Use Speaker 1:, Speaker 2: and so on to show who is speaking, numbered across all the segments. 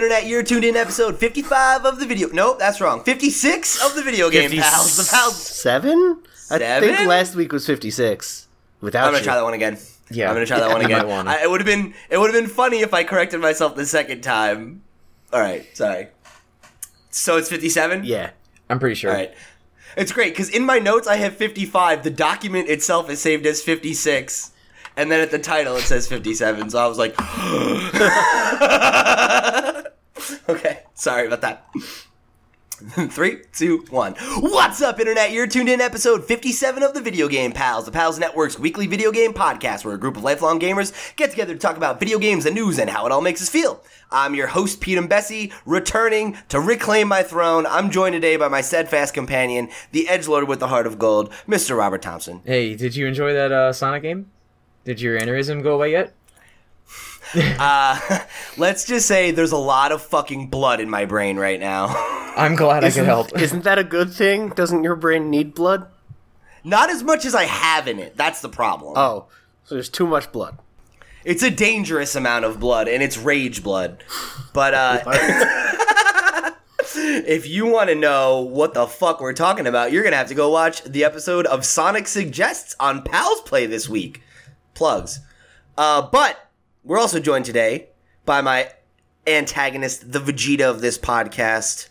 Speaker 1: up, internet? You're tuned in episode 55 of the video. Nope, that's wrong. 56 of the video game pals. The pals.
Speaker 2: Seven? I
Speaker 1: Seven?
Speaker 2: think last week was 56. Without
Speaker 1: I'm gonna
Speaker 2: you.
Speaker 1: try that one again.
Speaker 3: Yeah.
Speaker 1: I'm gonna try that
Speaker 3: Yeah,
Speaker 1: one again.
Speaker 3: might wanna.
Speaker 1: I, it would have been it would have been funny if I corrected myself the second time. All right, sorry. So it's 57.
Speaker 2: Yeah.
Speaker 3: I'm pretty sure.
Speaker 1: All right. It's great because in my notes I have 55. The document itself is saved as 56, and then at the title it says 57. So I was like, okay, sorry about that. Three, two, one. What's up, Internet? You're tuned in episode 57 of the Video Game Pals, the Pals Network's weekly video game podcast where a group of lifelong gamers get together to talk about video games, the news, and how it all makes us feel. I'm your host, Pete and Bessie, returning to reclaim my throne. I'm joined today by my steadfast companion, the edgelord with the heart of gold, Mr. Robert Thompson.
Speaker 3: Hey, did you enjoy that uh, Sonic game? Did your aneurysm go away yet?
Speaker 1: Uh, let's just say there's a lot of fucking blood in my brain right now.
Speaker 3: I'm glad I could help.
Speaker 2: Isn't that a good thing? Doesn't your brain need blood?
Speaker 1: Not as much as I have in it. That's the problem.
Speaker 2: Oh, so there's too much blood.
Speaker 1: It's a dangerous amount of blood, and it's rage blood. But uh, if you want to know what the fuck we're talking about, you're gonna have to go watch the episode of Sonic Suggests on Pals Play this week. Plugs. Uh, but we're also joined today by my antagonist, the Vegeta of this podcast,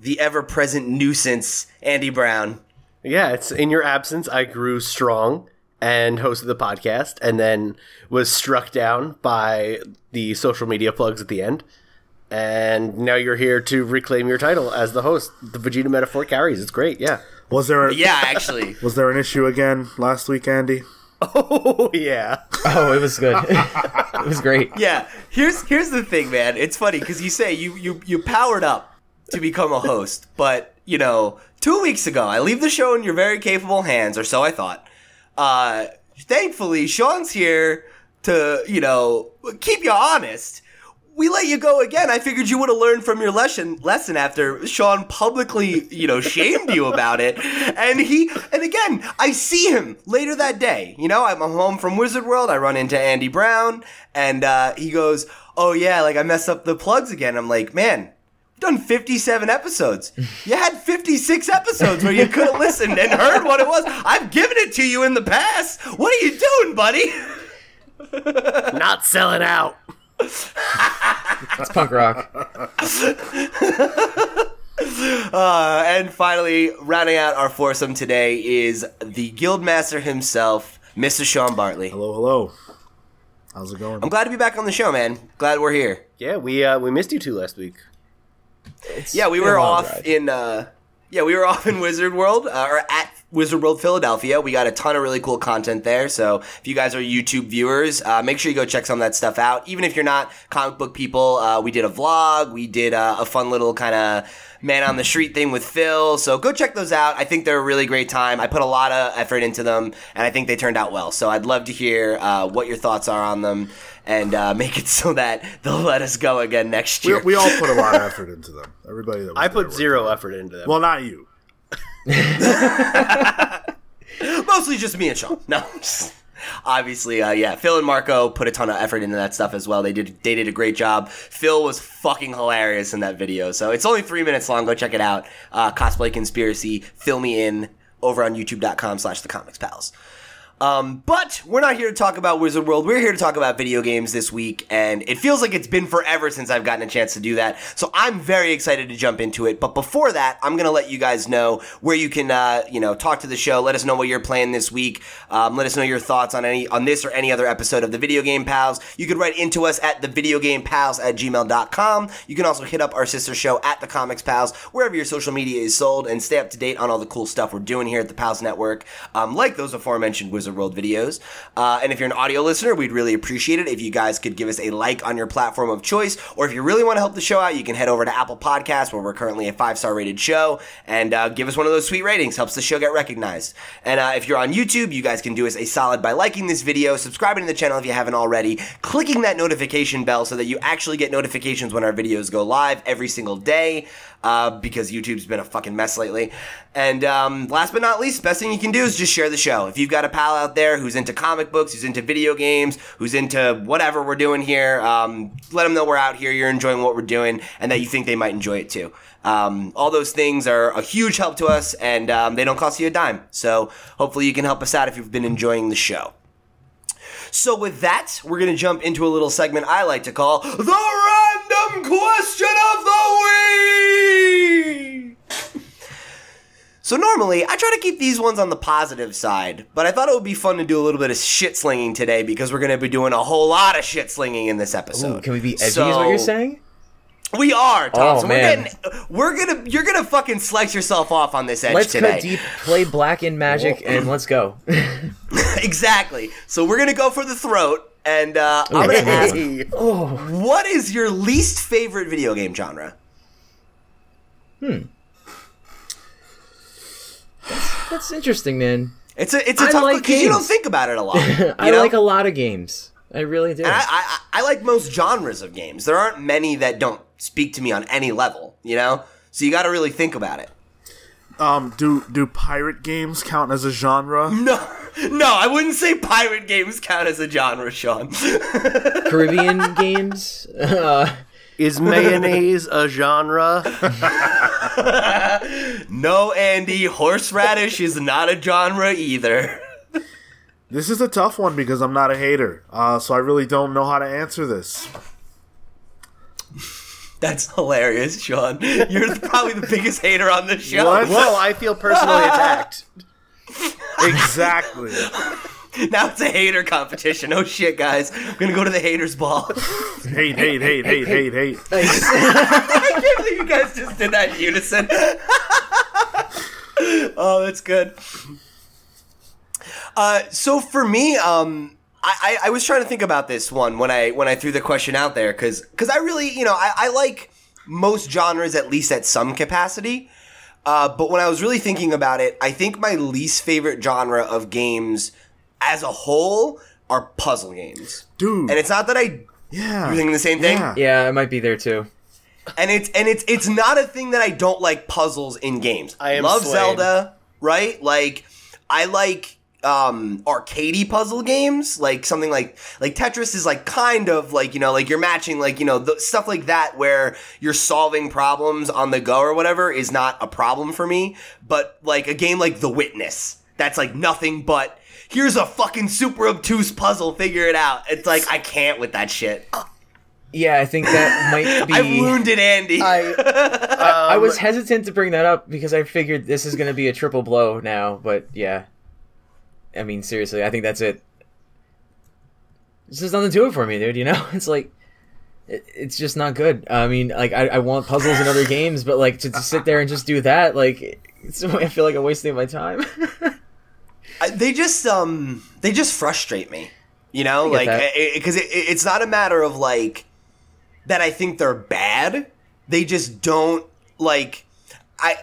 Speaker 1: the ever-present nuisance, Andy Brown.
Speaker 2: Yeah, it's in your absence. I grew strong and hosted the podcast, and then was struck down by the social media plugs at the end. And now you're here to reclaim your title as the host. The Vegeta metaphor carries. It's great. Yeah.
Speaker 4: Was there a,
Speaker 1: Yeah, actually.
Speaker 4: was there an issue again last week, Andy?
Speaker 2: Oh yeah.
Speaker 3: oh, it was good. it was great.
Speaker 1: Yeah, here's here's the thing, man. It's funny because you say you you you powered up to become a host, but you know, two weeks ago, I leave the show in your very capable hands, or so I thought. Uh, thankfully, Sean's here to you know keep you honest. We let you go again. I figured you would have learned from your lesson lesson after Sean publicly, you know, shamed you about it. And he and again, I see him later that day. You know, I'm home from Wizard World. I run into Andy Brown, and uh, he goes, "Oh yeah, like I messed up the plugs again." I'm like, "Man, done 57 episodes. You had 56 episodes where you could have listened and heard what it was. I've given it to you in the past. What are you doing, buddy?"
Speaker 2: Not selling out.
Speaker 3: It's punk rock.
Speaker 1: Uh, and finally, rounding out our foursome today is the Guildmaster himself, Mr. Sean Bartley.
Speaker 4: Hello, hello. How's it going?
Speaker 1: I'm glad to be back on the show, man. Glad we're here.
Speaker 2: Yeah, we uh, we missed you two last week.
Speaker 1: Yeah, we were off
Speaker 3: ride.
Speaker 1: in uh, yeah, we were off in Wizard World uh, or at Wizard World Philadelphia. We got a ton of really cool content there. So if you guys are YouTube viewers, uh, make sure you go check some of that stuff out. Even if you're not comic book people, uh, we did a vlog. We did uh, a fun little kind of man on the street thing with Phil. So go check those out. I think they're a really great time. I put a lot of effort into them, and I think they turned out well. So I'd love to hear uh, what your thoughts are on them. And uh, make it so that they'll let us go again next year.
Speaker 4: we all put a lot of effort into them. Everybody that was
Speaker 2: I put zero effort into them.
Speaker 4: Well, not you.
Speaker 1: Mostly just me and Sean. No. Obviously, uh, yeah. Phil and Marco put a ton of effort into that stuff as well. They did they did a great job. Phil was fucking hilarious in that video. So it's only three minutes long. Go check it out. Uh, Cosplay Conspiracy. Fill me in over on youtube.com slash the comics pals. Um, but we're not here to talk about Wizard World. We're here to talk about video games this week, and it feels like it's been forever since I've gotten a chance to do that. So I'm very excited to jump into it. But before that, I'm gonna let you guys know where you can, uh, you know, talk to the show. Let us know what you're playing this week. Um, let us know your thoughts on any on this or any other episode of the Video Game Pals. You can write into us at thevideogamepals at gmail.com. You can also hit up our sister show at the Comics Pals wherever your social media is sold, and stay up to date on all the cool stuff we're doing here at the Pals Network, um, like those aforementioned Wizard Of world videos. Uh, and if you're an audio listener, we'd really appreciate it if you guys could give us a like on your platform of choice. Or if you really want to help the show out, you can head over to Apple Podcasts, where we're currently a five star rated show, and uh, give us one of those sweet ratings. Helps the show get recognized. And uh, if you're on YouTube, you guys can do us a solid by liking this video, subscribing to the channel if you haven't already, clicking that notification bell so that you actually get notifications when our videos go live every single day. Uh, because YouTube's been a fucking mess lately. And um, last but not least, best thing you can do is just share the show. If you've got a pal cinephile out there who's into comic books, who's into video games, who's into whatever we're doing here, um, let them know we're out here, you're enjoying what we're doing, and that you think they might enjoy it too. Um, all those things are a huge help to us, and um, they don't cost you a dime. So hopefully you can help us out if you've been enjoying the show. So with that, we're gonna jump into a little segment I like to call the random question of the week. So normally I try to keep these ones on the positive side, but I thought it would be fun to do a little bit of shit slinging today because we're gonna be doing a whole lot of shit slinging in this episode.
Speaker 3: Ooh, can we be edgy?
Speaker 1: So-
Speaker 3: is what you're saying?
Speaker 1: We are, Tom.
Speaker 3: Oh,
Speaker 1: so we're getting, we're gonna, you're gonna fucking slice yourself off on this edge
Speaker 3: Let's
Speaker 1: today.
Speaker 3: cut deep, play black in magic, and let's go.
Speaker 1: exactly. So we're gonna go for the throat, and uh, I'm gonna ask,
Speaker 3: oh,
Speaker 1: what is your least favorite video game genre?
Speaker 3: That's interesting, man.
Speaker 1: It's a, it's a
Speaker 3: I
Speaker 1: tough
Speaker 3: like
Speaker 1: because you don't think about it a lot.
Speaker 3: I
Speaker 1: know?
Speaker 3: like a lot of games. I really do.
Speaker 1: And I, I, I like most genres of games. There aren't many that don't speak to me on any level. You know, so you got to really think about it.
Speaker 4: Um, do do pirate games count as a genre?
Speaker 1: No, no, I wouldn't say pirate games count as a genre, Sean.
Speaker 3: Caribbean games. Uh,
Speaker 2: Is mayonnaise a genre?
Speaker 1: no, Andy, horseradish is not a genre either.
Speaker 4: This is a tough one because I'm not a hater, uh, so I really don't know how to answer this.
Speaker 1: That's hilarious, Sean. You're probably the biggest hater on the show.
Speaker 4: What?
Speaker 2: Whoa, I feel personally attacked.
Speaker 4: Exactly.
Speaker 1: Now it's a hater competition. Oh shit, guys. I'm gonna go to the haters ball.
Speaker 4: hate, hate, hate, hate, hate, hate. Thanks.
Speaker 1: I can't believe you guys just did that in unison. oh, that's good. Uh, so for me, um, I, I, I was trying to think about this one when I when I threw the question out there because because I really you know I, I like most genres at least at some capacity. Uh, but when I was really thinking about it, I think my least favorite genre of games as a whole are puzzle games.
Speaker 4: Dude.
Speaker 1: And it's not that I
Speaker 4: yeah.
Speaker 1: you're thinking the same thing.
Speaker 4: Yeah.
Speaker 3: yeah, it might be there too.
Speaker 1: and it's and it's it's not a thing that I don't like puzzles in games.
Speaker 2: I am
Speaker 1: love
Speaker 2: slain.
Speaker 1: Zelda, right? Like I like um arcadey puzzle games, like something like like Tetris is like kind of like you know like you're matching like you know the, stuff like that where you're solving problems on the go or whatever is not a problem for me. But like a game like The Witness, that's like nothing but. Here's a fucking super obtuse puzzle. Figure it out. It's like I can't with that shit.
Speaker 3: Yeah, I think that might be.
Speaker 1: I've wounded Andy.
Speaker 2: I,
Speaker 3: I was um, hesitant to bring that up because I figured this is going to be a triple blow now, but yeah. I mean, seriously, I think that's it. This does nothing to it for me, dude. You know, it's like it, it's just not good. I mean, like I, I want puzzles in other games, but like to, to sit there and just do that, like it's, I feel like I'm wasting my time.
Speaker 1: They just um they just frustrate me you know? Like because it, it, it's not a matter of like that i think they're bad. They just don't like i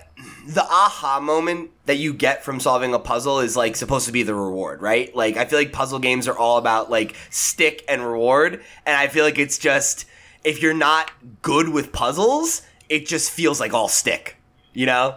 Speaker 1: the aha moment that you get from solving a puzzle is like supposed to be the reward right? Like i feel like puzzle games are all about like stick and reward and i feel like it's just if you're not good with puzzles it just feels like all stick you know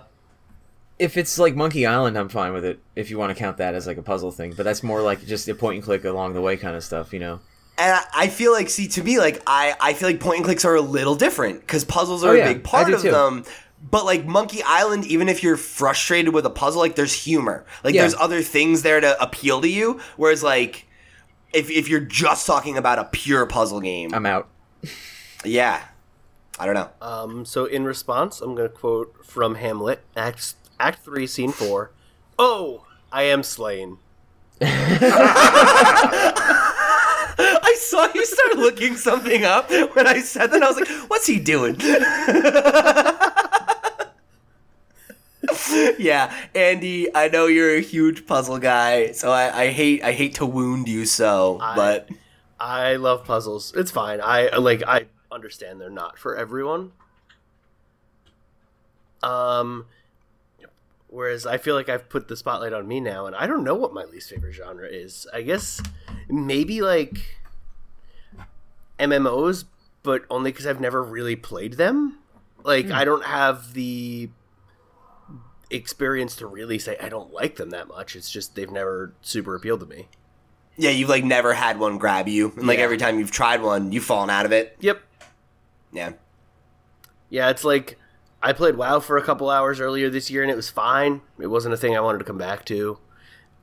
Speaker 3: if it's like Monkey Island, I'm fine with it. If you want to count that as like a puzzle thing, but that's more like just a point and click along the way kind of stuff, you know.
Speaker 1: And I- I feel like, see, to me, like I, I feel like point and clicks are a little different because puzzles are
Speaker 3: Oh, yeah,
Speaker 1: a big part of
Speaker 3: too.
Speaker 1: them. But like Monkey Island, even if you're frustrated with a puzzle, like there's humor, like
Speaker 3: Yeah.
Speaker 1: there's other things there to appeal to you. Whereas like if if you're just talking about a pure puzzle game,
Speaker 3: I'm out.
Speaker 1: yeah, I don't know.
Speaker 2: um, so in response, I'm going to quote from Hamlet, Act Act Three, Scene Four. Oh, I am slain.
Speaker 1: I saw you start looking something up when I said that. I was like, "What's he doing?" yeah, Andy, I know you're a huge puzzle guy, so I, I hate I hate to wound you so, but
Speaker 2: I love puzzles. It's fine. I like. I understand they're not for everyone. Um, whereas I feel like I've put the spotlight on me now, and I don't know what my least favorite genre is. I guess maybe like MMOs, but only because I've never really played them. Like hmm. I don't have the experience to really say I don't like them that much. It's just they've never super appealed to me.
Speaker 1: Yeah, you've like never had one grab you, and like
Speaker 2: Yeah.
Speaker 1: every time you've tried one, you've fallen out of it.
Speaker 2: Yep.
Speaker 1: Yeah.
Speaker 2: Yeah, it's like I played WoW for a couple hours earlier this year and it was fine. It wasn't a thing I wanted to come back to.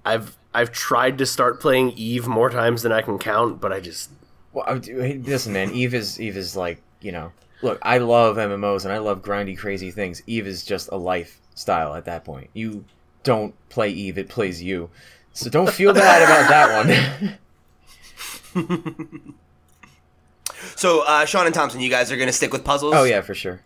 Speaker 2: I've I've tried to start playing Eve more times than I can count, but I just
Speaker 3: Well, listen, man. Eve is Eve is like you know. Look, I love MMOs and I love grindy, crazy things. Eve is just a lifestyle at that point. You don't play Eve; it plays you. So don't feel bad about that one.
Speaker 1: So, uh, Sean and Thompson, you guys are gonna stick with puzzles.
Speaker 3: oh yeah, for sure.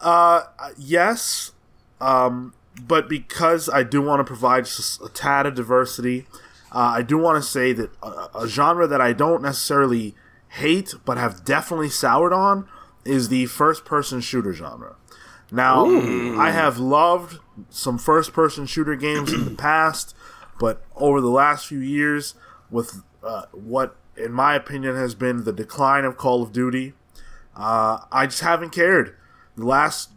Speaker 4: Uh, yes, um, but because I do want to provide a tad of diversity, uh, I do want to say that a, a genre that I don't necessarily hate but have definitely soured on is the first-person shooter genre. Now, I have loved some first-person shooter games in the past, but over the last few years, with uh, what in my opinion has been the decline of Call of Duty, uh, I just haven't cared. The last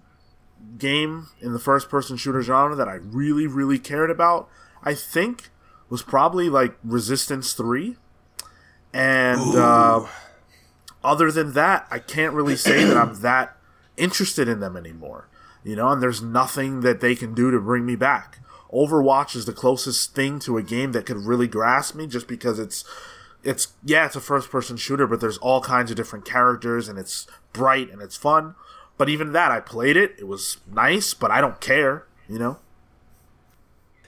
Speaker 4: game in the first person shooter genre that I really, really cared about, I think, was probably like Resistance 3. And uh, other than that, I can't really say that I'm that interested in them anymore. You know, and there's nothing that they can do to bring me back. Overwatch is the closest thing to a game that could really grasp me just because it's it's yeah, it's a first person shooter, but there's all kinds of different characters and it's bright and it's fun. But even that, I played it. It was nice, but I don't care. You know.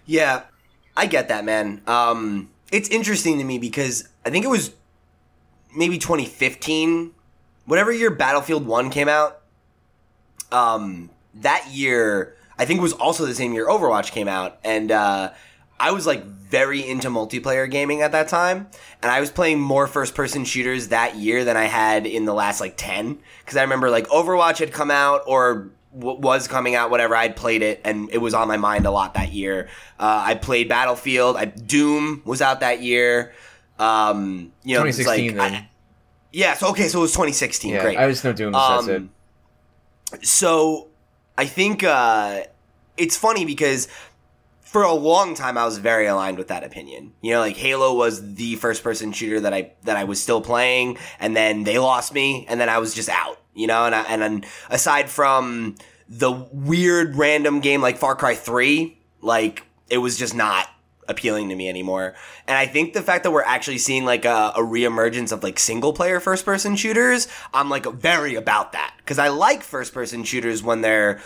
Speaker 1: Yeah, I get that, man. Um, it's interesting to me because I think it was maybe 2015, whatever year Battlefield 1 came out. Um, that year, I think was also the same year Overwatch came out. And uh, I was like very into multiplayer gaming at that time. And I was playing more first person shooters that year than I had in the last like 10. Because I remember like Overwatch had come out or w- was coming out, whatever. I'd played it and it was on my mind a lot that year. Uh, I played Battlefield. I, Doom was out that year. Um, you know, it's
Speaker 3: 2016
Speaker 1: like. I- yeah, so okay, so it was 2016.
Speaker 3: yeah,
Speaker 1: Great.
Speaker 3: I just know Doom. that's it.
Speaker 1: Um, so I think uh, it's funny because for a long time I was very aligned with that opinion. You know, like Halo was the first person shooter that I that I was still playing, and then they lost me, and then I was just out. You know, and I, and then aside from the weird random game like Far Cry Three, like it was just not appealing to me anymore. And I think the fact that we're actually seeing like a, a reemergence of like single player first person shooters, I'm like very about that because I like first person shooters when they're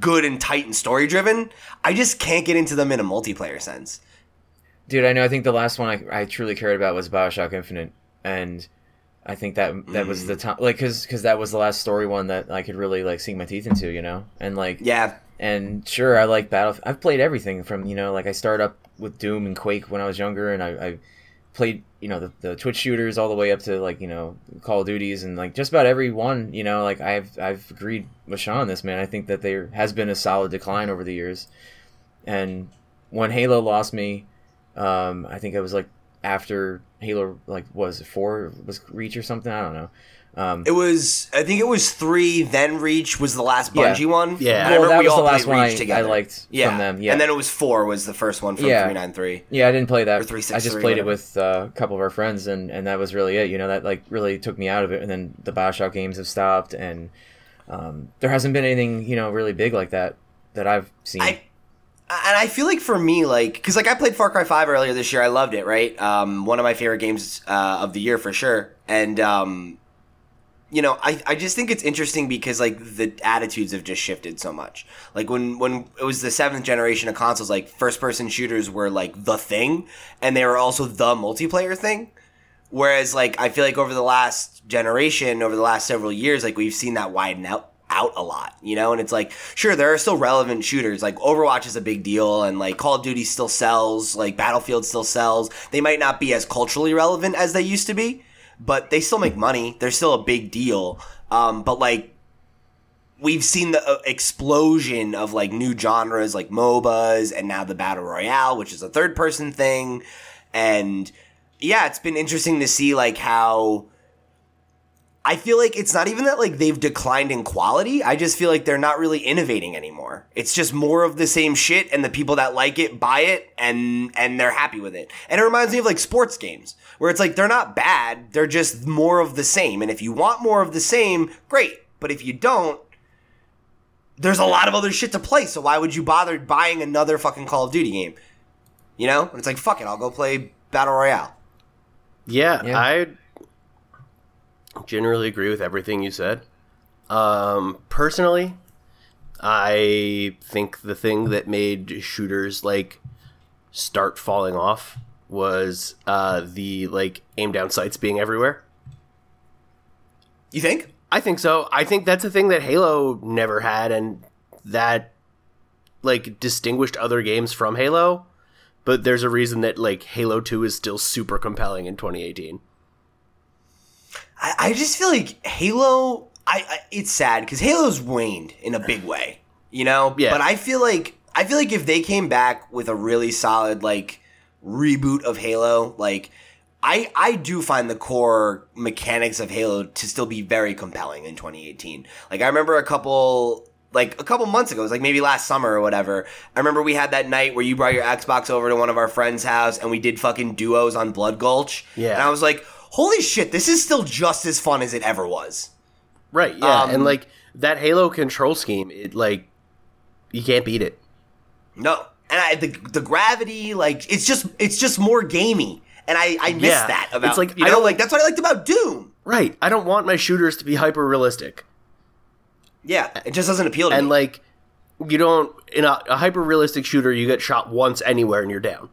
Speaker 1: good and tight and story driven. I just can't get into them in a multiplayer sense.
Speaker 3: Dude, I know. I think the last one I, I truly cared about was Bioshock Infinite, and I think that that was
Speaker 1: Mm.
Speaker 3: the time, like, because because that was the last story one that I could really like sink my teeth into, you know, and like,
Speaker 1: Yeah,
Speaker 3: and sure, I like Battle. I've played everything from you know, like I started up with Doom and Quake when I was younger, and I, I played you know the, the Twitch shooters all the way up to like you know Call of Duties and like just about every one. You know, like I've I've agreed with Sean on this man. I think that there has been a solid decline over the years, and when Halo lost me, um, I think it was like after Halo like was it four was Reach or something. I don't know. Um,
Speaker 1: it was. I think it was three. Then Reach was the last
Speaker 3: Yeah.
Speaker 1: Bungie one.
Speaker 2: Yeah.
Speaker 1: And I
Speaker 3: well, that
Speaker 1: we
Speaker 3: was
Speaker 1: all
Speaker 3: the last one I, I liked
Speaker 1: Yeah.
Speaker 3: from them. Yeah,
Speaker 1: and then it was four was the first one from
Speaker 3: Yeah.
Speaker 1: three nine three.
Speaker 3: Yeah, I didn't play that.
Speaker 1: Or 363,
Speaker 3: I just played it with uh, a couple of our friends, and, and that was really it. You know, that like really took me out of it. And then the Bioshock games have stopped, and um, there hasn't been anything you know really big like that that I've seen.
Speaker 1: I and I feel like for me, like, because like I played Far Cry Five earlier this year, I loved it. Right, um, one of my favorite games uh, of the year for sure. And um, you know, I I just think it's interesting because like the attitudes have just shifted so much. Like when when it was the seventh generation of consoles, like first person shooters were like the thing, and they were also the multiplayer thing. Whereas like I feel like over the last generation, over the last several years, like we've seen that widen out out a lot, you know? And it's like, sure, there are still relevant shooters. Like Overwatch is a big deal and like Call of Duty still sells, like Battlefield still sells. They might not be as culturally relevant as they used to be, but they still make money. They're still a big deal. Um, but like we've seen the uh, explosion of like new genres like MOBAs and now the Battle Royale, which is a third person thing. And yeah, it's been interesting to see like how I feel like it's not even that like they've declined in quality. I just feel like they're not really innovating anymore. It's just more of the same shit and the people that like it buy it and and they're happy with it. And it reminds me of like sports games where it's like they're not bad, they're just more of the same. And if you want more of the same, great. But if you don't, there's a lot of other shit to play. So why would you bother buying another fucking Call of Duty game? You know? And it's like fuck it, I'll go play Battle Royale.
Speaker 2: Yeah,
Speaker 3: Yeah.
Speaker 2: I generally agree with everything you said. Um, personally, I think the thing that made shooters like start falling off was uh, the like aim down sights being everywhere.
Speaker 1: You think?
Speaker 2: I think so. I think that's a thing that Halo never had, and that like distinguished other games from Halo. But there's a reason that like Halo Two is still super compelling in 2018.
Speaker 1: I, I just feel like Halo. I, I it's sad because Halo's waned in a big way, you know.
Speaker 2: Yeah.
Speaker 1: But I feel like I feel like if they came back with a really solid like reboot of Halo, like I I do find the core mechanics of Halo to still be very compelling in 2018. Like I remember a couple like a couple months ago, it was like maybe last summer or whatever. I remember we had that night where you brought your Xbox over to one of our friends' house and we did fucking duos on Blood Gulch.
Speaker 2: Yeah.
Speaker 1: And I was like, holy shit, this is still just as fun as it ever was.
Speaker 2: Right, yeah.
Speaker 1: Um,
Speaker 2: and like that Halo control scheme, it like you can't beat it.
Speaker 1: No. And I, the the gravity, like it's just it's just more gamey. And I, I miss
Speaker 2: Yeah.
Speaker 1: that about
Speaker 2: It's like,
Speaker 1: you
Speaker 2: I
Speaker 1: know,
Speaker 2: don't-
Speaker 1: like that's what I liked about Doom.
Speaker 2: Right. I don't want my shooters to be hyper realistic.
Speaker 1: Yeah. It just doesn't appeal to
Speaker 2: And
Speaker 1: me.
Speaker 2: And like you don't in a, a hyper realistic shooter you get shot once anywhere and you're down.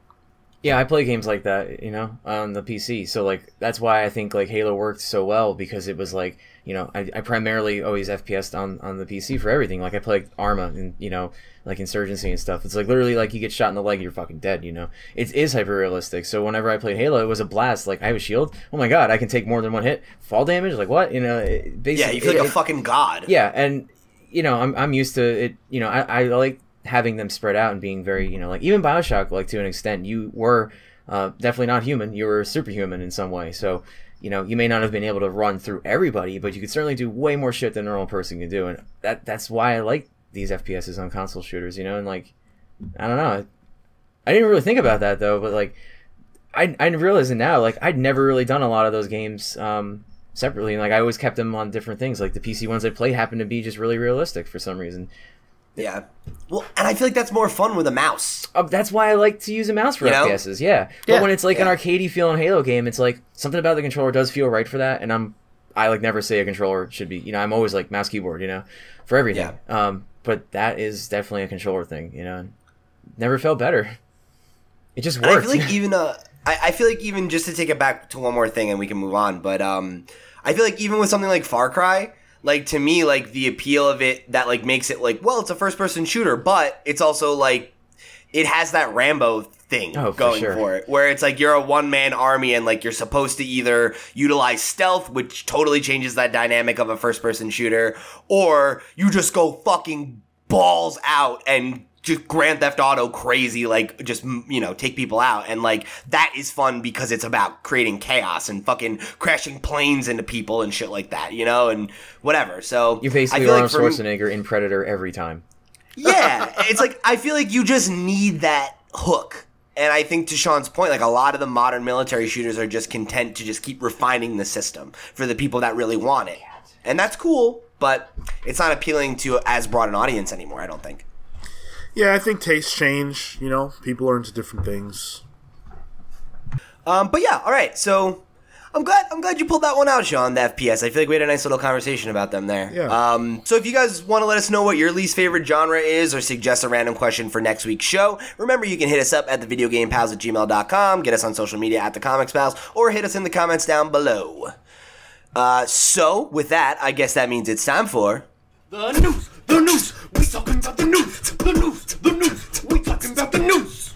Speaker 3: Yeah, I play games like that, you know, on the PC. So like that's why I think like Halo worked so well because it was like, you know, I, I primarily always FPS on on the PC for everything. Like I play Arma and you know, like Insurgency and stuff. It's like literally like you get shot in the leg, you're fucking dead. You know, it is hyper realistic. So whenever I played Halo, it was a blast. Like I have a shield. Oh my god, I can take more than one hit. Fall damage, like what? You know, it,
Speaker 1: yeah, you feel like
Speaker 3: it-
Speaker 1: a fucking god.
Speaker 3: yeah, and you know, I'm I'm used to it. You know, I, I like having them spread out and being very, you know, like even Bioshock, like to an extent, you were uh, definitely not human. You were superhuman in some way. So, you know, you may not have been able to run through everybody, but you could certainly do way more shit than a normal person can do, and that that's why I like these FPSs on console shooters. You know, and like, I don't know, I didn't really think about that though, but like. I, I realize it now. Like I'd never really done a lot of those games um, separately, and like I always kept them on different things. Like the PC ones I play happen to be just really realistic for some reason.
Speaker 1: Yeah. Well, and I feel like that's more fun with a mouse.
Speaker 3: Uh, that's why I like to use a mouse for
Speaker 1: You know?
Speaker 3: FPSs. Yeah, but
Speaker 2: Yeah,
Speaker 3: when it's like an
Speaker 1: yeah.
Speaker 3: arcadey feeling Halo game, it's like something about the controller does feel right for that. And I'm I like never say a controller should be. You know, I'm always like mouse keyboard. You know, for everything. Yeah. Um, but that is definitely a controller thing. You know, never felt better. It just
Speaker 1: And I
Speaker 3: works.
Speaker 1: feel like even uh, I, I feel like even just to take it back to one more thing and we can move on. But um, I feel like even with something like Far Cry, like to me, like the appeal of it that like makes it like well, it's a first person shooter, but it's also like it has that Rambo thing
Speaker 3: Oh, for
Speaker 1: going
Speaker 3: sure.
Speaker 1: for it, where it's like you're a one man army and like you're supposed to either utilize stealth, which totally changes that dynamic of a first person shooter, or you just go fucking balls out and just Grand Theft Auto crazy, like just you know take people out, and like that is fun because it's about creating chaos and fucking crashing planes into people and shit like that, you know, and whatever. So
Speaker 3: You're
Speaker 1: I
Speaker 3: basically
Speaker 1: feel like
Speaker 3: Arnold
Speaker 1: for me-
Speaker 3: Schwarzenegger in Predator every time.
Speaker 1: yeah, it's like I feel like you just need that hook. And I think to Sean's point, like a lot of the modern military shooters are just content to just keep refining the system for the people that really want it. And that's cool, but it's not appealing to as broad an audience anymore, I don't think.
Speaker 4: Yeah, I think tastes change. You know, people are into different things.
Speaker 1: Um, but yeah, all right. So I'm glad I'm glad you pulled that one out, Sean. The FPS. I feel like we had a nice little conversation about them there.
Speaker 4: Yeah.
Speaker 1: Um, so if you guys want to let us know what your least favorite genre is, or suggest a random question for next week's show, remember you can hit us up at the videogamepals at gmail.com, get us on social media at the Comics Pals, or hit us in the comments down below. Uh, so with that, I guess that means it's time for.
Speaker 5: The news, the news, we talking about the news, the news, the news, we talking about the news.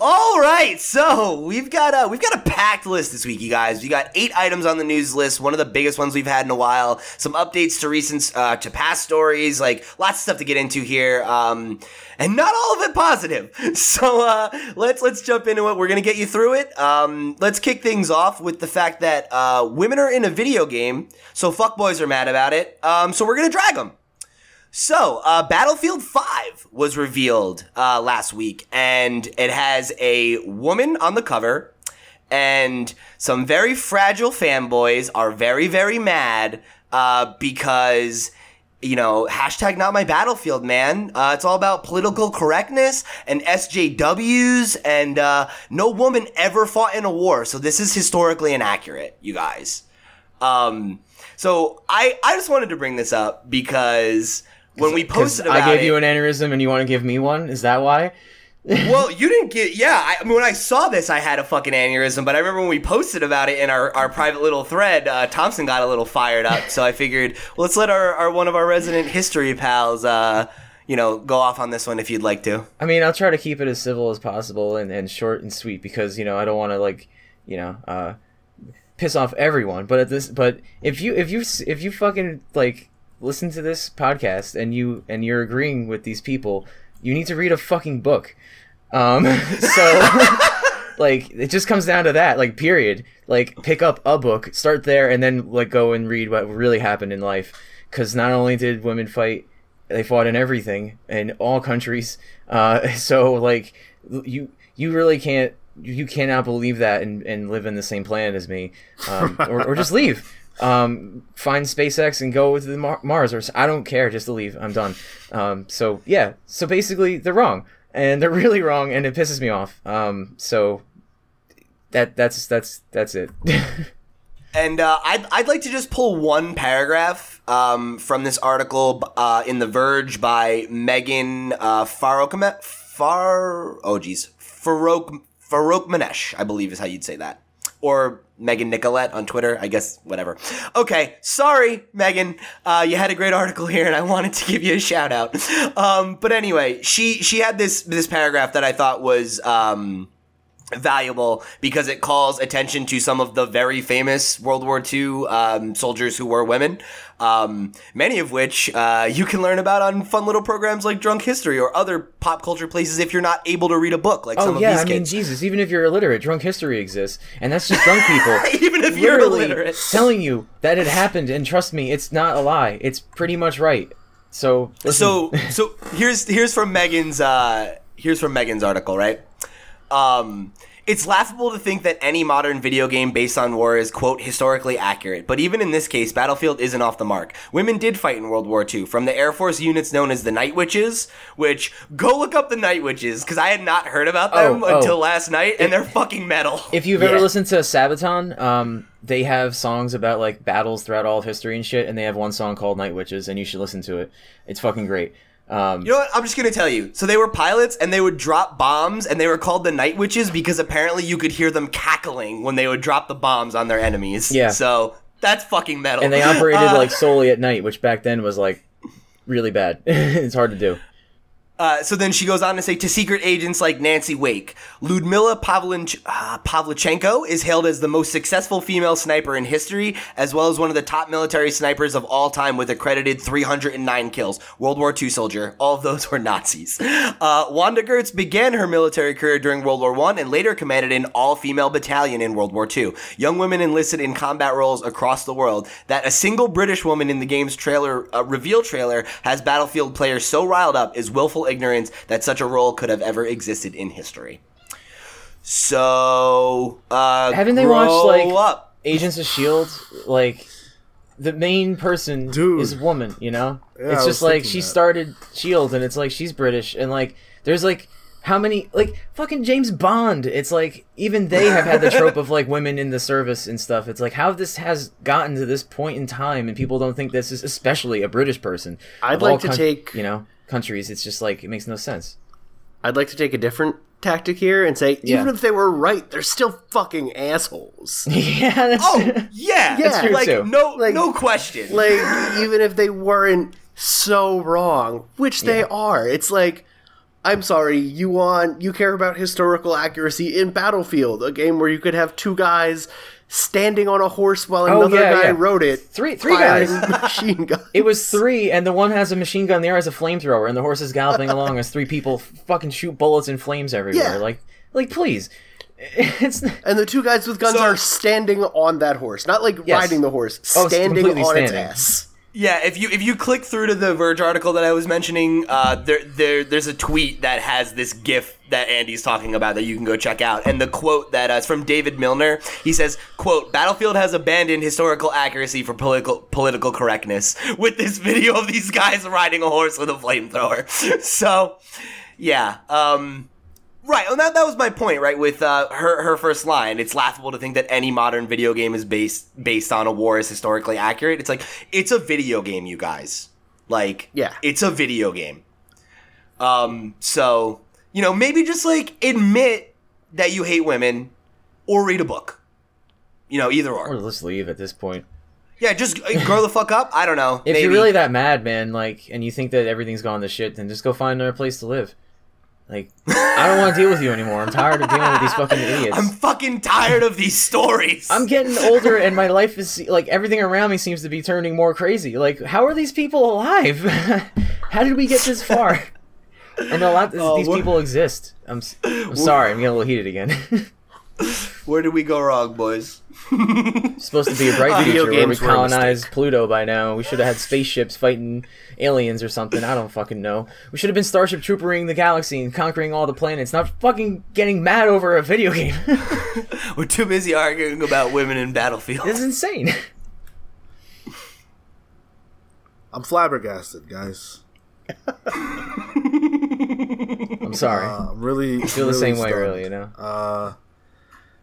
Speaker 1: All right, so we've got a we've got a packed list this week, you guys. We got eight items on the news list, one of the biggest ones we've had in a while. Some updates to recent uh, to past stories, like lots of stuff to get into here, um, and not all of it positive. So uh, let's let's jump into it. We're gonna get you through it. Um, let's kick things off with the fact that uh, women are in a video game, so fuckboys are mad about it. Um, so we're gonna drag them. So, uh, Battlefield 5 was revealed uh, last week, and it has a woman on the cover, and some very fragile fanboys are very, very mad uh, because, you know, hashtag not my battlefield, man. Uh, it's all about political correctness and SJWs, and uh, no woman ever fought in a war, so this is historically inaccurate, you guys. Um, so I, I just wanted to bring this up because when we posted about
Speaker 3: I gave
Speaker 1: it,
Speaker 3: you an aneurysm and you want to give me one? Is that why?
Speaker 1: well, you didn't get. Yeah, I, I mean, when I saw this, I had a fucking aneurysm. But I remember when we posted about it in our, our private little thread, uh, Thompson got a little fired up. So I figured, well, let's let our, our one of our resident history pals, uh, you know, go off on this one if you'd like to.
Speaker 3: I mean, I'll try to keep it as civil as possible and, and short and sweet because you know I don't want to like you know uh, piss off everyone. But at this, but if you if you if you fucking like listen to this podcast and you and you're agreeing with these people, you need to read a fucking book. Um, so like it just comes down to that. Like period. Like pick up a book, start there, and then like go and read what really happened in life. Because not only did women fight they fought in everything in all countries. Uh, so like you you really can't you cannot believe that and, and live in the same planet as me, um, or, or just leave. Um, find SpaceX and go to Mar- Mars, or I don't care, just leave. I'm done. Um, so yeah, so basically they're wrong, and they're really wrong, and it pisses me off. Um, so that that's that's that's it.
Speaker 1: And uh, I'd, I'd like to just pull one paragraph um, from this article uh, in The Verge by Megan uh, Farokme- Far oh geez Farok Farok Manesh I believe is how you'd say that or Megan Nicolette on Twitter I guess whatever. Okay sorry Megan uh, you had a great article here and I wanted to give you a shout out. Um, but anyway she she had this this paragraph that I thought was um, valuable because it calls attention to some of the very famous World War II um, soldiers who were women, um, many of which uh, you can learn about on fun little programs like Drunk History or other pop culture places if you're not able to read a book like some
Speaker 3: oh
Speaker 1: of
Speaker 3: yeah,
Speaker 1: these
Speaker 3: I mean. Jesus, even if you're illiterate, drunk history exists, and that's just drunk people.
Speaker 1: Even if you're illiterate.
Speaker 3: telling you that it happened, and trust me, it's not a lie. It's pretty much right. So, listen.
Speaker 1: so so here's here's from Megan's uh here's from Megan's article, right? Um it's laughable to think that any modern video game based on war is, quote, historically accurate. But even in this case, Battlefield isn't off the mark. Women did fight in World War II, from the Air Force units known as the Night Witches, which, go look up the Night Witches, because I had not heard about them
Speaker 3: Oh, oh.
Speaker 1: until last night, and they're fucking metal.
Speaker 3: if you've
Speaker 2: Yeah.
Speaker 3: ever listened to Sabaton, um, they have songs about like battles throughout all of history and shit, and they have one song called Night Witches, and you should listen to it. It's fucking great. Um,
Speaker 1: You know what? I'm just gonna tell you. So they were pilots, and they would drop bombs, and they were called the Night Witches because apparently you could hear them cackling when they would drop the bombs on their enemies.
Speaker 3: Yeah.
Speaker 1: So that's fucking metal.
Speaker 3: and they operated
Speaker 1: Uh,
Speaker 3: like solely at night, which back then was like really bad. it's hard to do.
Speaker 1: Uh, so then she goes on to say to secret agents like Nancy Wake, Ludmila uh, Pavlichenko is hailed as the most successful female sniper in history, as well as one of the top military snipers of all time with accredited 309 kills. World War II soldier. All of those were Nazis. Uh, Wanda Gertz began her military career during World War I and later commanded an all-female battalion in World War II. Young women enlisted in combat roles across the world. That a single British woman in the game's trailer uh, reveal trailer has Battlefield players so riled up is willful ignorance that such a role could have ever existed in history. So, uh,
Speaker 3: Haven't they
Speaker 1: grow
Speaker 3: watched, like-
Speaker 1: up.
Speaker 3: Agents of Shield, like the main person
Speaker 4: Dude.
Speaker 3: is a woman. You know,
Speaker 4: Yeah,
Speaker 3: it's
Speaker 4: was
Speaker 3: just like she
Speaker 4: that.
Speaker 3: started Shield, and it's like she's British, and like there's like how many like fucking James Bond. It's like even they have had the trope of like women in the service and stuff. It's like how this has gotten to this point in time, and people don't think this is especially a British person.
Speaker 2: I'd like to take-
Speaker 3: you know countries. It's just like it makes no sense.
Speaker 2: I'd like to take a different tactic here and say,
Speaker 3: Yeah.
Speaker 2: even if they were right, they're still fucking assholes.
Speaker 3: yeah, that's
Speaker 1: Oh yeah,
Speaker 2: That's true,
Speaker 1: like
Speaker 3: too.
Speaker 1: no,
Speaker 2: Like-
Speaker 1: no question.
Speaker 2: like, even if they weren't so wrong, which they
Speaker 3: Yeah.
Speaker 2: are, it's like, I'm sorry, you want you care about historical accuracy in Battlefield, a game where you could have two guys standing on a horse while
Speaker 3: Oh,
Speaker 2: another
Speaker 3: yeah,
Speaker 2: guy
Speaker 3: yeah.
Speaker 2: rode it.
Speaker 3: Three- three guys.
Speaker 2: machine guns.
Speaker 3: It was three, and the one has a machine gun, the other has a flamethrower, and the horse is galloping along as three people fucking shoot bullets and flames everywhere.
Speaker 2: Yeah.
Speaker 3: Like, like please, it's
Speaker 2: And the two guys with guns
Speaker 1: So-
Speaker 2: are standing on that horse, not like
Speaker 3: Yes.
Speaker 2: riding the horse,
Speaker 3: Oh, it's
Speaker 2: standing on its ass.
Speaker 1: Yeah, if you if you click through to the Verge article that I was mentioning, uh, there there there's a tweet that has this GIF that Andy's talking about that you can go check out, and the quote that uh, is from David Milner. He says, "quote Battlefield has abandoned historical accuracy for political political correctness with this video of these guys riding a horse with a flamethrower." so, yeah, um, Right, and that, that was my point, right? With uh, her her first line, it's laughable to think that any modern video game is based based on a war is historically accurate. It's like it's a video game, you guys. Like,
Speaker 2: Yeah.
Speaker 1: it's a video game. Um, so you know, maybe just like admit that you hate women, or read a book. You know, either
Speaker 3: or
Speaker 1: or.
Speaker 3: let's leave at this point.
Speaker 1: Yeah, just uh, grow the fuck up. I don't know.
Speaker 3: If
Speaker 1: maybe.
Speaker 3: you're really that mad, man, like, and you think that everything's gone to shit, then just go find another place to live. Like, I don't want to deal with you anymore. I'm tired of dealing with these fucking idiots.
Speaker 1: I'm fucking tired of these stories.
Speaker 3: I'm getting older and my life is like everything around me seems to be turning more crazy. Like, how are these people alive? how did we get this far? And a lot
Speaker 1: Oh,
Speaker 3: these people exist. I'm I'm sorry. I'm getting a little heated again.
Speaker 1: Where did we go wrong, boys?
Speaker 3: It's supposed to be a bright
Speaker 2: Video
Speaker 3: future where we
Speaker 2: games
Speaker 3: colonized. Pluto by now. We should have had spaceships fighting aliens or something. I don't fucking know. We should have been Starship Troopering the galaxy and conquering all the planets, not fucking getting mad over a video game.
Speaker 1: We're too busy arguing about women in Battlefield.
Speaker 3: this is insane.
Speaker 4: I'm flabbergasted, guys.
Speaker 3: I'm sorry.
Speaker 4: Uh, I'm really
Speaker 3: I feel the
Speaker 4: really
Speaker 3: same way, really. You know.
Speaker 4: Uh,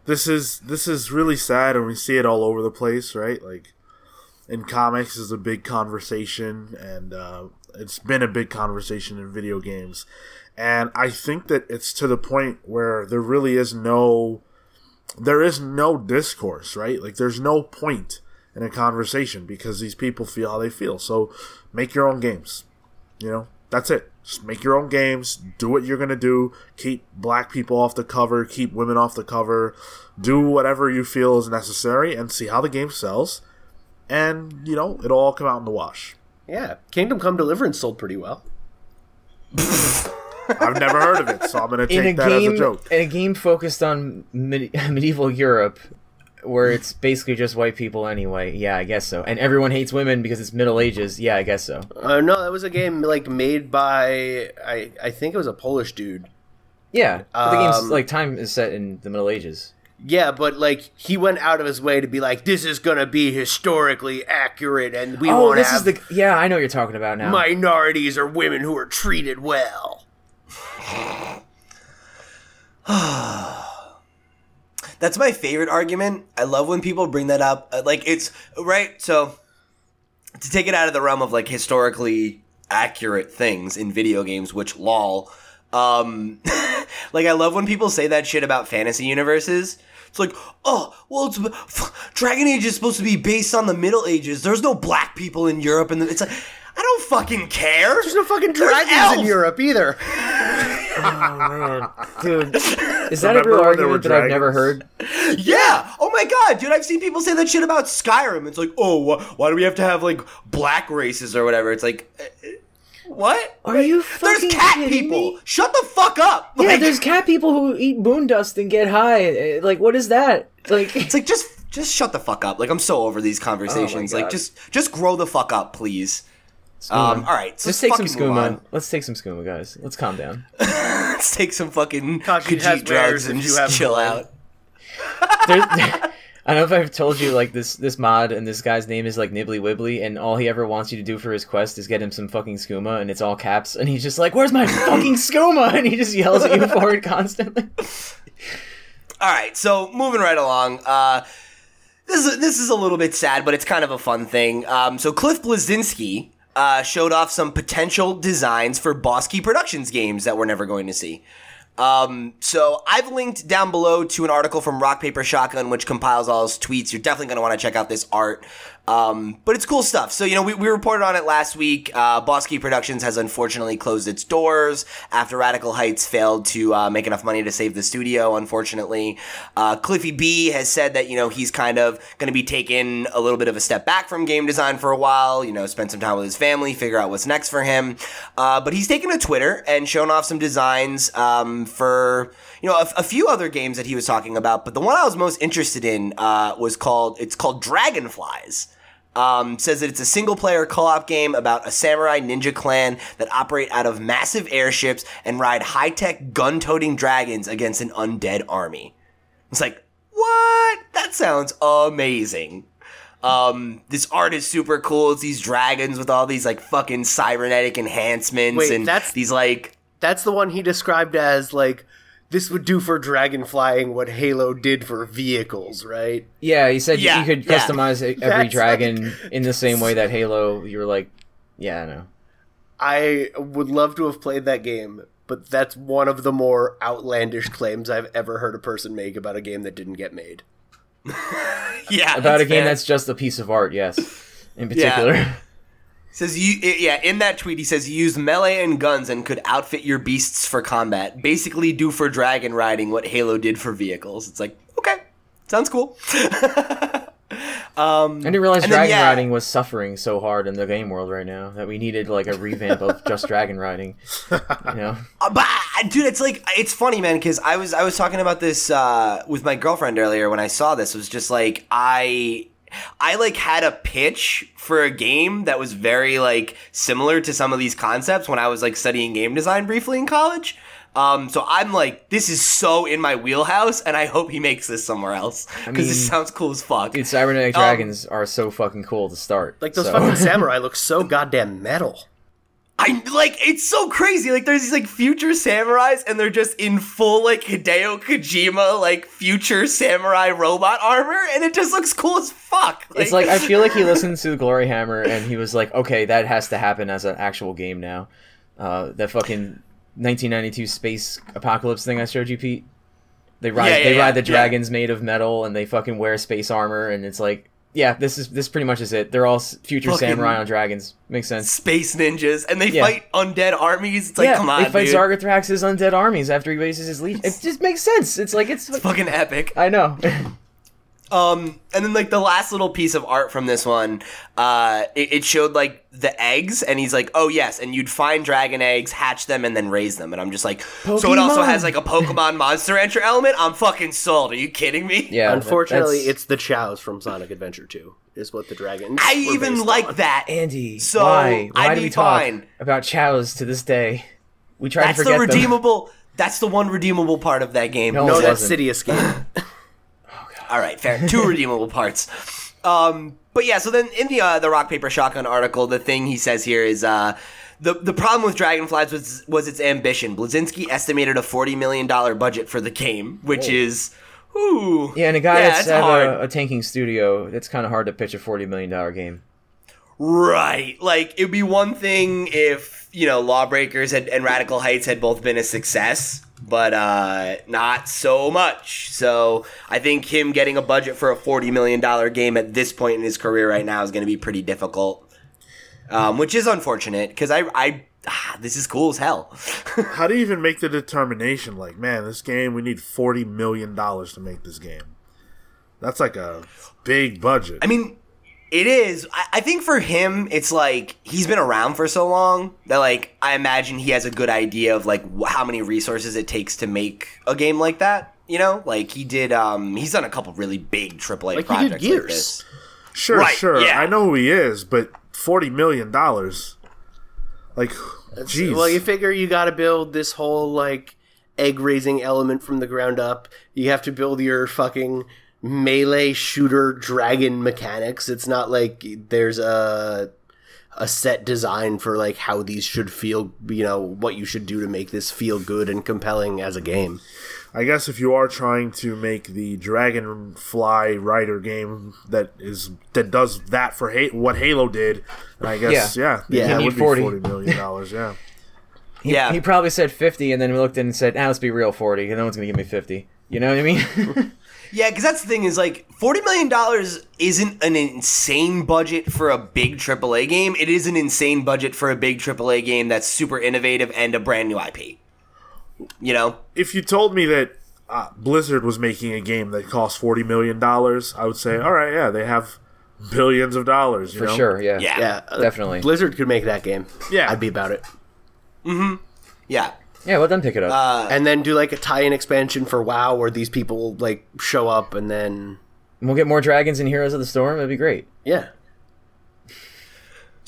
Speaker 4: this is this is really sad, and we see it all over the place, right? Like in comics is a big conversation, and uh, it's been a big conversation in video games. And I think that it's to the point where there really is no there is no discourse, right? Like there's no point in a conversation because these people feel how they feel. So make your own games. You know, that's it. Just make your own games. Do what you're gonna do. Keep black people off the cover. Keep women off the cover. Do whatever you feel is necessary, and see how the game sells. And you know, it'll all come out in the wash.
Speaker 2: Yeah, Kingdom Come Deliverance sold pretty well.
Speaker 4: I've never heard of it, so I'm gonna
Speaker 3: in a
Speaker 4: take that
Speaker 3: game
Speaker 4: as a joke.
Speaker 3: in a game focused on medi- medieval Europe, where it's basically just white people anyway. Yeah, I guess so. And everyone hates women because it's Middle Ages. Yeah, I guess so.
Speaker 2: Uh, no, that was a game like made by I I think it was a Polish dude.
Speaker 3: Yeah, but the game's
Speaker 2: Um,
Speaker 3: like time is set in the Middle Ages.
Speaker 2: Yeah, but like he went out of his way to be like, this is gonna be historically accurate, and we
Speaker 3: Oh,
Speaker 2: want
Speaker 3: this is
Speaker 2: have
Speaker 3: the yeah. I know what you're talking about now.
Speaker 2: minorities or women who are treated well.
Speaker 1: That's my favorite argument. I love when people bring that up. Uh, Like it's right. So to take it out of the realm of like historically accurate things in video games, which lol. Um, like I love when people say that shit about fantasy universes. It's like, oh, well, it's f- Dragon Age is supposed to be based on the Middle Ages. There's no black people in Europe, and it's like, I don't fucking care.
Speaker 2: There's no fucking dragons in. Europe either.
Speaker 3: dude. Is that a real
Speaker 4: when there were
Speaker 3: argument that I've never heard?
Speaker 1: Yeah. Oh my god, dude! I've seen people say that shit about Skyrim. It's like, oh, wh- why do we have to have like black races or whatever? It's like, uh, uh, what?
Speaker 3: Are you
Speaker 1: There's cat people.
Speaker 3: me?
Speaker 1: Shut the fuck up.
Speaker 3: Yeah,
Speaker 1: Like,
Speaker 3: there's cat people who eat moon dust and get high. Uh, Like, what is that? Like,
Speaker 1: It's like just, just shut the fuck up. Like I'm so over these conversations. like just, just grow the fuck up, please. Um. All right. So
Speaker 3: Let's take some skooma.
Speaker 1: on.
Speaker 3: Let's take some skooma, guys. Let's calm down.
Speaker 1: Let's take some fucking
Speaker 2: Kashi has
Speaker 1: Khajiit drugs and
Speaker 2: you
Speaker 1: just
Speaker 2: have
Speaker 1: chill
Speaker 2: one.
Speaker 1: out.
Speaker 3: There's, I don't know if I've told you like this this mod and this guy's name is like Nibbly Wibbly and all he ever wants you to do for his quest is get him some fucking skooma and it's all caps and he's just like, "Where's my fucking skooma?" and he just yells at you for it constantly.
Speaker 1: All right, so moving right along. Uh, this is this is a little bit sad, but it's kind of a fun thing. Um, so Cliff Bleszinski uh, showed off some potential designs for Boss Key Productions games that we're never going to see. Um, so I've linked down below to an article from Rock Paper Shotgun, which compiles all his tweets. You're definitely going to want to check out this art. Um, but it's cool stuff. So, you know, we, we reported on it last week. Uh, Boss Key Productions has unfortunately closed its doors after Radical Heights failed to uh, make enough money to save the studio, unfortunately. Uh, Cliffy B has said that, you know, he's kind of going to be taking a little bit of a step back from game design for a while, you know, spend some time with his family, figure out what's next for him. Uh, but he's taken to Twitter and shown off some designs um, for, you know, a, a, few other games that he was talking about. But the one I was most interested in uh, was called, it's called Dragonflies. Um, says that it's a single player co op game about a samurai ninja clan that operate out of massive airships and ride high tech gun toting dragons against an undead army. It's like, what? That sounds amazing. Um, this art is super cool. It's these dragons with all these like fucking cybernetic enhancements
Speaker 2: Wait,
Speaker 1: and
Speaker 2: that's-
Speaker 1: these like
Speaker 2: That's the one he described as like this would do for dragon flying what Halo did for vehicles, right?
Speaker 3: Yeah, he said
Speaker 1: Yeah,
Speaker 3: you could
Speaker 1: yeah.
Speaker 3: customize every
Speaker 2: That's
Speaker 3: dragon in the same way that Halo. You were like, yeah, I know.
Speaker 2: I would love to have played that game, but that's one of the more outlandish claims I've ever heard a person make about a game that didn't get made.
Speaker 1: yeah
Speaker 3: About a game
Speaker 1: fair.
Speaker 3: that's just a piece of art. Yes, in particular.
Speaker 1: Says you, yeah. In that tweet, he says you use melee and guns and could outfit your beasts for combat. Basically, do for dragon riding what Halo did for vehicles. It's like okay, sounds cool. um,
Speaker 3: I didn't realize
Speaker 1: And then,
Speaker 3: dragon
Speaker 1: yeah.
Speaker 3: riding was suffering so hard in the game world right now that we needed like a revamp of just dragon riding. You know,
Speaker 1: Uh, but uh, dude, it's like it's funny, man, because I was I was talking about this uh, with my girlfriend earlier when I saw this. It was just like I. I like had a pitch for a game that was very like similar to some of these concepts when I was like studying game design briefly in college. Um, so I'm like, this is so in my wheelhouse, and I hope he makes this somewhere else because this
Speaker 3: mean,
Speaker 1: sounds cool as fuck.
Speaker 3: dude, cybernetic
Speaker 1: Um,
Speaker 3: dragons are so fucking cool to start.
Speaker 2: Like those
Speaker 3: so-
Speaker 2: fucking samurai look so goddamn metal.
Speaker 1: I like it's so crazy. Like there's these like future samurais and they're just in full like Hideo Kojima like future samurai robot armor and it just looks cool as fuck.
Speaker 3: It's like I feel like he listened to the Gloryhammer and he was like, okay, that has to happen as an actual game now. Uh, that fucking 1992 space apocalypse thing I showed you, Pete. They ride
Speaker 1: Yeah, yeah,
Speaker 3: they
Speaker 1: yeah,
Speaker 3: ride the dragons made of metal and they fucking wear space armor and it's like, yeah, this is this pretty much is it. They're all future
Speaker 1: Fucking-
Speaker 3: samurai on dragons. Makes sense.
Speaker 1: space ninjas and they
Speaker 3: Yeah.
Speaker 1: fight undead armies. It's like
Speaker 3: yeah,
Speaker 1: come on,
Speaker 3: they fight
Speaker 1: dude.
Speaker 3: Zargothrax's undead armies after he raises his legion. It just makes sense. It's like it's,
Speaker 1: fucking epic.
Speaker 3: I know.
Speaker 1: Um, and then like the last little piece of art from this one, uh, it, it showed like the eggs, and he's like, "Oh yes," and you'd find dragon eggs, hatch them, and then raise them. And I'm just like, so it also has like a Pokemon Monster Enter element. I'm fucking sold. Are you kidding me?
Speaker 3: yeah.
Speaker 2: Unfortunately,
Speaker 3: that's-
Speaker 2: it's the Chows from Sonic Adventure 2 is what the dragons.
Speaker 1: I
Speaker 2: were
Speaker 1: even
Speaker 2: based
Speaker 1: like
Speaker 2: on.
Speaker 1: that.
Speaker 3: Andy.
Speaker 1: So,
Speaker 3: why? Why
Speaker 1: I'd
Speaker 3: do
Speaker 1: be
Speaker 3: we talk
Speaker 1: fine.
Speaker 3: about chows to this day? We try
Speaker 1: That's
Speaker 3: to
Speaker 1: the
Speaker 3: forget them.
Speaker 1: redeemable. That's the one redeemable part of that game.
Speaker 3: No,
Speaker 2: No,
Speaker 3: it
Speaker 2: that's
Speaker 3: wasn't.
Speaker 2: Sidious game.
Speaker 1: All right, fair. Two redeemable parts. Um, but yeah, so then in the uh, the rock paper shotgun article, the thing he says here is uh, the the problem with Dragonflies was was its ambition. Bleszinski estimated a forty million dollar budget for the game, which is. Ooh,
Speaker 3: Yeah, and a guy
Speaker 1: yeah,
Speaker 3: that's at a, a tanking studio, it's kind of hard to pitch a forty million dollar game.
Speaker 1: Right. Like it'd be one thing if, you know, Lawbreakers had, and Radical Heights had both been a success, but uh not so much. So, I think him getting a budget for a 40 million dollar game at this point in his career right now is going to be pretty difficult. Um, which is unfortunate because I I ah, this is cool as hell.
Speaker 4: How do you even make the determination? Like, man, this game we need forty million dollars to make this game. That's like a big budget.
Speaker 1: I mean, it is. I, I think for him, it's like he's been around for so long that like I imagine he has a good idea of like wh- how many resources it takes to make a game like that. You know, like he did. Um, he's done a couple really big AAA
Speaker 2: Like he did
Speaker 1: projects like this.
Speaker 4: sure,
Speaker 1: right,
Speaker 4: sure,
Speaker 1: yeah.
Speaker 4: I know who he is, but forty million dollars, like, jeez.
Speaker 2: Well, you figure you got to build this whole like egg raising element from the ground up. You have to build your fucking melee shooter dragon mechanics. It's not like there's a a set design for like how these should feel, you know, what you should do to make this feel good and compelling as a game.
Speaker 4: I guess if you are trying to make the Dragonfly Rider game that is that does that for ha- what Halo did, I guess yeah,
Speaker 2: Yeah,
Speaker 4: it
Speaker 2: you
Speaker 4: would
Speaker 3: need
Speaker 4: be forty million dollars. Yeah,
Speaker 3: He,
Speaker 1: Yeah.
Speaker 3: he probably said fifty, and then we looked in and said, "Ah, let's be real, forty. No one's gonna give me fifty. You know what I mean?
Speaker 1: Yeah, because that's the thing is like forty million dollars isn't an insane budget for a big AAA game. It is an insane budget for a big AAA game that's super innovative and a brand new IP. You know,
Speaker 4: if you told me that uh, Blizzard was making a game that cost forty million dollars, I would say, all right, yeah, they have billions of dollars. You
Speaker 3: For
Speaker 4: know?
Speaker 3: sure, yeah.
Speaker 1: Yeah.
Speaker 2: Yeah, uh,
Speaker 3: Definitely.
Speaker 2: Blizzard could make that game.
Speaker 4: Yeah.
Speaker 2: I'd be about it. Mm-hmm.
Speaker 1: Yeah,
Speaker 3: Yeah, let them pick it up.
Speaker 1: Uh,
Speaker 2: And then do like a tie-in expansion for WoW where these people like show up and then
Speaker 3: we'll get more dragons and heroes of the storm. That'd be great.
Speaker 2: yeah.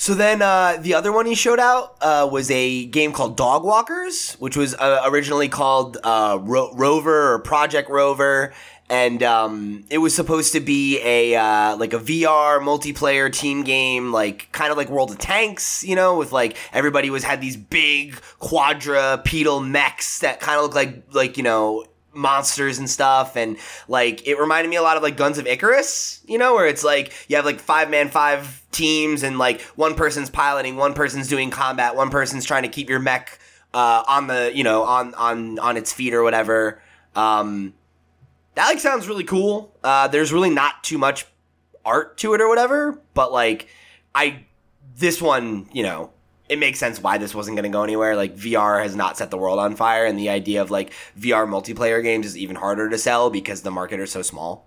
Speaker 1: So then uh, the other one he showed out uh, was a game called Dog Walkers, which was uh, originally called uh, Ro- Rover or Project Rover, and um, it was supposed to be a uh, like a VR multiplayer team game, like kind of like World of Tanks, you know, with like everybody was had these big quadrupedal mechs that kind of look like like you know monsters and stuff. And like it reminded me a lot of like guns of icarus you know where it's like you have like five man five teams and like one person's piloting one person's doing combat one person's trying to keep your mech uh, on the you know on on on its feet or whatever. Um that like sounds really cool uh there's really not too much art to it or whatever but like i this one you know it makes sense why this wasn't going to go anywhere. Like VR has not set the world on fire, and the idea of like VR multiplayer games is even harder to sell because the market is so small.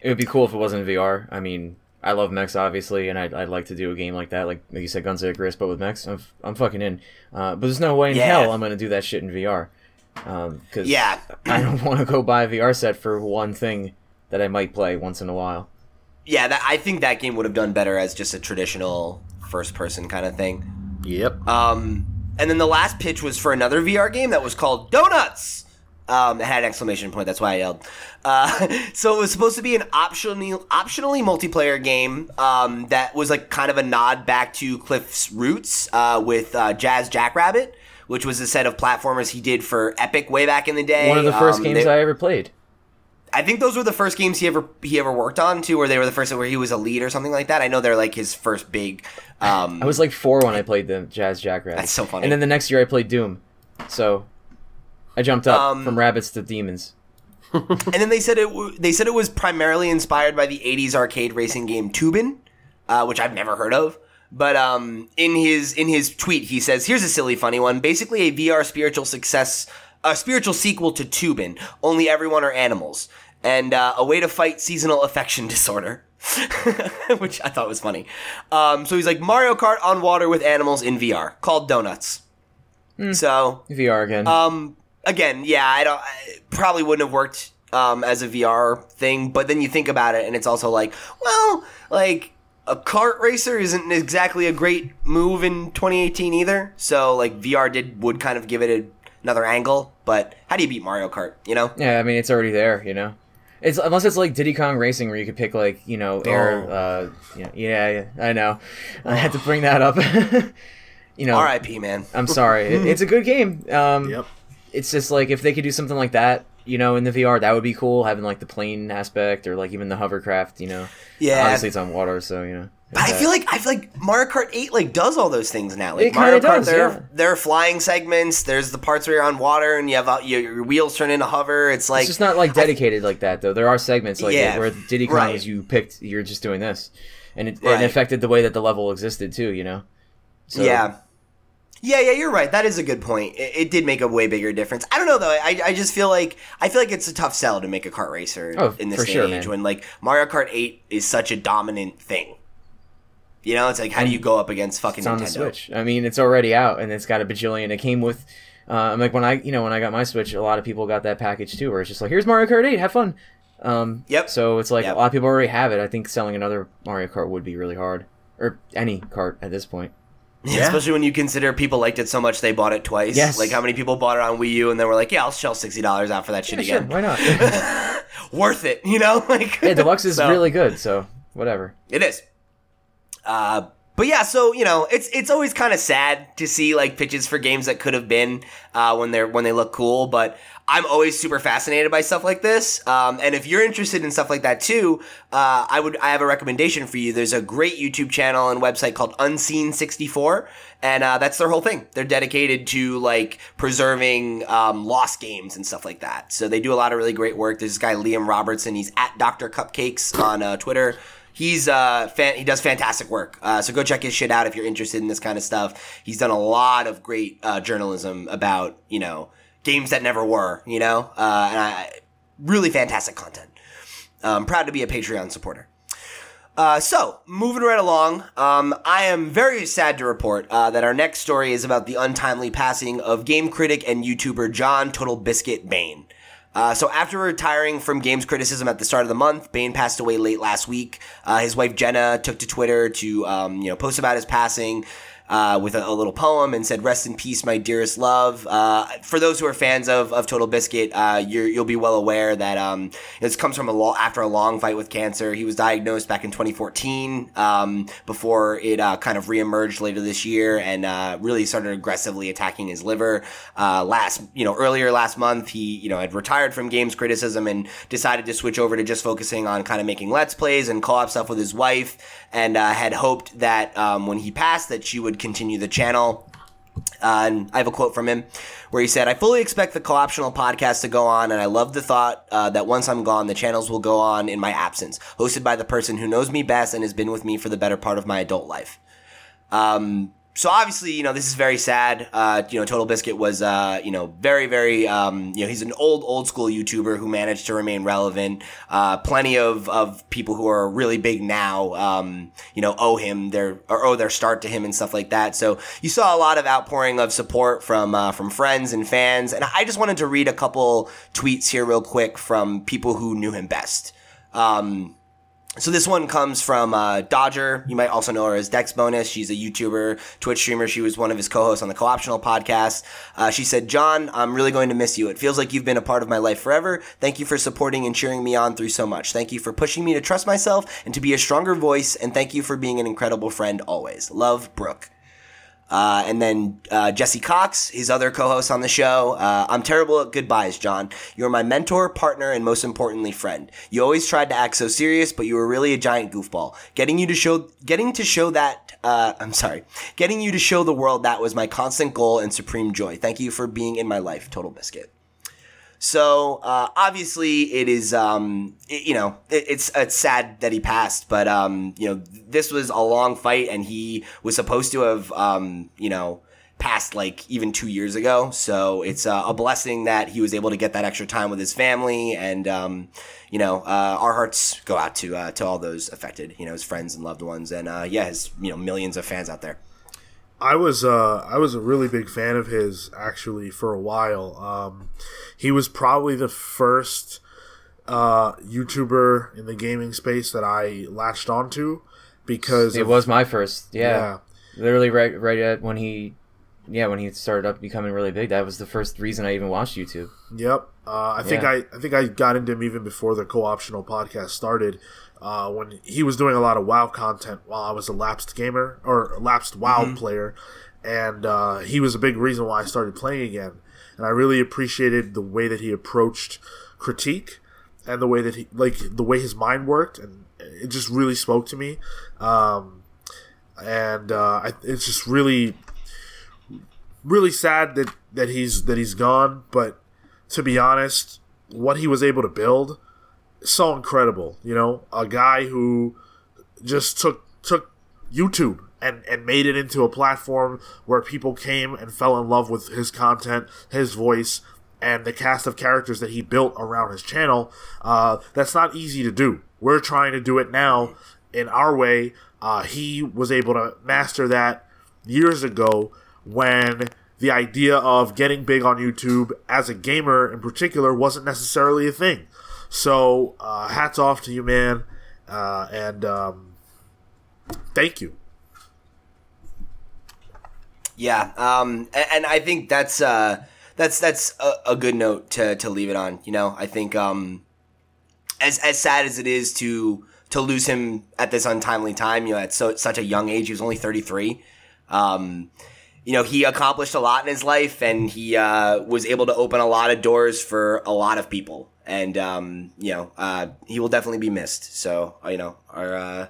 Speaker 3: It would be cool if it wasn't VR. I mean, I love mechs obviously, and I'd, I'd like to do a game like that, like, like you said, Guns of Icarus, but with mechs. I'm, I'm fucking in. Uh, but there's no way in
Speaker 1: Yeah.
Speaker 3: hell I'm gonna do that shit in VR. Um, cause
Speaker 1: Yeah,
Speaker 3: I don't want to go buy a VR set for one thing that I might play once in a while.
Speaker 1: yeah. That I think that game would have done better as just a traditional first-person kind of thing.
Speaker 2: Yep.
Speaker 1: Um, and then the last pitch was for another VR game that was called Donuts. Um, it had an exclamation point. That's why I yelled. Uh, so it was supposed to be an optionally, optionally multiplayer game um, that was like kind of a nod back to Cliff's roots uh, with uh, Jazz Jackrabbit, which was a set of platformers he did for Epic way back in the day.
Speaker 3: One of the first
Speaker 1: Um,
Speaker 3: games
Speaker 1: they-
Speaker 3: I ever played.
Speaker 1: I think those were the first games he ever he ever worked on too, where they were the first where he was a lead or something like that. I know they're like his first big. Um,
Speaker 3: I was like four when I played the Jazz Jackrabbit.
Speaker 1: That's so funny.
Speaker 3: And then the next year I played Doom. So I jumped up
Speaker 1: Um,
Speaker 3: from rabbits to demons.
Speaker 1: and then they said it. w- They said it was primarily inspired by the '80s arcade racing game Toobin', uh, which I've never heard of. But um, in his in his tweet, he says, "Here's a silly, funny one. Basically, a VR spiritual success, a spiritual sequel to Toobin'. Only everyone are animals, and uh, a way to fight seasonal affection disorder." which I thought was funny. Um, so he's like Mario Kart on water with animals in VR, called Donuts. So
Speaker 3: VR again.
Speaker 1: um, again, yeah, I don't. I probably wouldn't have worked um, as a VR thing, but then you think about it, and it's also like, well, like a kart racer isn't exactly a great move in 2018 either. So like VR did would kind of give it a, another angle, but how do you beat Mario Kart? You know?
Speaker 3: Yeah, I mean it's already there, you know. It's unless it's like Diddy Kong Racing where you could pick like you know air.
Speaker 1: Oh.
Speaker 3: Uh, yeah, yeah, yeah, I know. I had to bring that up. you know,
Speaker 1: R.I.P. Man.
Speaker 3: I'm sorry. It- it's a good game. Um,
Speaker 4: Yep.
Speaker 3: It's just like if they could do something like that, you know, in the VR, that would be cool. Having like the plane aspect or like even the hovercraft, you know.
Speaker 1: Yeah.
Speaker 3: Obviously, it's on water, so you know.
Speaker 1: But I feel like I feel like Mario Kart 8 like does all those things now. Like
Speaker 3: It
Speaker 1: Mario Kart,
Speaker 3: does,
Speaker 1: there,
Speaker 3: yeah.
Speaker 1: there are flying segments. There's the parts where you're on water and you have uh, your, your wheels turn into hover. It's like
Speaker 3: it's just not like dedicated like that though. There are segments like
Speaker 1: Yeah,
Speaker 3: where Diddy Kong
Speaker 1: right.
Speaker 3: is you picked, you're just doing this, and it,
Speaker 1: Right.
Speaker 3: it affected the way that the level existed too. You know. So,
Speaker 1: yeah. Yeah, yeah, you're right. That is a good point. It, it did make a way bigger difference. I don't know though. I, I just feel like I feel like it's a tough sell to make a kart racer
Speaker 3: Oh,
Speaker 1: in this day
Speaker 3: sure,
Speaker 1: age
Speaker 3: man.
Speaker 1: when like Mario Kart 8 is such a dominant thing. You know, it's like how do you go up against fucking
Speaker 3: on the
Speaker 1: Nintendo?
Speaker 3: Switch. I mean, it's already out and it's got a bajillion. It came with. Uh, I'm like when I, you know, when I got my Switch, a lot of people got that package too, where it's just like, here's Mario Kart 8, have fun. Um,
Speaker 1: Yep.
Speaker 3: So it's like
Speaker 1: Yep.
Speaker 3: a lot of people already have it. I think selling another Mario Kart would be really hard, or any kart at this point.
Speaker 2: Yeah.
Speaker 1: Especially when you consider people liked it so much they bought it twice.
Speaker 3: Yes.
Speaker 1: Like how many people bought it on Wii U and then were like, yeah, I'll shell sixty dollars out for that shit
Speaker 3: Yeah, sure,
Speaker 1: again.
Speaker 3: why not?
Speaker 1: Worth it, you know? Like
Speaker 3: yeah, Deluxe is
Speaker 1: So-
Speaker 3: really good, so whatever.
Speaker 1: It is. Uh, but yeah, so you know, it's it's always kind of sad to see like pitches for games that could have been uh, when they're when they look cool. But I'm always super fascinated by stuff like this. Um, and if you're interested in stuff like that too, uh, I would I have a recommendation for you. There's a great YouTube channel and website called Unseen64, and uh, that's their whole thing. They're dedicated to like preserving um, lost games and stuff like that. So they do a lot of really great work. There's this guy Liam Robertson. He's at Dr. Cupcakes on uh, Twitter. He's uh fan- he does fantastic work. Uh, so go check his shit out if you're interested in this kind of stuff. He's done a lot of great uh, journalism about you know games that never were. You know, uh, and I really fantastic content. I'm proud to be a Patreon supporter. Uh, so, moving right along, um, I am very sad to report uh, that our next story is about the untimely passing of game critic and YouTuber John Total Biscuit Bain. Uh, so after retiring from games criticism at the start of the month, Bain passed away late last week. Uh, his wife Jenna took to Twitter to um, you know post about his passing uh, with a, a, little poem and said, "Rest in peace, my dearest love." Uh, for those who are fans of, of Total Biscuit, uh, you will be well aware that um, this comes from a lo- after a long fight with cancer. He was diagnosed back in 2014 um, before it uh, kind of reemerged later this year and uh, really started aggressively attacking his liver. Uh, last, you know, earlier last month, he you know had retired from games criticism and decided to switch over to just focusing on kind of making let's plays and co-op stuff with his wife, and had hoped that um, when he passed that she would continue the channel. Uh, and I have a quote from him where he said, I fully expect the co-optional podcast to go on, and I love the thought uh, that once I'm gone, the channels will go on in my absence, hosted by the person who knows me best and has been with me for the better part of my adult life. Um, so obviously, you know, this is very sad. Uh, you know, Total Biscuit was, uh, you know, very, very, um, you know, he's an old, old school YouTuber who managed to remain relevant. Uh, plenty of, of people who are really big now, um, you know, owe him their, or owe their start to him and stuff like that. So you saw a lot of outpouring of support from, uh, from friends and fans. And I just wanted to read a couple tweets here real quick from people who knew him best. Um, so this one comes from uh, Dodger. You might also know her as Dexbonus. She's a YouTuber, Twitch streamer. She was one of his co-hosts on the Co-optional podcast. Uh, she said, "John, I'm really going to miss you. It feels like you've been a part of my life forever. Thank you for supporting and cheering me on through so much. Thank you for pushing me to trust myself and to be a stronger voice. And thank you for being an incredible friend always. Love, Brooke." Uh, and then uh, Jesse Cox, his other co-host on the show. Uh, I'm terrible at goodbyes, John. You're my mentor, partner, and most importantly, friend. You always tried to act so serious, but you were really a giant goofball. Getting you to show, getting to show that, uh, I'm sorry, getting you to show the world that was my constant goal and supreme joy. Thank you for being in my life, Total Biscuit. So uh, obviously, it is um, it, you know it, it's it's sad that he passed, but um, you know this was a long fight, and he was supposed to have um, you know passed like even two years ago. So it's uh, a blessing that he was able to get that extra time with his family, and um, you know uh, our hearts go out to uh, to all those affected, you know, his friends and loved ones, and uh, yeah, his you know millions of fans out there.
Speaker 4: I was uh, I was a really big fan of his actually for a while. Um, he was probably the first uh, YouTuber in the gaming space that I latched onto because
Speaker 3: it of, was my first. Yeah.
Speaker 4: yeah,
Speaker 3: literally right right at when he, yeah, when he started up becoming really big. That was the first reason I even watched YouTube.
Speaker 4: Yep, uh, I think yeah. I I think I got into him even before the co-optional podcast started uh, when he was doing a lot of WoW content while I was a lapsed gamer or lapsed WoW mm-hmm. player, and uh, he was a big reason why I started playing again. And I really appreciated the way that he approached critique and the way that he like the way his mind worked, and it just really spoke to me. Um, and uh, I, it's just really, really sad that that he's that he's gone. But to be honest, what he was able to build so incredible. You know, a guy who just took took YouTube and and made it into a platform where people came and fell in love with his content, his voice, and the cast of characters that he built around his channel. Uh, that's not easy to do. We're trying to do it now in our way. Uh, he was able to master that years ago when the idea of getting big on YouTube as a gamer in particular wasn't necessarily a thing. So uh, hats off to you, man, uh, and um, thank you.
Speaker 1: Yeah, um, and, and, I think that's uh, that's that's a, a, good note to, to leave it on. You know, I think um, as as sad as it is to to lose him at this untimely time, you know, at so such a young age, he was only thirty three. Um, you know, he accomplished a lot in his life, and he uh, was able to open a lot of doors for a lot of people. And um, you know, uh, he will definitely be missed. So uh, you know, our uh,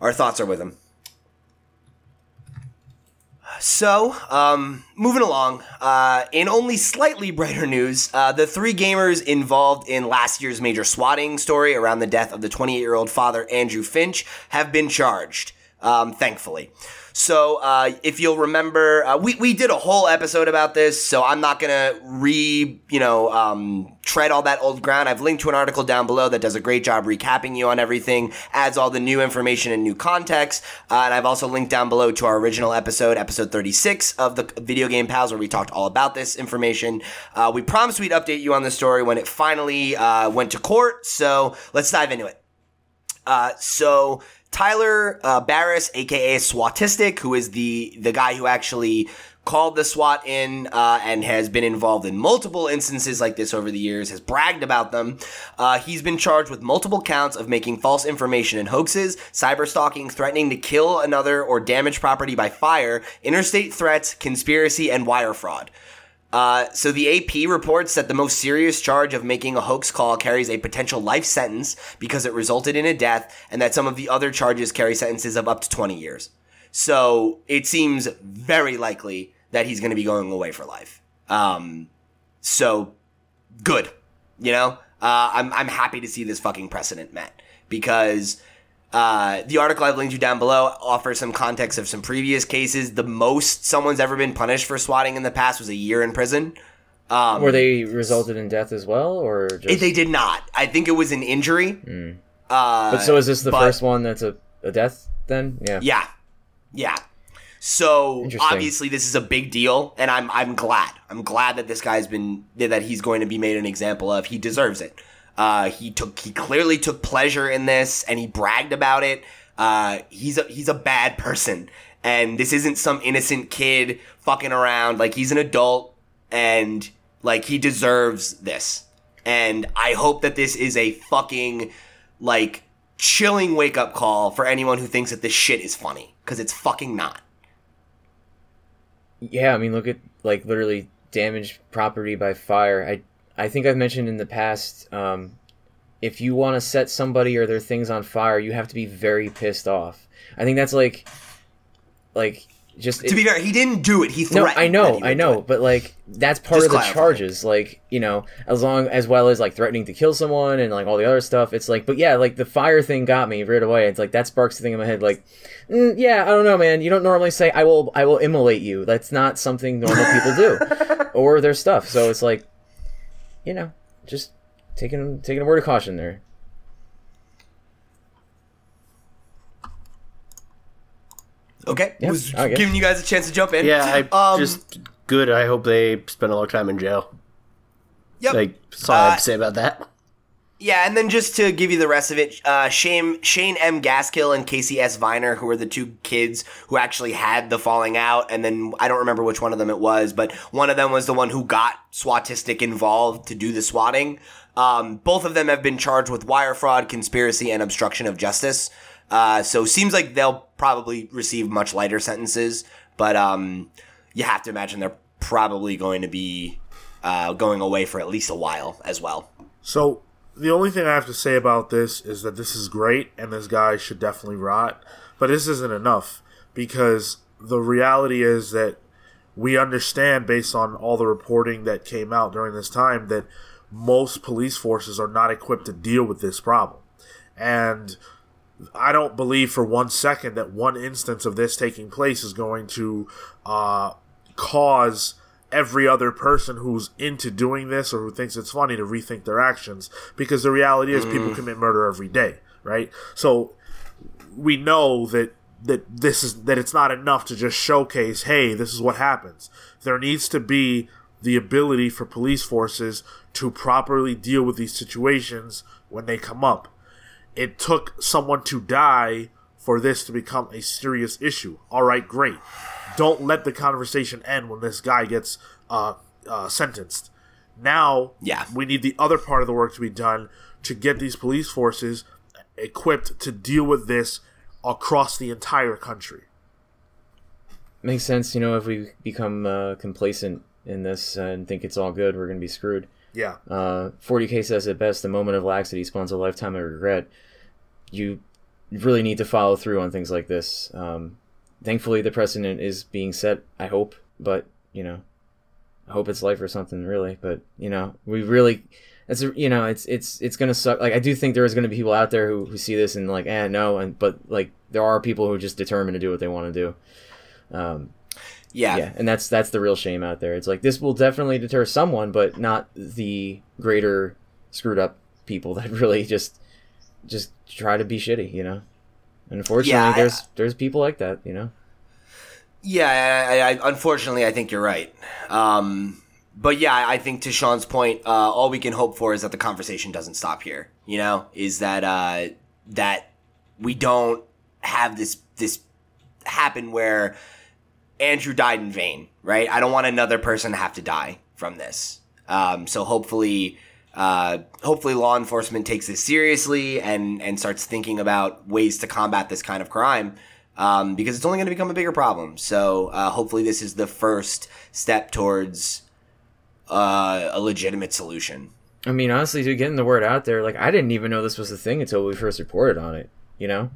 Speaker 1: our thoughts are with him. So, um, moving along, uh, in only slightly brighter news, uh, the three gamers involved in last year's major swatting story around the death of the 28 year old father Andrew Finch have been charged, um, thankfully. So, uh, if you'll remember, uh, we, we did a whole episode about this, so I'm not gonna re, you know, um, tread all that old ground. I've linked to an article down below that does a great job recapping you on everything, adds all the new information and new context, uh, and I've also linked down below to our original episode, episode 36 of the Video Game Pals, where we talked all about this information. Uh, we promised we'd update you on the story when it finally uh, went to court, so let's dive into it. Uh, so Tyler uh, Barriss, aka Swatistic, who is the the guy who actually called the SWAT in uh, and has been involved in multiple instances like this over the years, has bragged about them. Uh, he's been charged with multiple counts of making false information and hoaxes, cyber stalking, threatening to kill another or damage property by fire, interstate threats, conspiracy, and wire fraud. Uh, so the AP reports that the most serious charge of making a hoax call carries a potential life sentence because it resulted in a death, and that some of the other charges carry sentences of up to 20 years. So it seems very likely that he's going to be going away for life. Um, so good, you know. Uh, I'm I'm happy to see this fucking precedent met because uh, the article I've linked you down below offers some context of some previous cases. The most someone's ever been punished for swatting in the past was a year in prison. Um,
Speaker 3: Were they resulted in death as well, or just?
Speaker 1: they did not. I think it was an injury. Uh,
Speaker 3: but so is this the
Speaker 1: but-
Speaker 3: first one that's a, a death? Then yeah.
Speaker 1: Yeah, yeah. So obviously this is a big deal, and I'm I'm glad. I'm glad that this guy's been that he's going to be made an example of. He deserves it. Uh, he took he clearly took pleasure in this, and he bragged about it. Uh, he's a he's a bad person, and this isn't some innocent kid fucking around. Like he's an adult, and like he deserves this. And I hope that this is a fucking like chilling wake up call for anyone who thinks that this shit is funny because it's fucking not.
Speaker 3: Yeah, I mean, look at like literally damaged property by fire. I I think I've mentioned in the past, um, if you want to set somebody or their things on fire, you have to be very pissed off. I think that's like, like just
Speaker 1: To be fair, he didn't do it. He
Speaker 3: no,
Speaker 1: threatened.
Speaker 3: I
Speaker 1: that
Speaker 3: know, I know, but like that's part
Speaker 1: Just
Speaker 3: of the
Speaker 1: clarifying.
Speaker 3: charges. Like you know, as long as well as like threatening to kill someone and like all the other stuff. It's like, but yeah, like the fire thing got me right away. It's like that sparks the thing in my head. Like, mm, yeah, I don't know, man. You don't normally say I will, I will immolate you. That's not something normal people do, or their stuff. So it's like, you know, just taking taking a word of caution there.
Speaker 1: Okay,
Speaker 3: Yeah,
Speaker 1: was
Speaker 3: I
Speaker 1: giving you guys a chance to jump in.
Speaker 2: Yeah, I
Speaker 1: Um,
Speaker 2: just good. I hope they spend a long time in jail.
Speaker 1: Yep.
Speaker 2: Like, that's all I have
Speaker 1: Uh,
Speaker 2: to say about that.
Speaker 1: Yeah, and then just to give you the rest of it, uh, Shane, Shane M. Gaskill and Casey S. Viner, who were the two kids who actually had the falling out, and then I don't remember which one of them it was, but one of them was the one who got Swatistic involved to do the swatting. Um, both of them have been charged with wire fraud, conspiracy, and obstruction of justice. Uh, so seems like they'll probably receive much lighter sentences, but um, you have to imagine they're probably going to be uh, going away for at least a while as well.
Speaker 4: So the only thing I have to say about this is that this is great and this guy should definitely rot, but this isn't enough because the reality is that we understand based on all the reporting that came out during this time that most police forces are not equipped to deal with this problem. And I don't believe for one second that one instance of this taking place is going to uh, cause every other person who's into doing this or who thinks it's funny to rethink their actions because the reality is people mm. commit murder every day right so we know that that this is that it's not enough to just showcase hey this is what happens there needs to be the ability for police forces to properly deal with these situations when they come up it took someone to die for this to become a serious issue. All right, great. Don't let the conversation end when this guy gets uh, uh, sentenced. Now,
Speaker 1: Yeah.
Speaker 4: we need the other part of the work to be done to get these police forces equipped to deal with this across the entire country.
Speaker 3: makes sense. You know, if we become uh, complacent in this and think it's all good, we're gonna be screwed.
Speaker 4: Yeah.
Speaker 3: Uh, 40k says it best: the moment of laxity spawns a lifetime of regret. You really need to follow through on things like this. Um, thankfully, the precedent is being set. I hope, but you know, I hope it's life or something really. But you know, we really. It's you know it's it's it's gonna suck. Like I do think there is gonna be people out there who, who see this and like eh no and but like there are people who are just determined to do what they want to do. Um,
Speaker 1: Yeah.
Speaker 3: yeah, and that's that's the real shame out there. It's like this will definitely deter someone, but not the greater screwed up people that really just just try to be shitty, you know. And unfortunately,
Speaker 1: Yeah, I-
Speaker 3: there's there's people like that, you know.
Speaker 1: Yeah, I, I, unfortunately, I think you're right. Um, but yeah, I think to Sean's point, uh, all we can hope for is that the conversation doesn't stop here. You know, is that uh, that we don't have this this happen where Andrew died in vain, right? I don't want another person to have to die from this. Um, so hopefully, uh, hopefully, law enforcement takes this seriously and and starts thinking about ways to combat this kind of crime. Um, because it's only going to become a bigger problem. So uh, hopefully, this is the first step towards uh, a legitimate solution.
Speaker 3: I mean, honestly, dude, getting the word out there, like I didn't even know this was a thing until we first reported on it, you know.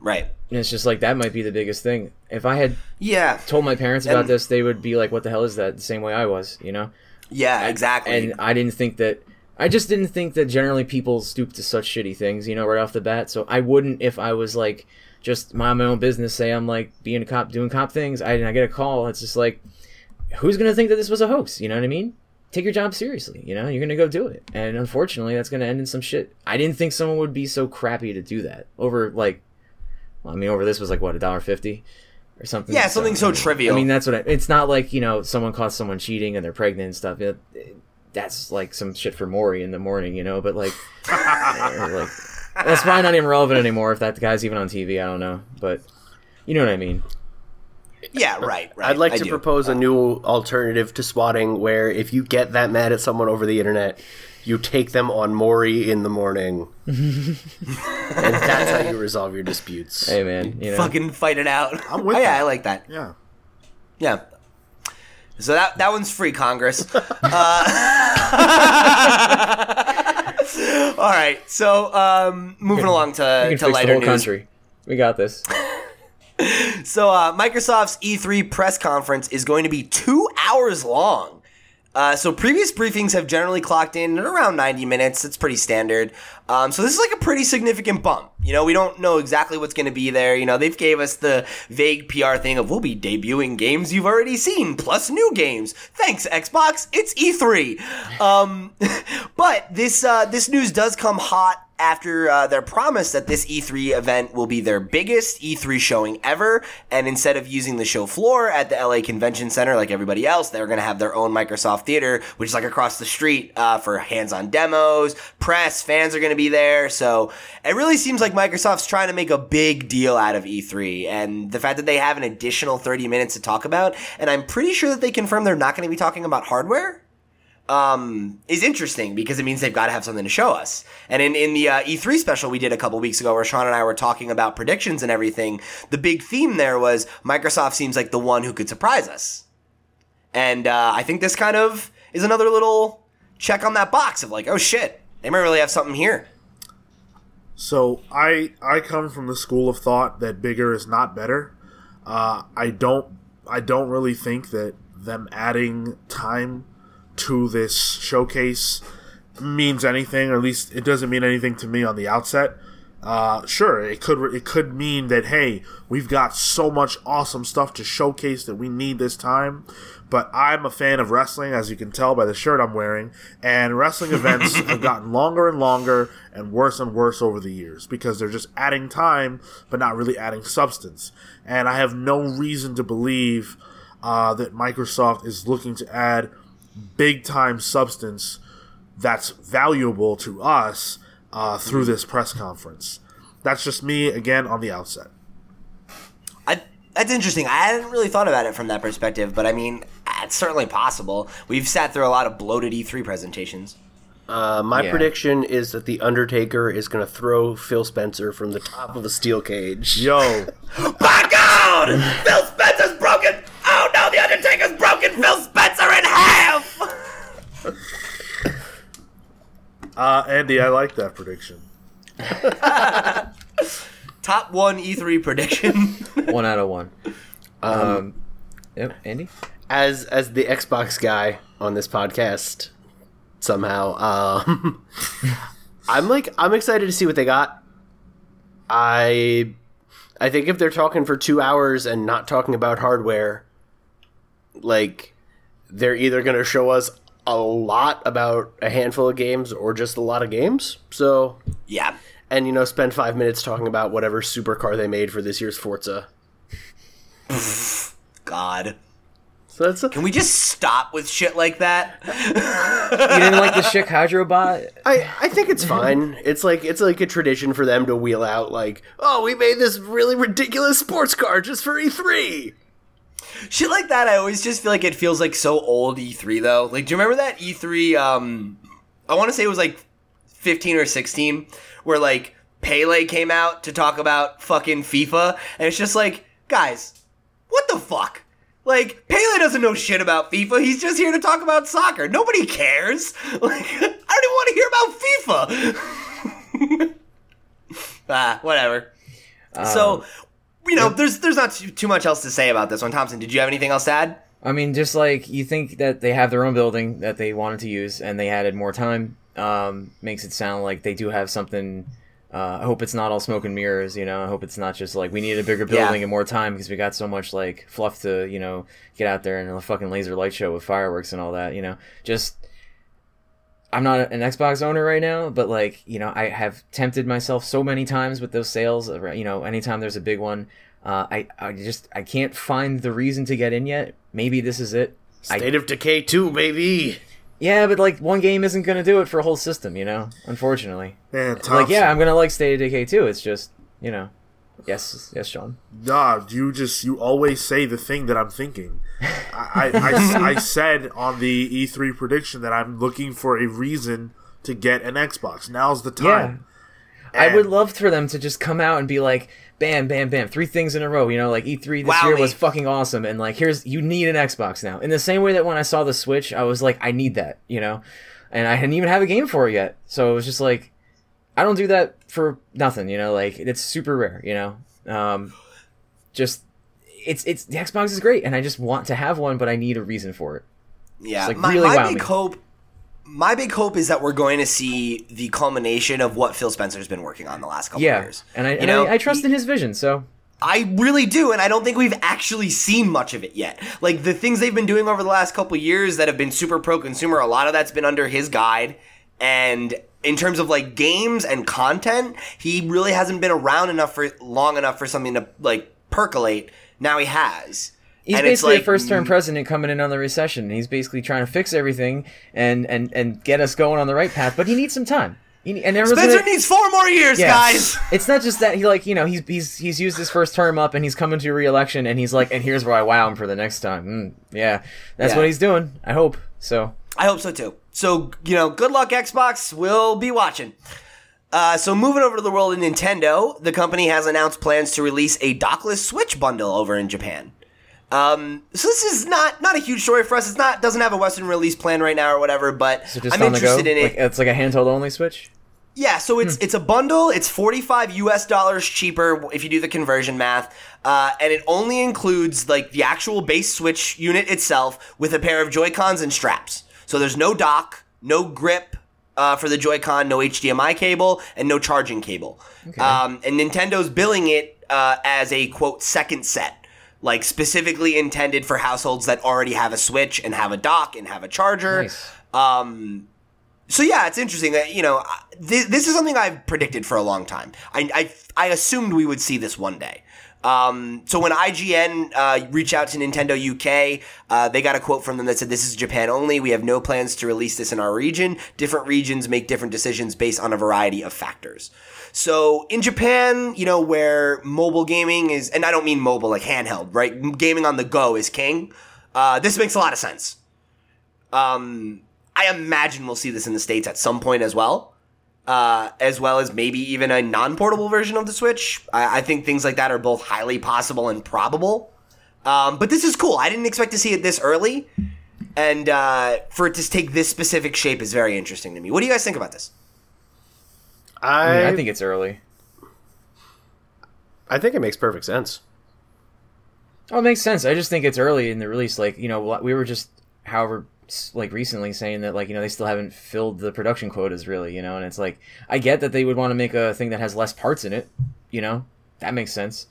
Speaker 1: Right.
Speaker 3: And it's just like that might be the biggest thing. If I had
Speaker 1: Yeah.
Speaker 3: told my parents about
Speaker 1: And-
Speaker 3: this, they would be like, "What the hell is that?" The same way I was, you know.
Speaker 1: Yeah. Exactly.
Speaker 3: and I didn't think that I just didn't think that generally people stoop to such shitty things, you know, right off the bat. So I wouldn't if I was like just mind my own business, say I'm like being a cop doing cop things, I I get a call, it's just like who's gonna think that this was a hoax, you know what I mean? Take your job seriously, you know, you're gonna go do it. And unfortunately that's gonna end in some shit. I didn't think someone would be so crappy to do that. Over like well, I mean over this was like what, a dollar fifty? Or something.
Speaker 1: yeah. Something so
Speaker 3: mean-
Speaker 1: trivial.
Speaker 3: I mean, that's what I, it's not like you know someone caught someone cheating and they're pregnant and stuff. It, it- that's like some shit for Maury in the morning, you know. But like, uh, like that's probably not even relevant anymore if that guy's even on TV. I don't know, but you know what I mean.
Speaker 1: yeah. Right. Right.
Speaker 2: I'd like
Speaker 1: I
Speaker 2: to
Speaker 1: do.
Speaker 2: propose a uh, new alternative to swatting where if you get that mad at someone over the internet, you take them on Maury in the morning. and that's how you resolve your disputes.
Speaker 3: Hey man, you know.
Speaker 1: fucking fight it out.
Speaker 4: I'm with
Speaker 1: oh, yeah,
Speaker 4: that.
Speaker 1: I like that.
Speaker 4: Yeah.
Speaker 1: Yeah. So that that one's free, Congress. uh, all right. So um, moving along to, to lighter news.
Speaker 3: country. We got this.
Speaker 1: So uh, Microsoft's E3 press conference is going to be two hours long. Uh, so previous briefings have generally clocked in at around 90 minutes. It's pretty standard. Um, so this is like a pretty significant bump. You know, we don't know exactly what's going to be there. You know, they've gave us the vague PR thing of we'll be debuting games you've already seen plus new games. Thanks Xbox. It's E3. Um, but this uh, this news does come hot after uh, their promise that this E3 event will be their biggest E3 showing ever, and instead of using the show floor at the LA Convention Center like everybody else, they're going to have their own Microsoft Theater, which is like across the street uh, for hands-on demos, press, fans are going to be there. So it really seems like Microsoft's trying to make a big deal out of E3, and the fact that they have an additional 30 minutes to talk about, and I'm pretty sure that they confirmed they're not going to be talking about hardware um, is interesting because it means they've got to have something to show us. And in, in the uh, E3 special we did a couple weeks ago where Sean and I were talking about predictions and everything, the big theme there was Microsoft seems like the one who could surprise us. And uh, I think this kind of is another little check on that box of like, oh shit, they might really have something here.
Speaker 4: So I I come from the school of thought that bigger is not better. Uh, I don't I don't really think that them adding time to this showcase means anything, or at least it doesn't mean anything to me on the outset. Uh, sure, it could it could mean that hey, we've got so much awesome stuff to showcase that we need this time. But I'm a fan of wrestling, as you can tell by the shirt I'm wearing, and wrestling events have gotten longer and longer and worse and worse over the years because they're just adding time, but not really adding substance. And I have no reason to believe uh, that Microsoft is looking to add big time substance that's valuable to us uh, through this press conference. That's just me again on the outset.
Speaker 1: I, that's interesting. I hadn't really thought about it from that perspective, but I mean, it's certainly possible. We've sat through a lot of bloated E3 presentations.
Speaker 2: Uh, my
Speaker 3: Yeah.
Speaker 2: prediction is that the Undertaker is going to throw Phil Spencer from the top of a steel cage.
Speaker 4: Yo,
Speaker 1: My God! Phil Spencer's broken broken. Oh no, the Undertaker's broken Phil Spencer in half.
Speaker 4: Uh, Andy, I like that prediction.
Speaker 1: Top one E3 prediction.
Speaker 3: one out of one. Um, yep, Andy.
Speaker 2: as as the Xbox guy on this podcast somehow um I'm like I'm excited to see what they got. I I think if they're talking for 2 hours and not talking about hardware like they're either going to show us a lot about a handful of games or just a lot of games. So
Speaker 1: yeah.
Speaker 2: and you know spend 5 minutes talking about whatever supercar they made for this year's Forza.
Speaker 1: God.
Speaker 2: So that's a,
Speaker 1: Can we just stop with shit like that?
Speaker 3: You didn't like the Chick Hydro bot?
Speaker 2: I, I think it's fine. It's like it's like a tradition for them to wheel out like, oh, we made this really ridiculous sports car just for E E3.
Speaker 1: Shit like that, I always just feel like it feels like so old E3 though. Like, do you remember that E3? Um, I want to say it was like 15 or 16, where like Pele came out to talk about fucking FIFA, and it's just like, guys, what the fuck? Like, Pele doesn't know shit about FIFA. He's just here to talk about soccer. Nobody cares. Like, I don't even want to hear about FIFA. ah, whatever. so, you know, there's there's not too, too much else to say about this one. Thompson, did you have anything else to add?
Speaker 3: I mean, just like you think that they have their own building that they wanted to use and they added more time, um, makes it sound like they do have something. Uh, I hope it's not all smoke and mirrors, you know. I hope it's not just like we need a bigger building
Speaker 1: Yeah.
Speaker 3: and more time because we got so much like fluff to, you know, get out there and a fucking laser light show with fireworks and all that, you know. Just I'm not an Xbox owner right now, but like you know, I have tempted myself so many times with those sales. uh, You know, anytime there's a big one, uh, I I just I can't find the reason to get in yet. Maybe this is it. I-
Speaker 2: State of Decay 2, baby.
Speaker 3: Yeah, but like one game isn't gonna do it for a whole system, you know. Unfortunately,
Speaker 4: Man,
Speaker 3: like yeah, I'm gonna like State of Decay too. It's just you know, yes, yes, Sean.
Speaker 4: Nah, you just you always say the thing that I'm thinking. I, I, I, I said on the E3 prediction that I'm looking for a reason to get an Xbox. Now's the time.
Speaker 3: I
Speaker 4: And-
Speaker 3: would love for them to just come out and be like, bam, bam, bam, three things in a row. You know, like E3 this year was fucking awesome, and like here's you need an Xbox now. In the same way that when I saw the Switch, I was like, I need that, you know, and I hadn't even have a game for it yet, so it was just like, I don't do that for nothing, you know, like it's super rare, you know, um, just it's it's the Xbox is great, and I just want to have one, but I need a reason for it.
Speaker 1: Yeah,
Speaker 3: like,
Speaker 1: my,
Speaker 3: really
Speaker 1: my
Speaker 3: wow
Speaker 1: big
Speaker 3: me.
Speaker 1: hope, my big hope is that we're going to see the culmination of what Phil Spencer's been working on the last couple of
Speaker 3: Yeah,
Speaker 1: years.
Speaker 3: and I
Speaker 1: You
Speaker 3: and
Speaker 1: know,
Speaker 3: I, I trust
Speaker 1: he-
Speaker 3: in his vision, so
Speaker 1: I really do, and I don't think we've actually seen much of it yet. Like the things they've been doing over the last couple years that have been super pro consumer, a lot of that's been under his guide. And in terms of like games and content, he really hasn't been around enough for long enough for something to like percolate. Now he has.
Speaker 3: He's
Speaker 1: And
Speaker 3: basically
Speaker 1: like-
Speaker 3: a first term president coming in on the recession. He's basically trying to fix everything and, and, and get us going on the right path, but he needs some time. He, and
Speaker 1: Spencer
Speaker 3: gonna-
Speaker 1: needs four more years,
Speaker 3: Yeah.
Speaker 1: guys.
Speaker 3: It's not just that he like you know he's he's he's used his first term up and he's coming to re-election and he's like and here's where I wow him for the next time. Mm, yeah, that's
Speaker 1: Yeah.
Speaker 3: what he's doing. I hope so.
Speaker 1: I hope so too. So, you know, good luck, Xbox. We'll be watching. Uh, so, moving over to the world of Nintendo, the company has announced plans to release a dockless Switch bundle over in Japan. Um, so this is not not a huge story for us. It's not doesn't have a Western release plan right now or whatever. But
Speaker 3: So
Speaker 1: I'm
Speaker 3: on the go.
Speaker 1: interested in it.
Speaker 3: Like, it's like a handheld only switch.
Speaker 1: Yeah, so it's it's a bundle. It's forty five U.S. dollars cheaper if you do the conversion math, uh, and it only includes like the actual base Switch unit itself with a pair of Joy Cons and straps. So there's no dock, no grip uh, for the Joy Con, no HDMI cable, and no charging cable. Um, and Nintendo's billing it uh, as a quote second set, like specifically intended for households that already have a Switch and have a dock and have a charger.
Speaker 3: Nice.
Speaker 1: Um, so yeah, it's interesting that you know th- this is something I've predicted for a long time. I I, I assumed we would see this one day. Um, so when IGN uh, reached out to Nintendo UK, uh, they got a quote from them that said, "This is Japan only. We have no plans to release this in our region. Different regions make different decisions based on a variety of factors." So in Japan, you know, where mobile gaming is, and I don't mean mobile like handheld, right? Gaming on the go is king. Uh, this makes a lot of sense. Um, I imagine we'll see this in the states at some point as well, uh, as well as maybe even a non-portable version of the Switch. I, I think things like that are both highly possible and probable. Um, but this is cool. I didn't expect to see it this early, and uh, for it to take this specific shape is very interesting to me. What do you guys think about this?
Speaker 3: I,
Speaker 2: I,
Speaker 3: mean, I think it's early.
Speaker 2: I think it makes perfect sense.
Speaker 3: Oh, it makes sense. I just think it's early in the release. Like, you know, we were just, however, s- like recently saying that, like, you know, they still haven't filled the production quotas really, you know, and it's like, I get that they would want to make a thing that has less parts in it, you know, that makes sense.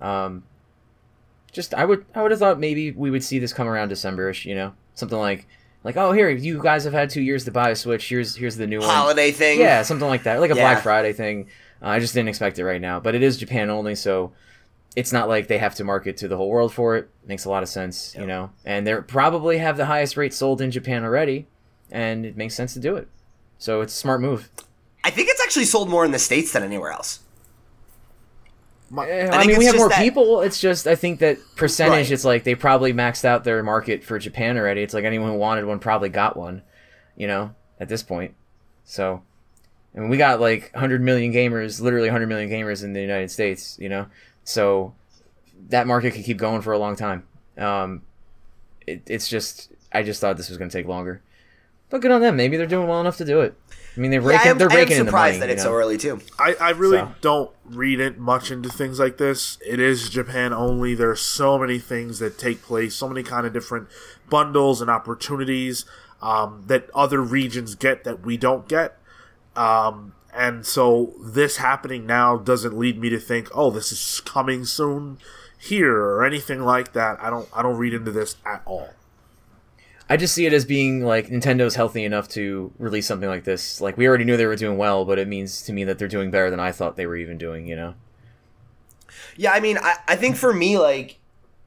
Speaker 3: Um, just, I would, I would have thought maybe we would see this come around Decemberish, you know, something like, like, oh, here, you guys have had two years to buy a Switch. Here's, here's the new one.
Speaker 1: Holiday thing?
Speaker 3: Yeah, something like that, like a
Speaker 1: Yeah.
Speaker 3: Black Friday thing. Uh, I just didn't expect it right now, but it is Japan only, so it's not like they have to market to the whole world for it. Makes a lot of sense, you know. And they probably have the highest rate sold in Japan already, and it makes sense to do it. So it's a smart move.
Speaker 1: I think it's actually sold more in the states than anywhere else.
Speaker 4: My,
Speaker 3: Eh,
Speaker 1: I
Speaker 3: I,
Speaker 1: think
Speaker 3: mean, we have more
Speaker 1: that-
Speaker 3: people. It's just I think that percentage.
Speaker 1: Right.
Speaker 3: It's like they probably maxed out their market for Japan already. It's like anyone who wanted one probably got one, you know, at this point. So, I mean, we got like 100 million gamers, literally 100 million gamers in the United States, you know. So that market could keep going for a long time. Um, it, it's just I just thought this was going to take longer, but good on them. Maybe they're doing well enough to do it. I mean, they're
Speaker 1: Yeah,
Speaker 3: raking,
Speaker 1: I am,
Speaker 3: they're raking in the
Speaker 1: surprised that it's
Speaker 3: you know?
Speaker 1: so early too.
Speaker 4: I, I really
Speaker 3: So.
Speaker 4: don't read it much into things like this. It is Japan only. There's so many things that take place, so many kind of different bundles and opportunities um, that other regions get that we don't get. Um, and so this happening now doesn't lead me to think, oh, this is coming soon here or anything like that. I don't I don't read into this at all.
Speaker 3: I just see it as being like Nintendo's healthy enough to release something like this. Like we already knew they were doing well, but it means to me that they're doing better than I thought they were even doing. You know?
Speaker 1: Yeah, I mean, I, I think for me, like,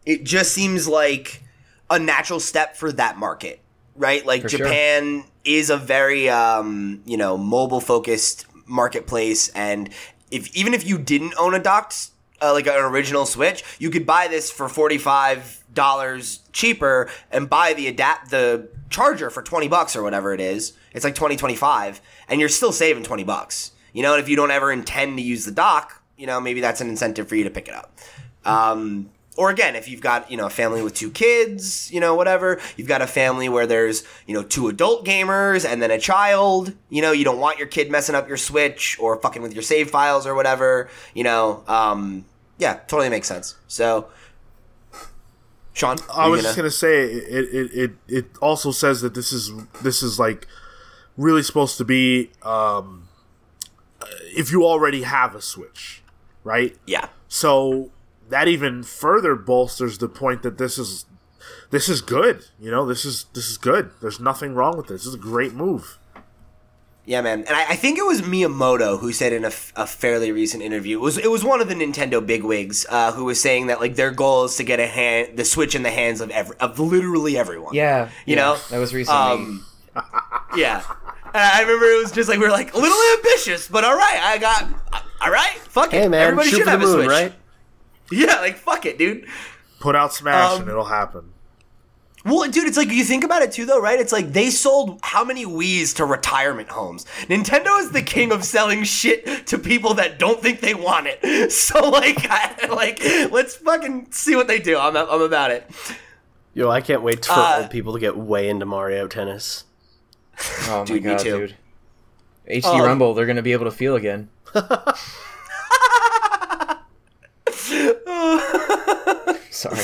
Speaker 1: it just seems like a natural step for that market, right? Like,
Speaker 3: For sure.
Speaker 1: Japan is a very, um, you know, mobile focused marketplace, and if even if you didn't own a docked, uh, like an original Switch, you could buy this for forty five dollars cheaper and buy the adapt the charger for 20 bucks or whatever it is. It's like 20 25 and you're still saving 20 bucks. You know and if you don't ever intend to use the dock you know maybe that's an incentive for you to pick it up. Um, or again if you've got you know a family with two kids you know whatever you've got a family where there's you know two adult gamers and then a child you know you don't want your kid messing up your switch or fucking with your save files or whatever you know um, yeah totally makes sense so sean
Speaker 4: I was
Speaker 1: gonna-
Speaker 4: just gonna say it, it it it also says that this is this is like really supposed to be um, if you already have a Switch, right?
Speaker 1: yeah
Speaker 4: So that even further bolsters the point that this is this is good. You know, this is this is good. There's nothing wrong with this. This is a great move.
Speaker 1: Yeah, man, and I, I think it was Miyamoto who said in a, f- a fairly recent interview. It was it was one of the Nintendo bigwigs uh, who was saying that like their goal is to get a hand the Switch in the hands of every of literally everyone.
Speaker 3: Yeah,
Speaker 1: you
Speaker 3: yeah,
Speaker 1: know
Speaker 3: that was recently.
Speaker 1: Um, yeah, and I remember it was just like we were like a little ambitious, but all right, I got all right. Fuck it,
Speaker 2: Hey man,
Speaker 1: everybody
Speaker 2: shoot
Speaker 1: should
Speaker 2: for the
Speaker 1: have a
Speaker 2: moon,
Speaker 1: Switch,
Speaker 2: right?
Speaker 1: Yeah, like fuck it, dude.
Speaker 4: Put out Smash
Speaker 1: Um,
Speaker 4: and it'll happen.
Speaker 1: Well, dude, it's like you think about it too, though, right? It's like they sold how many Wii's to retirement homes. Nintendo is the king of selling shit to people that don't think they want it. So, like, I, like, let's fucking see what they do. I'm, I'm about it.
Speaker 2: Yo, I can't wait for
Speaker 1: Uh,
Speaker 2: old people to get way into Mario Tennis.
Speaker 3: oh my
Speaker 1: dude, me
Speaker 3: god,
Speaker 1: too.
Speaker 3: dude. HD
Speaker 1: Um,
Speaker 3: Rumble, they're gonna be able to feel again. Sorry.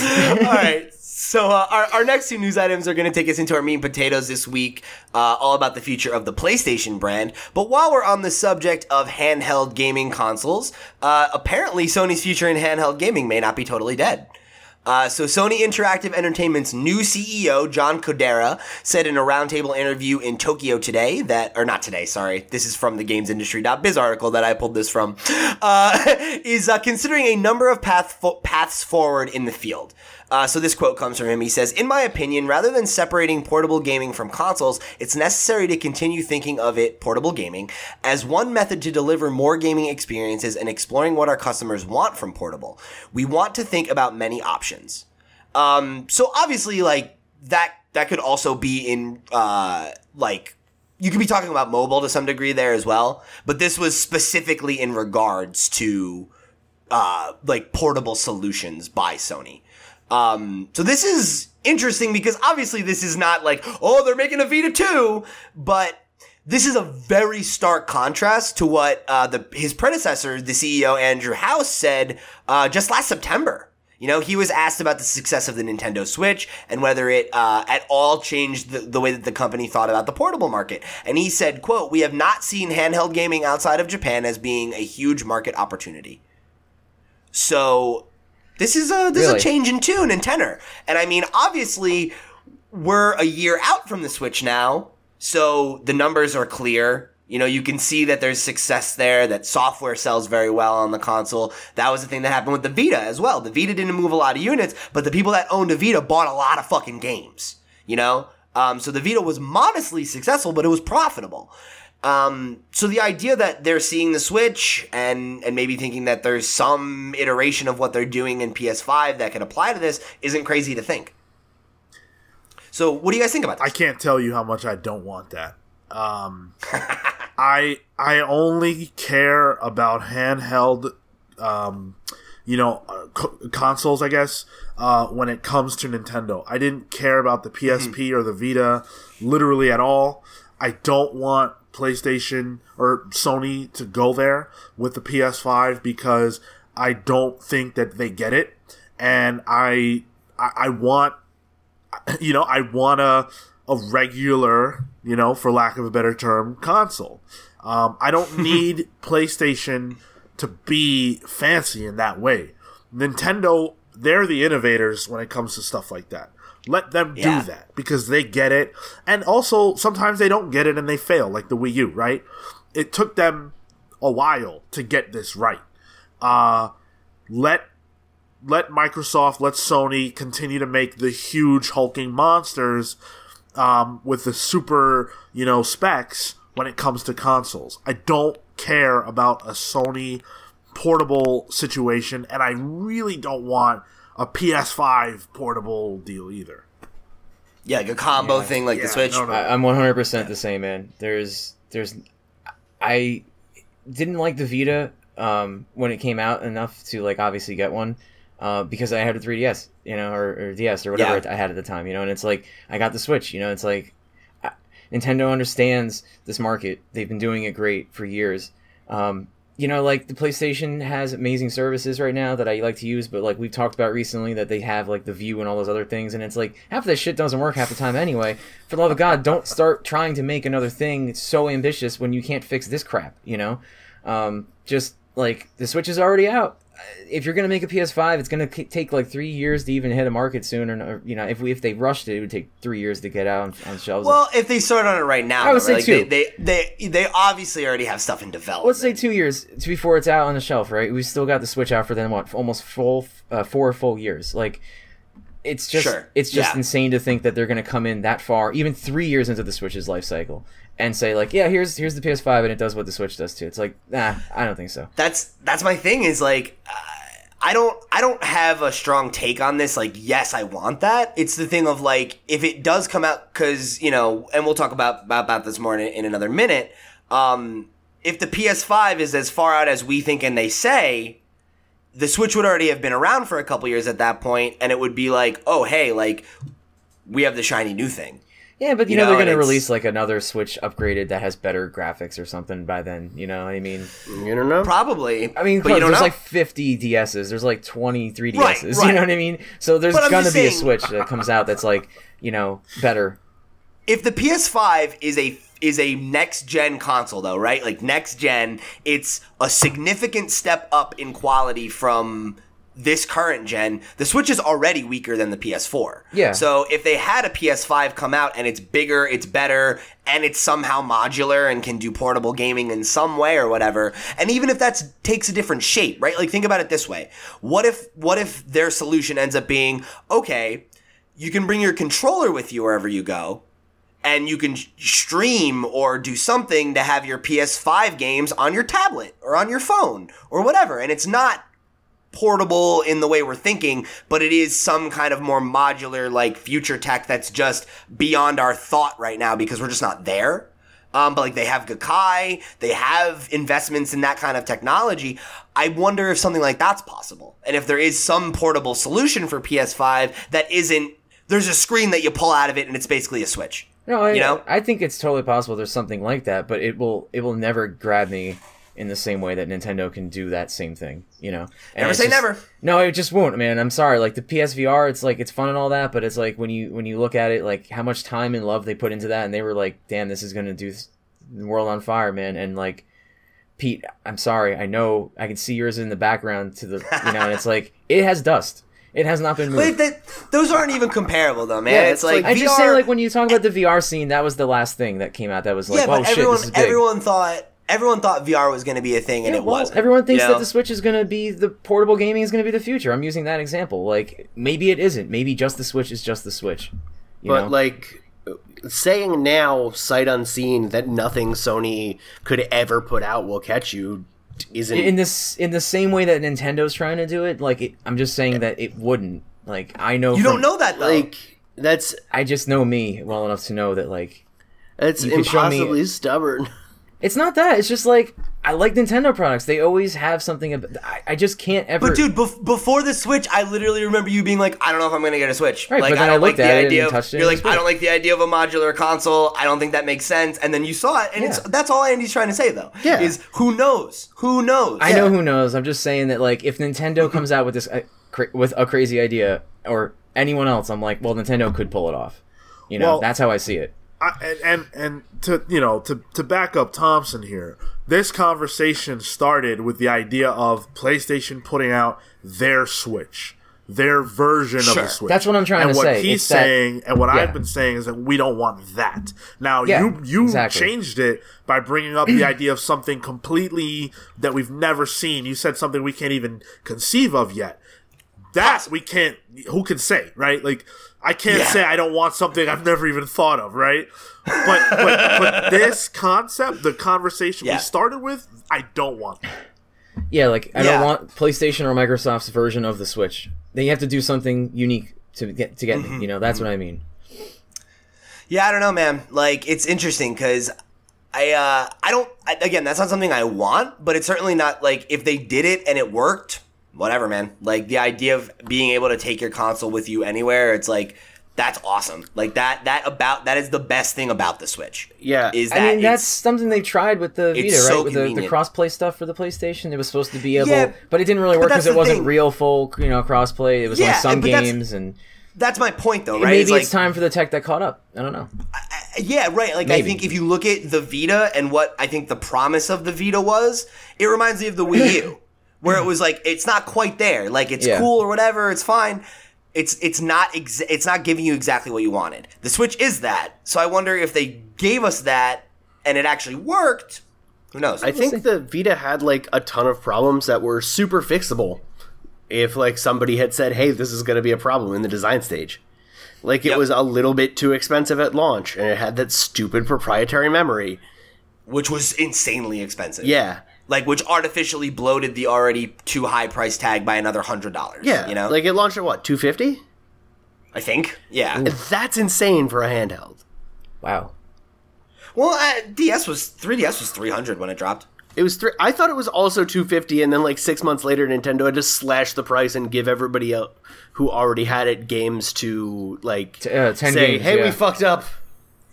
Speaker 1: All right. So uh, our, our next two news items are going to take us into our meat and potatoes this week, uh, all about the future of the PlayStation brand. But while we're on the subject of handheld gaming consoles, uh, apparently Sony's future in handheld gaming may not be totally dead. Uh, so Sony Interactive Entertainment's new CEO, John Kodera, said in a roundtable interview in Tokyo today that, or not today, sorry, this is from the GamesIndustry.biz article that I pulled this from, uh, is uh, considering a number of path fo- paths forward in the field. Uh, so this quote comes from him. He says, "In my opinion, rather than separating portable gaming from consoles, it's necessary to continue thinking of it, portable gaming, as one method to deliver more gaming experiences and exploring what our customers want from portable. We want to think about many options." Um, so obviously, like that, that could also be in uh, like you could be talking about mobile to some degree there as well. But this was specifically in regards to uh, like portable solutions by Sony. Um, so this is interesting because obviously this is not like, oh, they're making a Vita 2, but this is a very stark contrast to what uh, the his predecessor, the CEO Andrew House, said uh, just last September. You know, he was asked about the success of the Nintendo Switch and whether it uh, at all changed the, the way that the company thought about the portable market. And he said, "quote We have not seen handheld gaming outside of Japan as being a huge market opportunity." So this is a this
Speaker 3: Really?
Speaker 1: is a change in tune and tenor. And I mean, obviously, we're a year out from the Switch now, so the numbers are clear. You know, you can see that there's success there, that software sells very well on the console. That was the thing that happened with the Vita as well. The Vita didn't move a lot of units, but the people that owned a Vita bought a lot of fucking games, you know? Um, so the Vita was modestly successful, but it was profitable. Um, so the idea that they're seeing the Switch and and maybe thinking that there's some iteration of what they're doing in PS5 that can apply to this isn't crazy to think. So what do you guys think about this?
Speaker 4: I can't tell you how much I don't want that. Um, I I only care about handheld, um, you know, uh, co- consoles. I guess uh, when it comes to Nintendo, I didn't care about the PSP or the Vita literally at all. I don't want PlayStation or Sony to go there with the PS5 because I don't think that they get it, and I I, I want you know, I want a a regular, you know, for lack of a better term, console. Um, I don't need PlayStation to be fancy in that way. Nintendo, they're the innovators when it comes to stuff like that. Let them
Speaker 1: Yeah.
Speaker 4: do that because they get it. And also, sometimes they don't get it and they fail, like the Wii U, right? It took them a while to get this right. Uh, let let Microsoft, let Sony continue to make the huge hulking monsters um, with the super, you know, specs when it comes to consoles. I don't care about a Sony portable situation, and I really don't want a PS5 portable deal either.
Speaker 1: yeah, like a combo thing like the Switch.
Speaker 4: no, no.
Speaker 3: I, I'm 100% the same, man. There's, there's, I didn't like the Vita um, when it came out enough to like obviously get one uh, because I had a 3DS, you know, or, or DS or whatever
Speaker 1: Yeah.
Speaker 3: I had at the time, you know, and it's like I got the Switch, you know, it's like I, Nintendo understands this market. They've been doing it great for years. Um, you know, like the PlayStation has amazing services right now that I like to use, but like we've talked about recently that they have like the Vue and all those other things, and it's like half of that shit doesn't work half the time anyway. For the love of God, don't start trying to make another thing so ambitious when you can't fix this crap. You know, um, just like the Switch is already out. If you're gonna make a PS5, it's gonna take like three years to even hit a market soon, or you know, if we if they rushed it, it would take three years to get out on, on shelves.
Speaker 1: Well, if they start on it right now,
Speaker 3: I would
Speaker 1: though,
Speaker 3: say
Speaker 1: like,
Speaker 3: two.
Speaker 1: They, they they they obviously already have stuff in development.
Speaker 3: let's say two years before it's out on the shelf, right? We still got the Switch out for then what, almost full uh, four full years. Like, it's just
Speaker 1: Sure.
Speaker 3: it's just
Speaker 1: Yeah.
Speaker 3: insane to think that they're going to come in that far, even three years into the Switch's life cycle, and say like, yeah, here's here's the PS5 and it does what the Switch does too. It's like, nah, I don't think so.
Speaker 1: that's that's my thing is like uh, I don't I don't have a strong take on this like yes I want that it's the thing of like if it does come out cuz you know and we'll talk about about, this more in, in another minute um if the PS5 is as far out as we think and they say the Switch would already have been around for a couple years at that point and it would be like oh hey like we have the shiny new thing
Speaker 3: Yeah, but you,
Speaker 1: You
Speaker 3: know,
Speaker 1: know,
Speaker 3: they're going to release like another Switch upgraded that has better graphics or something by then. You know what I mean?
Speaker 2: You don't know?
Speaker 1: probably
Speaker 3: I mean,
Speaker 1: but you don't
Speaker 3: there's
Speaker 1: know
Speaker 3: like 50 DSs. There's like 20 3DSs.
Speaker 1: Right,
Speaker 3: You know what I mean? So there's
Speaker 1: But
Speaker 3: going to
Speaker 1: just
Speaker 3: be a Switch that comes out that's like, you know, better.
Speaker 1: if the PS5 is a is a next gen console though, right? Like next gen, it's a significant step up in quality from this current gen. The Switch is already weaker than the PS4.
Speaker 3: Yeah.
Speaker 1: So if they had a PS5 come out and it's bigger, it's better, and it's somehow modular and can do portable gaming in some way or whatever, and even if that takes a different shape, right? Like think about it this way: what if what if their solution ends up being okay? You can bring your controller with you wherever you go, and you can stream or do something to have your PS5 games on your tablet or on your phone or whatever. And it's not portable in the way we're thinking, but it is some kind of more modular, like future tech that's just beyond our thought right now because we're just not there. Um, but like they have Gaikai, they have investments in that kind of technology. I wonder if something like that's possible, and if there is some portable solution for PS5 that isn't. There's a screen that you pull out of it, and it's basically a Switch.
Speaker 3: No, I,
Speaker 1: You know?
Speaker 3: I think it's totally possible there's something like that, but it will it will never grab me in the same way that Nintendo can do that same thing. You know, And
Speaker 1: Never say
Speaker 3: just-
Speaker 1: never.
Speaker 3: No, it just won't, man. I'm sorry. Like the PSVR, it's like it's fun and all that, but it's like when you when you look at it, like how much time and love they put into that, and they were like, "Damn, this is gonna do the world on fire, man." And like, Pete, I'm sorry. I know I can see yours in the background to the you know, and it's like it has dust. It has not been moved.
Speaker 1: But that, those aren't even comparable, though, man.
Speaker 2: Yeah,
Speaker 1: it's,
Speaker 2: it's
Speaker 1: like,
Speaker 2: like-
Speaker 3: I just say
Speaker 1: VR
Speaker 3: like when you talk about the VR scene, that was the last thing that came out. That was like,
Speaker 1: yeah,
Speaker 3: oh
Speaker 1: but
Speaker 3: shit,
Speaker 1: everyone
Speaker 3: this is big.
Speaker 1: everyone thought everyone thought VR was going to be a thing, and
Speaker 3: Yeah,
Speaker 1: it
Speaker 3: well,
Speaker 1: wasn't.
Speaker 3: Everyone thinks
Speaker 1: you know?
Speaker 3: that the Switch is going to be the portable gaming is going to be the future. I'm using that example. Like maybe it isn't. Maybe just the Switch is just the Switch. You
Speaker 2: But
Speaker 3: know?
Speaker 2: like saying now, sight unseen, that nothing Sony could ever put out will catch you isn't.
Speaker 3: in this in the same way that Nintendo's trying to do it, like it, I'm just saying that it wouldn't. Like I know
Speaker 1: you
Speaker 3: from-
Speaker 1: don't know that though.
Speaker 2: like that's
Speaker 3: I just know me well enough to know that like
Speaker 2: it's
Speaker 3: You could me-
Speaker 2: impossibly stubborn.
Speaker 3: it's not that. It's just like I like Nintendo products. They always have something. Ab- I, I just can't ever.
Speaker 1: But dude, bef- before the Switch, I literally remember you being like, "I don't know if I'm gonna get a Switch."
Speaker 3: Right,
Speaker 1: like,
Speaker 3: but then
Speaker 1: I
Speaker 3: I
Speaker 1: don't like the idea. Of, you're like, "I don't like the idea of a modular console. I don't think that makes sense." And then you saw it, and it's that's all Andy's trying to say though.
Speaker 2: Yeah.
Speaker 1: is who knows? Who knows?
Speaker 3: I know who knows. I'm just saying that like if Nintendo comes out with this uh, cra- with a crazy idea or anyone else, I'm like, well, Nintendo could pull it off. You know,
Speaker 4: Well-
Speaker 3: that's how I see it.
Speaker 4: I, and, and and to you know to to back up Thompson here, this conversation started with the idea of PlayStation putting out their Switch, their version of the Switch.
Speaker 3: That's what I'm trying
Speaker 4: and
Speaker 3: to
Speaker 4: what
Speaker 3: say.
Speaker 4: he's
Speaker 3: It's that-
Speaker 4: saying, and what
Speaker 3: yeah.
Speaker 4: I've been saying is that we don't want that. Now
Speaker 3: Yeah,
Speaker 4: you you
Speaker 3: exactly.
Speaker 4: changed it by bringing up the idea of something completely that we've never seen. You said something we can't even conceive of yet. That we can't. Who can say, right? Like I can't
Speaker 1: Yeah.
Speaker 4: say I don't want something I've never even thought of, right? But but but this concept, the conversation
Speaker 1: Yeah.
Speaker 4: we started with, I don't want. That.
Speaker 3: Yeah, like I
Speaker 1: Yeah.
Speaker 3: don't want PlayStation or Microsoft's version of the Switch. They have to do something unique to get to get
Speaker 1: Mm-hmm.
Speaker 3: me. You know, that's what I mean.
Speaker 1: Yeah, I don't know, man. Like it's interesting because I uh I don't I, again that's not something I want, but it's certainly not like if they did it and it worked, whatever, man. Like the idea of being able to take your console with you anywhere, it's like that's awesome. Like that that about that is the best thing about the Switch.
Speaker 2: Yeah.
Speaker 1: Is that
Speaker 3: I mean, that's something they tried with the Vita, right? with the, the
Speaker 1: convenient.
Speaker 3: cross-play stuff for the PlayStation. It was supposed to be able,
Speaker 1: Yeah,
Speaker 3: but it didn't really work because it wasn't
Speaker 1: thing.
Speaker 3: real full, you know, cross-play. It was
Speaker 1: Yeah,
Speaker 3: only some games, and
Speaker 1: that's my point though, right?
Speaker 3: maybe
Speaker 1: It's like,
Speaker 3: it's time for the tech that caught up. I don't know.
Speaker 1: Yeah, right. Like I think if you look at the Vita and what I think the promise of the Vita was, it reminds me of the Wii U, where it was like it's not quite there. Like it's
Speaker 3: Yeah.
Speaker 1: cool or whatever, it's fine. It's it's not ex- it's not giving you exactly what you wanted. The Switch is that. So I wonder if they gave us that and it actually worked. Who knows?
Speaker 2: I think the Vita had like a ton of problems that were super fixable. If like somebody had said, "Hey, this is going to be a problem in the design stage," like it
Speaker 1: Yep.
Speaker 2: was a little bit too expensive at launch, and it had that stupid proprietary memory.
Speaker 1: which was insanely expensive.
Speaker 2: Yeah,
Speaker 1: Like which artificially bloated the already too high price tag by another hundred dollars.
Speaker 2: yeah.
Speaker 1: You know?
Speaker 2: like it launched at what two fifty?
Speaker 1: I think. Yeah.
Speaker 2: That's insane for a handheld.
Speaker 3: Wow.
Speaker 1: Well, uh, DS was 3DS was 300 when it dropped.
Speaker 2: It was three. I thought it was also two fifty, and then like six months later, Nintendo had to slash the price and give everybody else who already had it games to like
Speaker 3: T- uh, 10
Speaker 2: say,
Speaker 3: games,
Speaker 2: "Hey, we fucked up."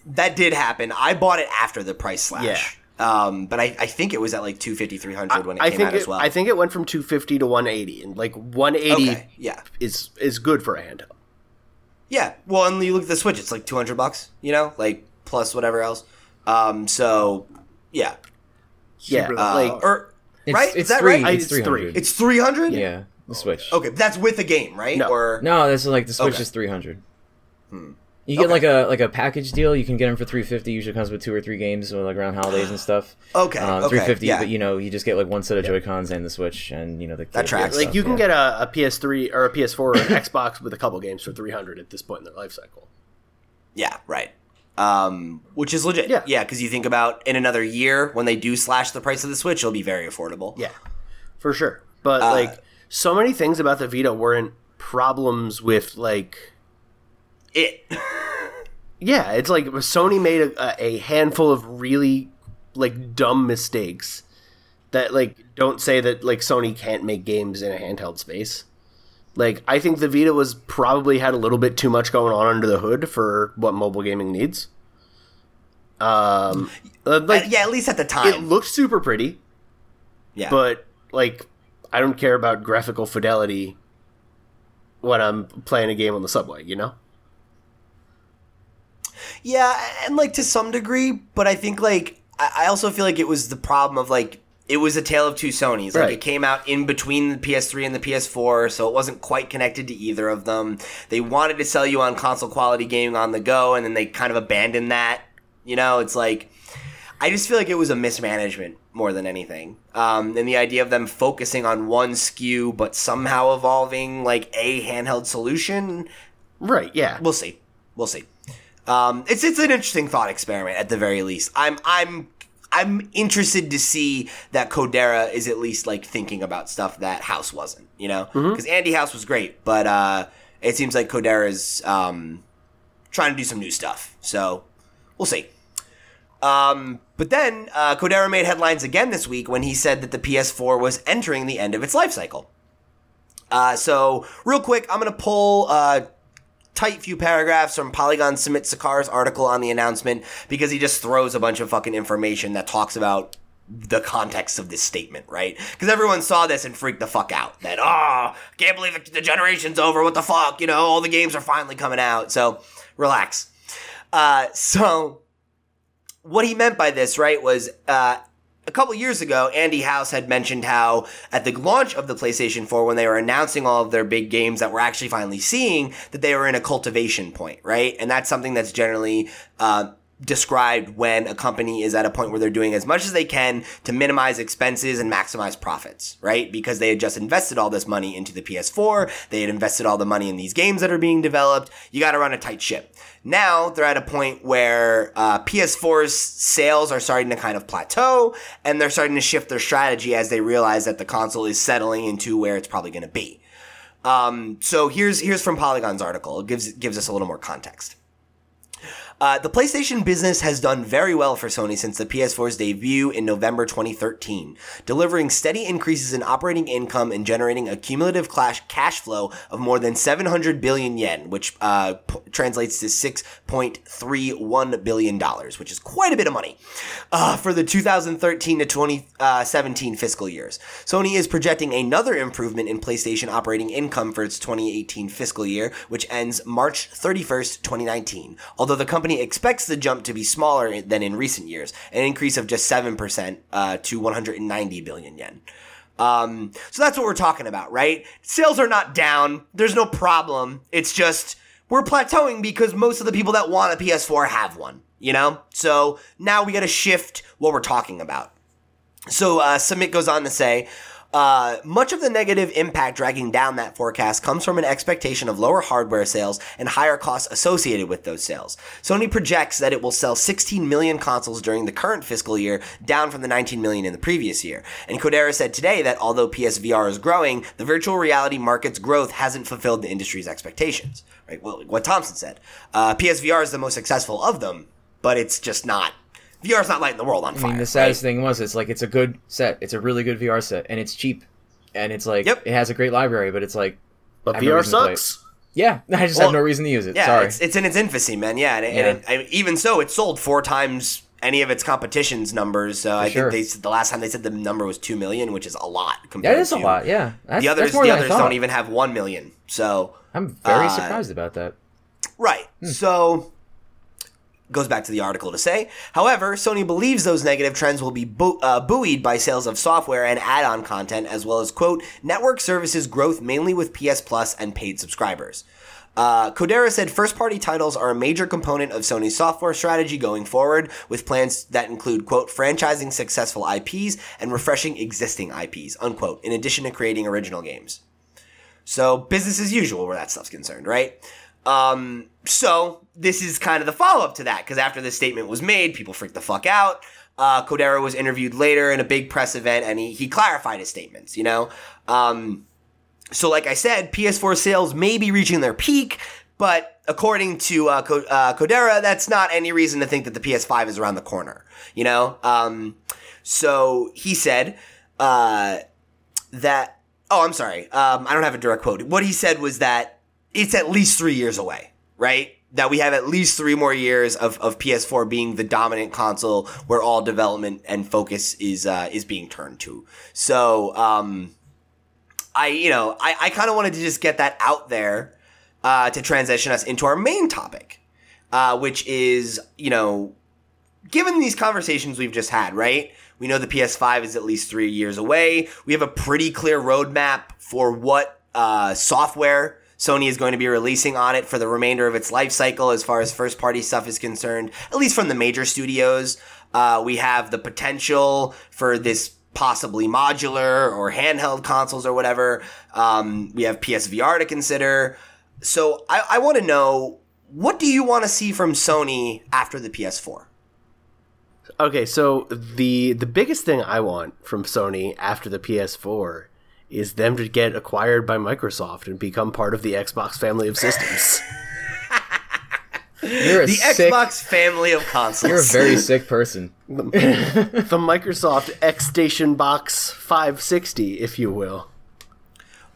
Speaker 1: That did happen. I bought it after the price slash. Um, but I, I think it was at like 250, 300 when it
Speaker 2: I
Speaker 1: came
Speaker 2: think
Speaker 1: out
Speaker 2: it,
Speaker 1: as well.
Speaker 2: I think it went from 250 to 180, and like 180
Speaker 1: Okay, yeah.
Speaker 2: is is good for a handheld.
Speaker 1: Yeah. Well, and you look at the Switch, it's like 200 bucks, you know, like plus whatever else. Um, so yeah.
Speaker 2: Yeah,
Speaker 1: Uh,
Speaker 2: like
Speaker 1: or
Speaker 3: It's,
Speaker 1: right?
Speaker 3: It's
Speaker 1: Is that
Speaker 3: three.
Speaker 1: right?
Speaker 3: It's
Speaker 2: It's three.
Speaker 3: 300.
Speaker 1: It's 300?
Speaker 3: yeah, the Switch.
Speaker 1: Okay, that's with the game, right?
Speaker 2: No.
Speaker 1: Or
Speaker 3: No, this is like the Switch
Speaker 1: Okay.
Speaker 3: is 300. You get
Speaker 1: Okay.
Speaker 3: like a like a package deal. You can get them for 350. Usually comes with two or three games, or like around holidays and stuff.
Speaker 1: Okay,
Speaker 3: um,
Speaker 1: okay,
Speaker 3: 350.
Speaker 1: yeah.
Speaker 3: But you know, you just get like one set of Joy Cons and the Switch, and you know the
Speaker 1: That tracks.
Speaker 2: like
Speaker 3: stuff,
Speaker 2: you can
Speaker 3: yeah.
Speaker 2: get a, a PS3 or a PS4 or an Xbox with a couple games for 300 at this point in their life cycle.
Speaker 1: Yeah, right. Um, which is legit.
Speaker 2: Yeah.
Speaker 1: Yeah, because you think about in another year when they do slash the price of the Switch, it'll be very affordable.
Speaker 2: Yeah, for sure. But
Speaker 1: Uh,
Speaker 2: like so many things about the Vita weren't problems with like
Speaker 1: It.
Speaker 2: Yeah, it's like Sony made a, a handful of really like dumb mistakes that like don't say that like Sony can't make games in a handheld space. Like I think the Vita was probably had a little bit too much going on under the hood for what mobile gaming needs. Um, uh, like
Speaker 1: Uh, yeah, at least at the time, it
Speaker 2: looked super pretty,
Speaker 1: yeah,
Speaker 2: but like I don't care about graphical fidelity when I'm playing a game on the subway. You know?
Speaker 1: Yeah, and like to some degree, but I think like I also feel like it was the problem of like it was a tale of two Sonys. Like
Speaker 2: Right.
Speaker 1: it came out in between the PS3 and the PS4, so it wasn't quite connected to either of them. They wanted to sell you on console quality gaming on the go, and then they kind of abandoned that. You know, it's like I just feel like it was a mismanagement more than anything. Um, and the idea of them focusing on one SKU but somehow evolving like a handheld solution
Speaker 2: Right? Yeah.
Speaker 1: we'll see. We'll see. Um, it's it's an interesting thought experiment at the very least. I'm I'm I'm interested to see that Kodera is at least like thinking about stuff that House wasn't. You know, because Andy House was great, but uh, it seems like Kodera is um, trying to do some new stuff. So we'll see. Um, but then uh, Kodera made headlines again this week when he said that the PS4 was entering the end of its life cycle. Uh, so real quick, I'm gonna pull uh, tight few paragraphs from Polygon Samit Sarkar's article on the announcement because he just throws a bunch of fucking information that talks about the context of this statement, right? Because everyone saw this and freaked the fuck out. That, oh, can't believe the generation's over. What the fuck? You know, all the games are finally coming out. So relax. Uh, so what he meant by this, right, was uh, a couple years ago, Andy House had mentioned how at the launch of the PlayStation 4, when they were announcing all of their big games that we're actually finally seeing, that they were in a cultivation point, right? And that's something that's generally uh, described when a company is at a point where they're doing as much as they can to minimize expenses and maximize profits, right? Because they had just invested all this money into the PS4, they had invested all the money in these games that are being developed. You got to run a tight ship. Now they're at a point where uh, PS4's sales are starting to kind of plateau, and they're starting to shift their strategy as they realize that the console is settling into where it's probably going to be. Um, so here's here's from Polygon's article. It gives gives us a little more context. Uh, the PlayStation business has done very well for Sony since the PS4's debut in November 2013, delivering steady increases in operating income and generating a cumulative cash flow of more than 700 billion yen, which uh, p- translates to 6.31 billion dollars, which is quite a bit of money uh, for the 2013 to 2017 fiscal years. Sony is projecting another improvement in PlayStation operating income for its 2018 fiscal year, which ends March 31st, 2019. Although the company expects the jump to be smaller than in recent years, an increase of just 7% uh, to 190 billion yen. Um, so that's what we're talking about, right? Sales are not down. There's no problem. It's just we're plateauing because most of the people that want a PS4 have one, you know? So now we got to shift what we're talking about. So uh, Samit goes on to say, uh, much of the negative impact dragging down that forecast comes from an expectation of lower hardware sales and higher costs associated with those sales. Sony projects that it will sell 16 million consoles during the current fiscal year, down from the 19 million in the previous year. And Kodera said today that although PSVR is growing, the virtual reality market's growth hasn't fulfilled the industry's expectations. Right? Well, what Thompson said. Uh, PSVR is the most successful of them, but it's just not. VR's not lighting the world on fire.
Speaker 3: I mean, the saddest thing was it's like it's a good set. It's a really good VR set, and it's cheap, and it's like
Speaker 1: Yep.
Speaker 3: it has a great library, but it's like
Speaker 2: But
Speaker 3: I have no
Speaker 2: VR
Speaker 3: reason to play it.
Speaker 2: sucks.
Speaker 3: yeah, I just
Speaker 1: Well,
Speaker 3: have no reason to use it.
Speaker 1: Yeah,
Speaker 3: Sorry.
Speaker 1: It's, it's in its infancy, man. Yeah, and,
Speaker 3: Yeah.
Speaker 1: and it, I even so, it sold four times any of its competition's numbers. So I
Speaker 3: sure.
Speaker 1: think they the last time they said the number was two million, which is a lot compared
Speaker 3: that is a lot. Yeah, that's,
Speaker 1: The others, the others don't even have one million. So
Speaker 3: I'm very
Speaker 1: uh,
Speaker 3: surprised about that.
Speaker 1: Right. So goes back to the article to say, however, Sony believes those negative trends will be bu- uh, buoyed by sales of software and add-on content, as well as quote network services growth mainly with PS Plus and paid subscribers. Uh, Kodera said first-party titles are a major component of Sony's software strategy going forward, with plans that include quote franchising successful IPs and refreshing existing IPs unquote, in addition to creating original games. So business as usual where that stuff's concerned, right? Um, so this is kind of the follow up to that because after this statement was made, people freaked the fuck out. Uh, Kodera was interviewed later in a big press event and he, he clarified his statements, you know? Um, so like I said, PS4 sales may be reaching their peak, But according to uh, Co- uh, Kodera, that's not any reason to think that the PS5 is around the corner. You know, um, so he said uh, that. Oh, I'm sorry. Um, I don't have a direct quote. What he said was that it's at least three years away, right? That we have at least three more years of, of PS4 being the dominant console where all development and focus is uh, is being turned to. So, um, I you know I, I kind of wanted to just get that out there uh, to transition us into our main topic, uh, which is you know given these conversations we've just had, right? We know the PS5 is at least three years away. We have a pretty clear roadmap for what uh, software Sony is going to be releasing on it for the remainder of its life cycle as far as first party stuff is concerned, at least from the major studios. Uh, we have the potential for this possibly modular or handheld consoles or whatever. Um, we have PSVR to consider. So I, I want to know what do you want to see from Sony after the PS4?
Speaker 2: Okay, so the the biggest thing I want from Sony after the PS4 is them to get acquired by Microsoft and become part of the Xbox family of systems.
Speaker 3: You're a
Speaker 1: The
Speaker 3: sick,
Speaker 1: Xbox family of consoles.
Speaker 3: You're a very sick person.
Speaker 2: the Microsoft X Station Box 560, if you will.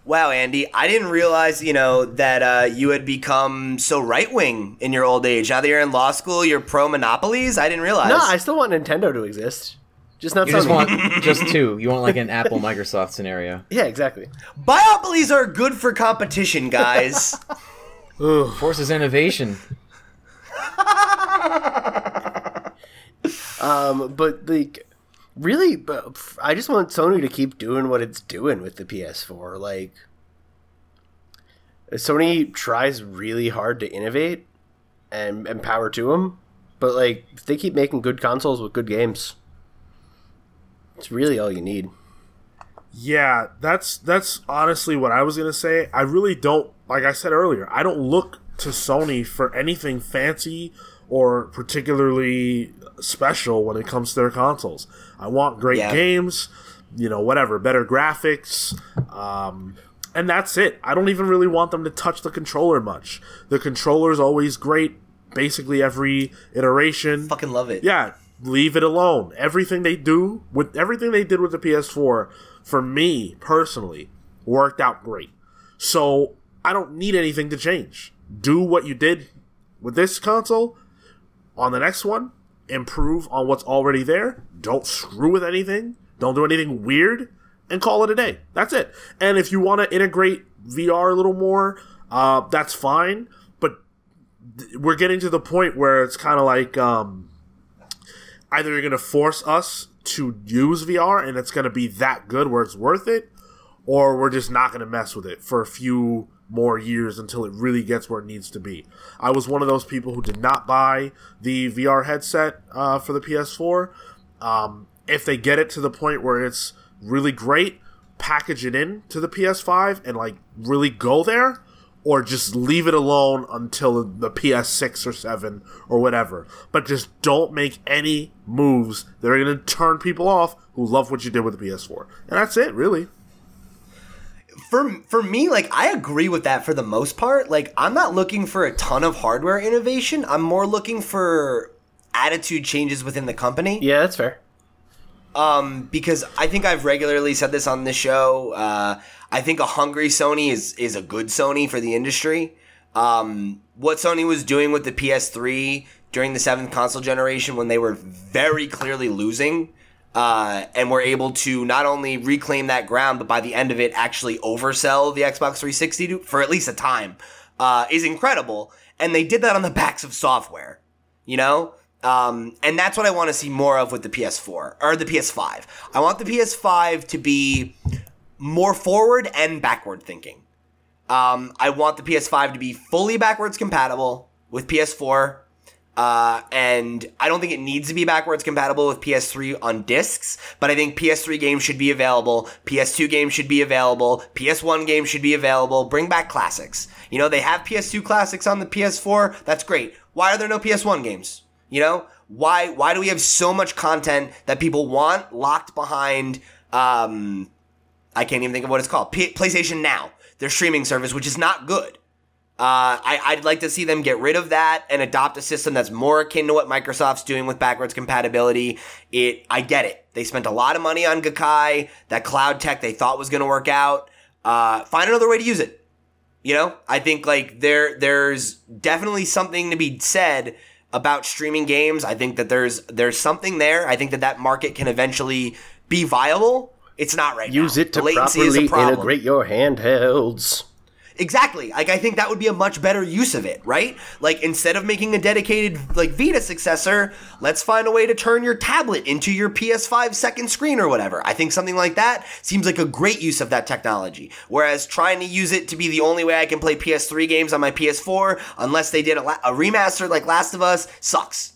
Speaker 1: Wow, Andy, I didn't realize, you know, that uh, you had become so right wing in your old age. Now that you're in law school, you're pro monopolies. I didn't realize.
Speaker 2: No, I still want Nintendo to exist. Just not
Speaker 3: You just
Speaker 2: Sony.
Speaker 3: want just two. You want like an Apple Microsoft scenario.
Speaker 2: yeah, exactly.
Speaker 1: Biopolies are good for competition, guys.
Speaker 3: Forces innovation.
Speaker 2: Um, but like, really, but I just want Sony to keep doing what it's doing with the PS4. Like, Sony tries really hard to innovate and, and power to them, but like, if they keep making good consoles with good games, it's really all you need.
Speaker 4: Yeah, that's that's honestly what I was gonna say. I really don't like I said earlier, I don't look to Sony for anything fancy or particularly special when it comes to their consoles. I want great
Speaker 1: Yeah.
Speaker 4: games, you know, whatever, better graphics, um, and that's it. I don't even really want them to touch the controller much. The controller's always great, basically every iteration.
Speaker 1: Fucking love it.
Speaker 4: Yeah, leave it alone. Everything they do with everything they did with the PS4, for me personally, worked out great. So I don't need anything to change. Do what you did with this console on the next one. Improve on what's already there. Don't screw with anything. Don't do anything weird, and call it a day. That's it. And if you want to integrate VR a little more, uh, that's fine. But th- we're getting to the point where it's kind of like. Um, either you're going to force us to use VR and it's going to be that good where it's worth it, or we're just not going to mess with it for a few more years until it really gets where it needs to be. I was one of those people who did not buy the VR headset uh, for the PS4. Um, if they get it to the point where it's really great, package it in to the PS5 and like really go there, or just leave it alone until the PS6 or 7 or whatever. But just don't make any moves that are going to turn people off who love what you did with the PS4. And that's it, really.
Speaker 1: for for me, like I agree with that for the most part. Like I'm not looking for a ton of hardware innovation. I'm more looking for attitude changes within the company.
Speaker 2: Yeah, that's fair.
Speaker 1: Um, because I think I've regularly said this on the show. Uh, I think a hungry Sony is is a good Sony for the industry. Um, what Sony was doing with the PS3 during the seventh console generation when they were very clearly losing, uh, and were able to not only reclaim that ground, but by the end of it actually oversell the Xbox 360 to, for at least a time, uh, is incredible. And they did that on the backs of software, you know? Um, and that's what I want to see more of with the PS4 or the PS5. I want the PS5 to be more forward and backward thinking. Um, I want the PS5 to be fully backwards compatible with PS4. Uh, and I don't think it needs to be backwards compatible with PS3 on discs, but I think PS3 games should be available, PS2 games should be available, PS1 games should be available. Bring back classics. You know, they have PS2 classics on the PS4. That's great. Why are there no PS1 games? You know, why why do we have so much content that people want locked behind um I can't even think of what it's called. P- PlayStation Now, their streaming service which is not good. Uh, I, I'd like to see them get rid of that and adopt a system that's more akin to what Microsoft's doing with backwards compatibility. It, I get it. They spent a lot of money on Gaikai, that cloud tech they thought was going to work out. Uh, find another way to use it. You know, I think like there, there's definitely something to be said about streaming games. I think that there's, there's something there. I think that that market can eventually be viable. It's not right
Speaker 2: Use
Speaker 1: now.
Speaker 2: it to
Speaker 1: The latency is a
Speaker 2: properly integrate your handhelds.
Speaker 1: Exactly. Like I think that would be a much better use of it, right? Like instead of making a dedicated like Vita successor, let's find a way to turn your tablet into your PS5 second screen or whatever. I think something like that seems like a great use of that technology. Whereas trying to use it to be the only way I can play PS3 games on my PS4 unless they did a, la- a remaster like Last of Us sucks.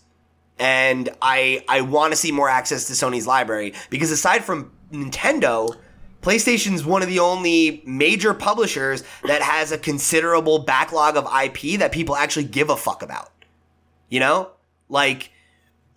Speaker 1: And I I want to see more access to Sony's library because aside from Nintendo, PlayStation's one of the only major publishers that has a considerable backlog of IP that people actually give a fuck about. You know? Like,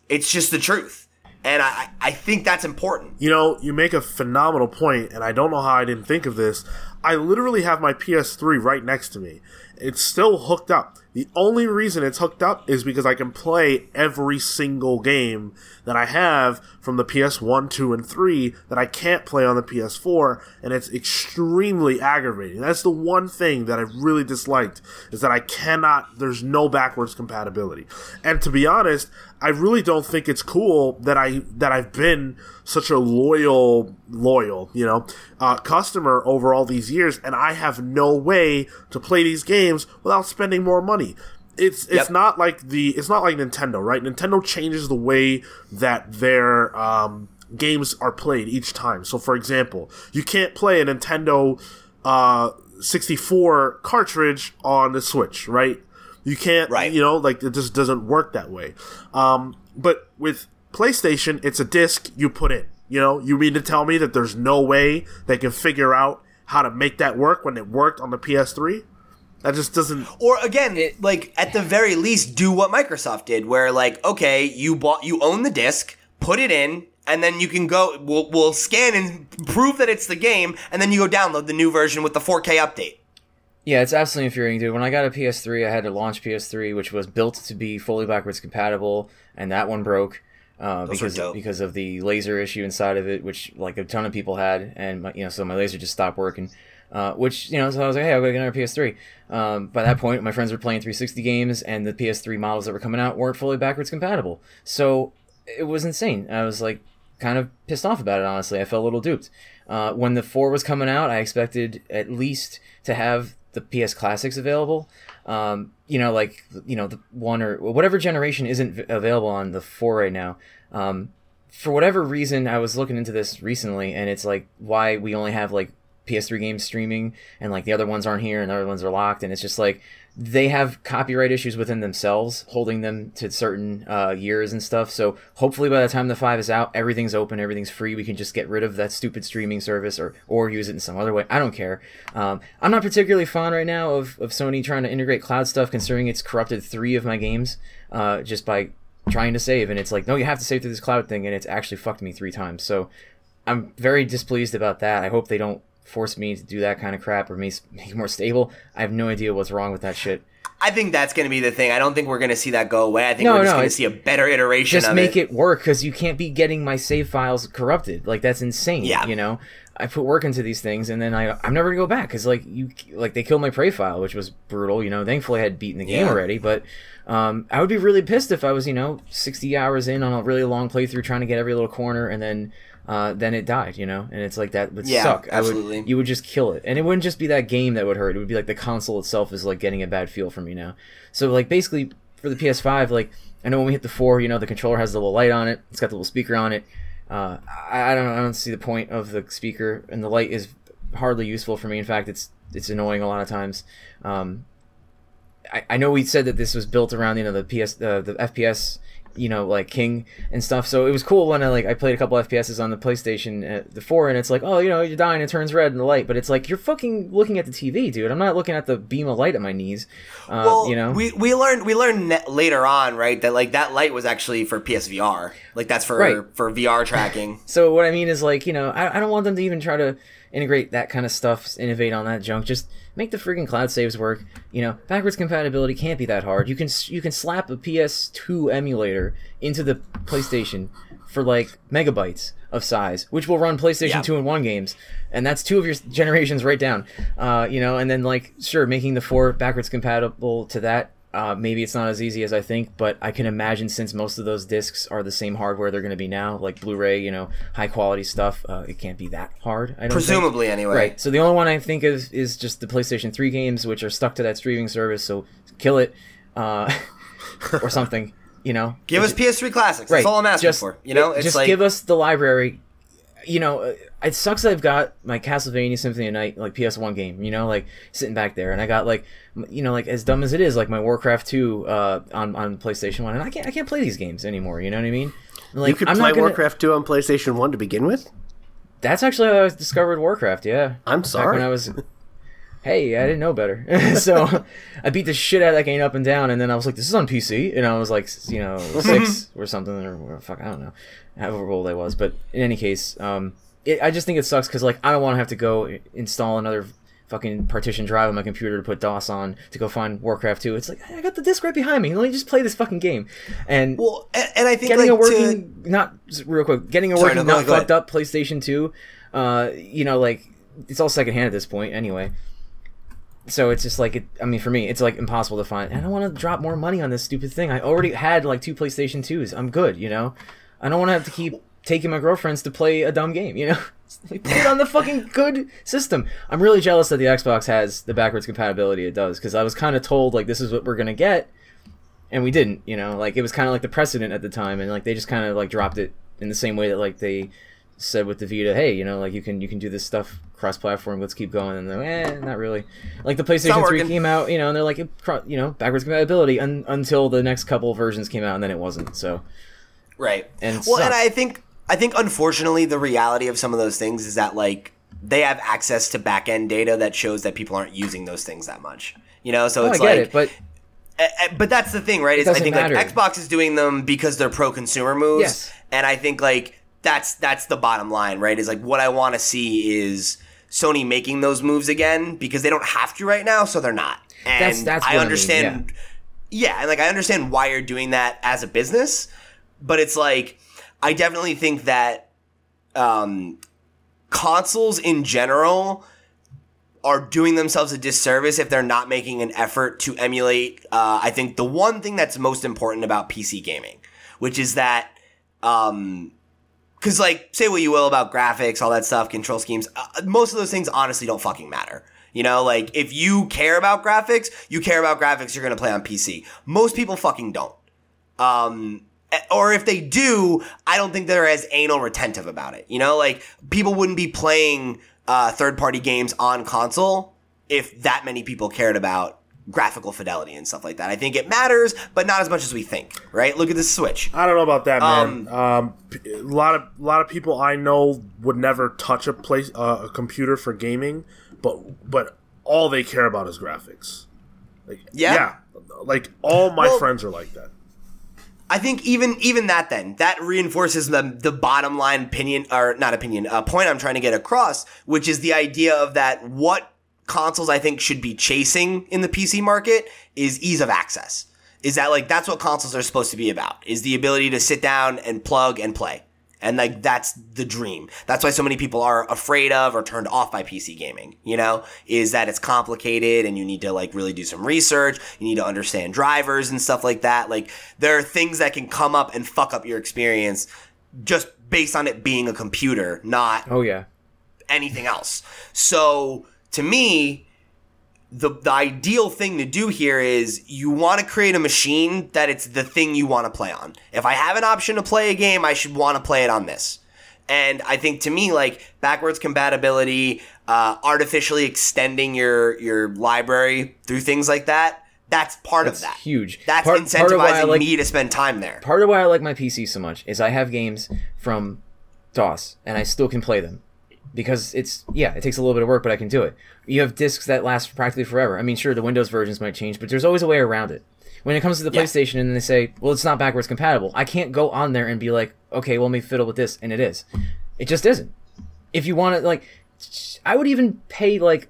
Speaker 1: it's just the truth. And I, I think that's important.
Speaker 4: You know, you make a phenomenal point, and I don't know how I didn't think of this. I literally have my PS3 right next to me. It's still hooked up. The only reason it's hooked up is because I can play every single game that I have from the PS1, 2, and 3 that I can't play on the PS4, and it's extremely aggravating. That's the one thing that I really disliked, is that I cannot, there's no backwards compatibility. And to be honest, I really don't think it's cool that I that I've been such a loyal loyal you know uh, customer over all these years, and I have no way to play these games without spending more money. It's it's
Speaker 1: Yep.
Speaker 4: not like the it's not like Nintendo, right? Nintendo changes the way that their um, games are played each time. So, for example, you can't play a Nintendo uh, 64 cartridge on the Switch, right? You can't,
Speaker 1: Right.
Speaker 4: you know, like it just doesn't work that way. Um, but with PlayStation, it's a disc you put in. You know, you mean to tell me that there's no way they can figure out how to make that work when it worked on the PS3? That just doesn't.
Speaker 1: Or again, like at the very least, do what Microsoft did, where like, okay, you bought, you own the disc, put it in, and then you can go. We'll, we'll scan and prove that it's the game, and then you go download the new version with the 4K update.
Speaker 3: Yeah, it's absolutely infuriating, dude. When I got a PS3, I had to launch PS3, which was built to be fully backwards compatible, and that one broke uh, because because of the laser issue inside of it, which like a ton of people had, and my, you know, so my laser just stopped working. Uh, which you know, so I was like, hey, I'll go get another PS3. Um, by that point, my friends were playing 360 games, and the PS3 models that were coming out weren't fully backwards compatible. So it was insane. I was like, kind of pissed off about it. Honestly, I felt a little duped. Uh, when the four was coming out, I expected at least to have the PS Classics available. Um, you know, like you know the one or whatever generation isn't available on the four right now. Um, for whatever reason, I was looking into this recently, and it's like why we only have like PS3 games streaming, and like the other ones aren't here, and the other ones are locked, and it's just like they have copyright issues within themselves, holding them to certain uh, years and stuff. So hopefully, by the time the five is out, everything's open, everything's free. We can just get rid of that stupid streaming service, or or use it in some other way. I don't care. Um, I'm not particularly fond right now of, of Sony trying to integrate cloud stuff, considering it's corrupted three of my games uh, just by trying to save. And it's like, no, you have to save through this cloud thing, and it's actually fucked me three times. So I'm very displeased about that. I hope they don't force me to do that kind of crap or make make it more stable. I have no idea what's wrong with that shit.
Speaker 1: I think that's going to be the thing. I don't think we're going to see that go away. I think
Speaker 3: No,
Speaker 1: we're just
Speaker 3: no,
Speaker 1: going to see a better iteration
Speaker 3: Just make
Speaker 1: it.
Speaker 3: it, work because you can't be getting my save files corrupted. Like that's insane.
Speaker 1: Yeah.
Speaker 3: You know, I put work into these things and then I I'm never gonna go back because like you like they killed my prey file, which was brutal. You know, thankfully I had beaten the game
Speaker 1: Yeah.
Speaker 3: already, but um, I would be really pissed if I was you know 60 hours in on a really long playthrough trying to get every little corner and then. Uh, then it died, you know, and it's like that would
Speaker 1: Yeah,
Speaker 3: suck. I
Speaker 1: absolutely.
Speaker 3: would, you would just kill it, and it wouldn't just be that game that would hurt. It would be like the console itself is like getting a bad feel for me now. So like basically for the PS5, like I know when we hit the four, you know, the controller has the little light on it. It's got the little speaker on it. Uh, I, I don't, I don't see the point of the speaker, and the light is hardly useful for me. In fact, it's it's annoying a lot of times. Um, I, I know we said that this was built around you know the PS uh, the FPS you know like King and stuff. So it was cool when I like I played a couple FPSs on the PlayStation uh, the four, and it's like oh you know you're dying, it turns red in the light, but it's like you're fucking looking at the TV, dude. I'm not looking at the beam of light at my knees. Uh,
Speaker 1: Well,
Speaker 3: you know
Speaker 1: we we learned we learned ne- later on, right, that like that light was actually for PSVR. Like that's for
Speaker 3: Right.
Speaker 1: for VR tracking.
Speaker 3: So what I mean is like you know I, I don't want them to even try to integrate that kind of stuff, innovate on that junk. Just make the freaking cloud saves work. You know, backwards compatibility can't be that hard. You can you can slap a PS2 emulator into the PlayStation for like megabytes of size, which will run PlayStation
Speaker 1: Yeah.
Speaker 3: 2 and 1 games. And that's two of your generations right down. Uh, you know, and then like sure, making the 4 backwards compatible to that uh, maybe it's not as easy as I think, but I can imagine since most of those discs are the same hardware they're going to be now, like Blu-ray, you know, high quality stuff. Uh, it can't be that hard. I don't think.
Speaker 1: Presumably, anyway.
Speaker 3: Right. So the only one I think of is just the PlayStation 3 games, which are stuck to that streaming service. So kill it, uh, or something. You know,
Speaker 1: Give us PS3 classics.
Speaker 3: right.
Speaker 1: That's all I'm asking
Speaker 3: just,
Speaker 1: for. You know, it's
Speaker 3: just
Speaker 1: like
Speaker 3: give us the library. You know, it sucks that I've got my Castlevania Symphony of Night like PS1 game. You know, like sitting back there, and I got like, you know, like as dumb as it is, like my Warcraft 2 uh, on on PlayStation One, and I can't I can't play these games anymore. You know what I mean? Like
Speaker 2: You could
Speaker 3: I'm
Speaker 2: play
Speaker 3: gonna,
Speaker 2: Warcraft 2 on PlayStation 1 to begin with?
Speaker 3: That's actually how I discovered Warcraft. Yeah.
Speaker 2: I'm
Speaker 3: Back
Speaker 2: sorry.
Speaker 3: when I was. Hey, I didn't know better. so I beat the shit out of that game up and down, and then I was like, "This is on PC," and I was like, you know, six or something, or fuck, I don't know, however old I was. But in any case, um, it, I just think it sucks because like I don't want to have to go install another fucking partition drive on my computer to put DOS on to go find Warcraft 2. It's like I got the disc right behind me. Let me just play this fucking game. And
Speaker 1: well, and, and I think
Speaker 3: getting
Speaker 1: like
Speaker 3: a
Speaker 1: to-
Speaker 3: working not real quick getting a
Speaker 1: Sorry,
Speaker 3: working
Speaker 1: no,
Speaker 3: not
Speaker 1: ahead,
Speaker 3: fucked up PlayStation 2 uh you know like it's all secondhand at this point anyway so it's just like it I mean for me it's like impossible to find. I don't want to drop more money on this stupid thing. I already had like two PlayStation 2s I'm good you know? I don't want to have to keep taking my girlfriends to play a dumb game you know? Like, put it on the fucking good system. I'm really jealous that the Xbox has the backwards compatibility it does because I was kind of told like this is what we're gonna get and we didn't you know? Like it was kind of like the precedent at the time and like they just kind of like dropped it in the same way that like they said with the vita hey you know like you can you can do this stuff cross platform let's keep going and then eh, not really like the playstation 3 came out you know and they're like you know backwards compatibility un- until the next couple versions came out and then it wasn't so
Speaker 1: Right.
Speaker 3: And
Speaker 1: well, and. I think I think unfortunately the reality of some of those things is that like they have access to back end data that shows that people aren't using those things that much. You know, so
Speaker 3: Oh, I
Speaker 1: it's
Speaker 3: get
Speaker 1: like
Speaker 3: it but
Speaker 1: but that's the thing, right? Is I think
Speaker 3: matter.
Speaker 1: like Xbox is doing them because they're pro consumer moves,
Speaker 3: Yes.
Speaker 1: and I think like that's that's the bottom line, right? Is like what I want to see is Sony making those moves again because they don't have to right now, so they're not. And
Speaker 3: That's- that's I
Speaker 1: I
Speaker 3: mean,
Speaker 1: understand. yeah, and like I understand why you're doing that as a business, but it's like I definitely think that um, consoles in general are doing themselves a disservice if they're not making an effort to emulate. Uh, I think the one thing that's most important about PC gaming, which is that, um, because like say what you will about graphics, all that stuff, control schemes, uh, most of those things honestly don't fucking matter. You know, like if you care about graphics, you care about graphics. You're gonna play on PC. Most people fucking don't. Um, or if they do, I don't think they're as anal retentive about it. You know, like people wouldn't be playing uh, third party games on console if that many people cared about graphical fidelity and stuff like that. I think it matters, but not as much as we think. Right? Look at the Switch.
Speaker 4: I don't know about that, man. Um, p- a lot of a lot of people I know would never touch a place uh, a computer for gaming, but but all they care about is graphics. Like,
Speaker 1: Yeah.
Speaker 4: like all my
Speaker 1: Well-
Speaker 4: friends are like that.
Speaker 1: I think even even that then that reinforces the the bottom line opinion or not opinion uh, point I'm trying to get across, which is the idea of that what consoles I think should be chasing in the PC market is ease of access. Is that like that's what consoles are supposed to be about? Is the ability to sit down and plug and play. And like that's the dream. That's why so many people are afraid of or turned off by PC gaming, you know, is that it's complicated and you need to like really do some research. You need to understand drivers and stuff like that. Like there are things that can come up and fuck up your experience just based on it being a computer, not
Speaker 3: oh yeah
Speaker 1: anything else. So to me, the the ideal thing to do here is you want to create a machine that it's the thing you want to play on. If I have an option to play a game, I should want to play it on this. And I think to me, like backwards compatibility, uh, artificially extending your your library through things like that, that's part
Speaker 3: That's
Speaker 1: of that.
Speaker 3: That's huge.
Speaker 1: That's
Speaker 3: Part-
Speaker 1: incentivizing
Speaker 3: part of why I like-
Speaker 1: me to spend time there.
Speaker 3: part of why I like my PC so much is I have games from DOS and I still can play them because it's yeah it takes a little bit of work but I can do it. You have discs that last practically forever. I mean sure the Windows versions might change but there's always a way around it. When it comes to the
Speaker 1: Yeah.
Speaker 3: PlayStation and they say well it's not backwards compatible, I can't go on there and be like okay well let me fiddle with this and it is. It just isn't. If you want to like I would even pay like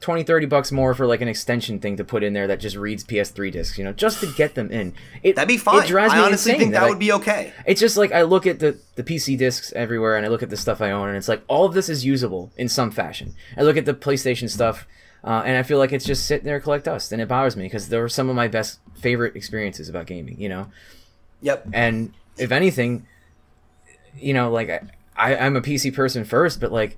Speaker 3: 20 30 bucks more for like an extension thing to put in there that just reads PS3 discs, you know, just to get them in. It,
Speaker 1: That'd be fine.
Speaker 3: It drives
Speaker 1: I
Speaker 3: me
Speaker 1: honestly
Speaker 3: insane
Speaker 1: think that
Speaker 3: I-
Speaker 1: would be okay.
Speaker 3: it's just like I look at the the PC discs everywhere, and I look at the stuff I own, and it's like all of this is usable in some fashion. I look at the PlayStation stuff, uh, and I feel like it's just sitting there collect dust, and it bothers me because they were some of my best favorite experiences about gaming, you know.
Speaker 1: Yep.
Speaker 3: And if anything, you know, like I, I I'm a PC person first, but like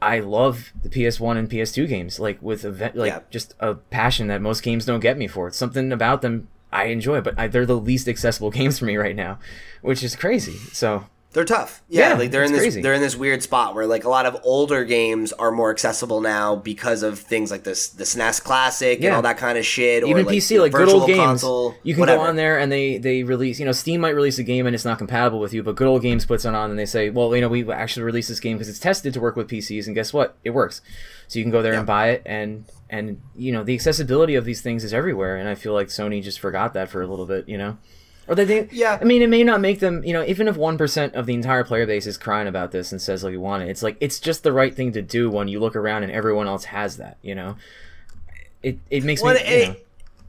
Speaker 3: I love the PS1 and PS2 games, like with a ve- like
Speaker 1: Yeah.
Speaker 3: just a passion that most games don't get me for. It's something about them I enjoy, but I, they're the least accessible games for me right now, which is crazy. So
Speaker 1: They're tough. Yeah,
Speaker 3: Yeah,
Speaker 1: like they're in this
Speaker 3: crazy.
Speaker 1: they're in this weird spot where like a lot of older games are more accessible now because of things like this the SNES Classic and all that kind of shit.
Speaker 3: even
Speaker 1: or,
Speaker 3: PC,
Speaker 1: the
Speaker 3: like good old games,
Speaker 1: Console,
Speaker 3: you can
Speaker 1: whatever.
Speaker 3: go on there and they they release. You know, Steam might release a game and it's not compatible with you, but good old games puts it on and they say, well, you know, we actually released this game because it's tested to work with PCs, and guess what? It works. So you can go there and buy it, and and you know the accessibility of these things is everywhere, and I feel like Sony just forgot that for a little bit, you know. Or they, they
Speaker 1: Yeah.
Speaker 3: I mean, it may not make them, you know, even if one percent of the entire player base is crying about this and says like you want it, it's like it's just the right thing to do when you look around and everyone else has that, you know. It it makes
Speaker 1: Well,
Speaker 3: me.
Speaker 1: it,
Speaker 3: you know,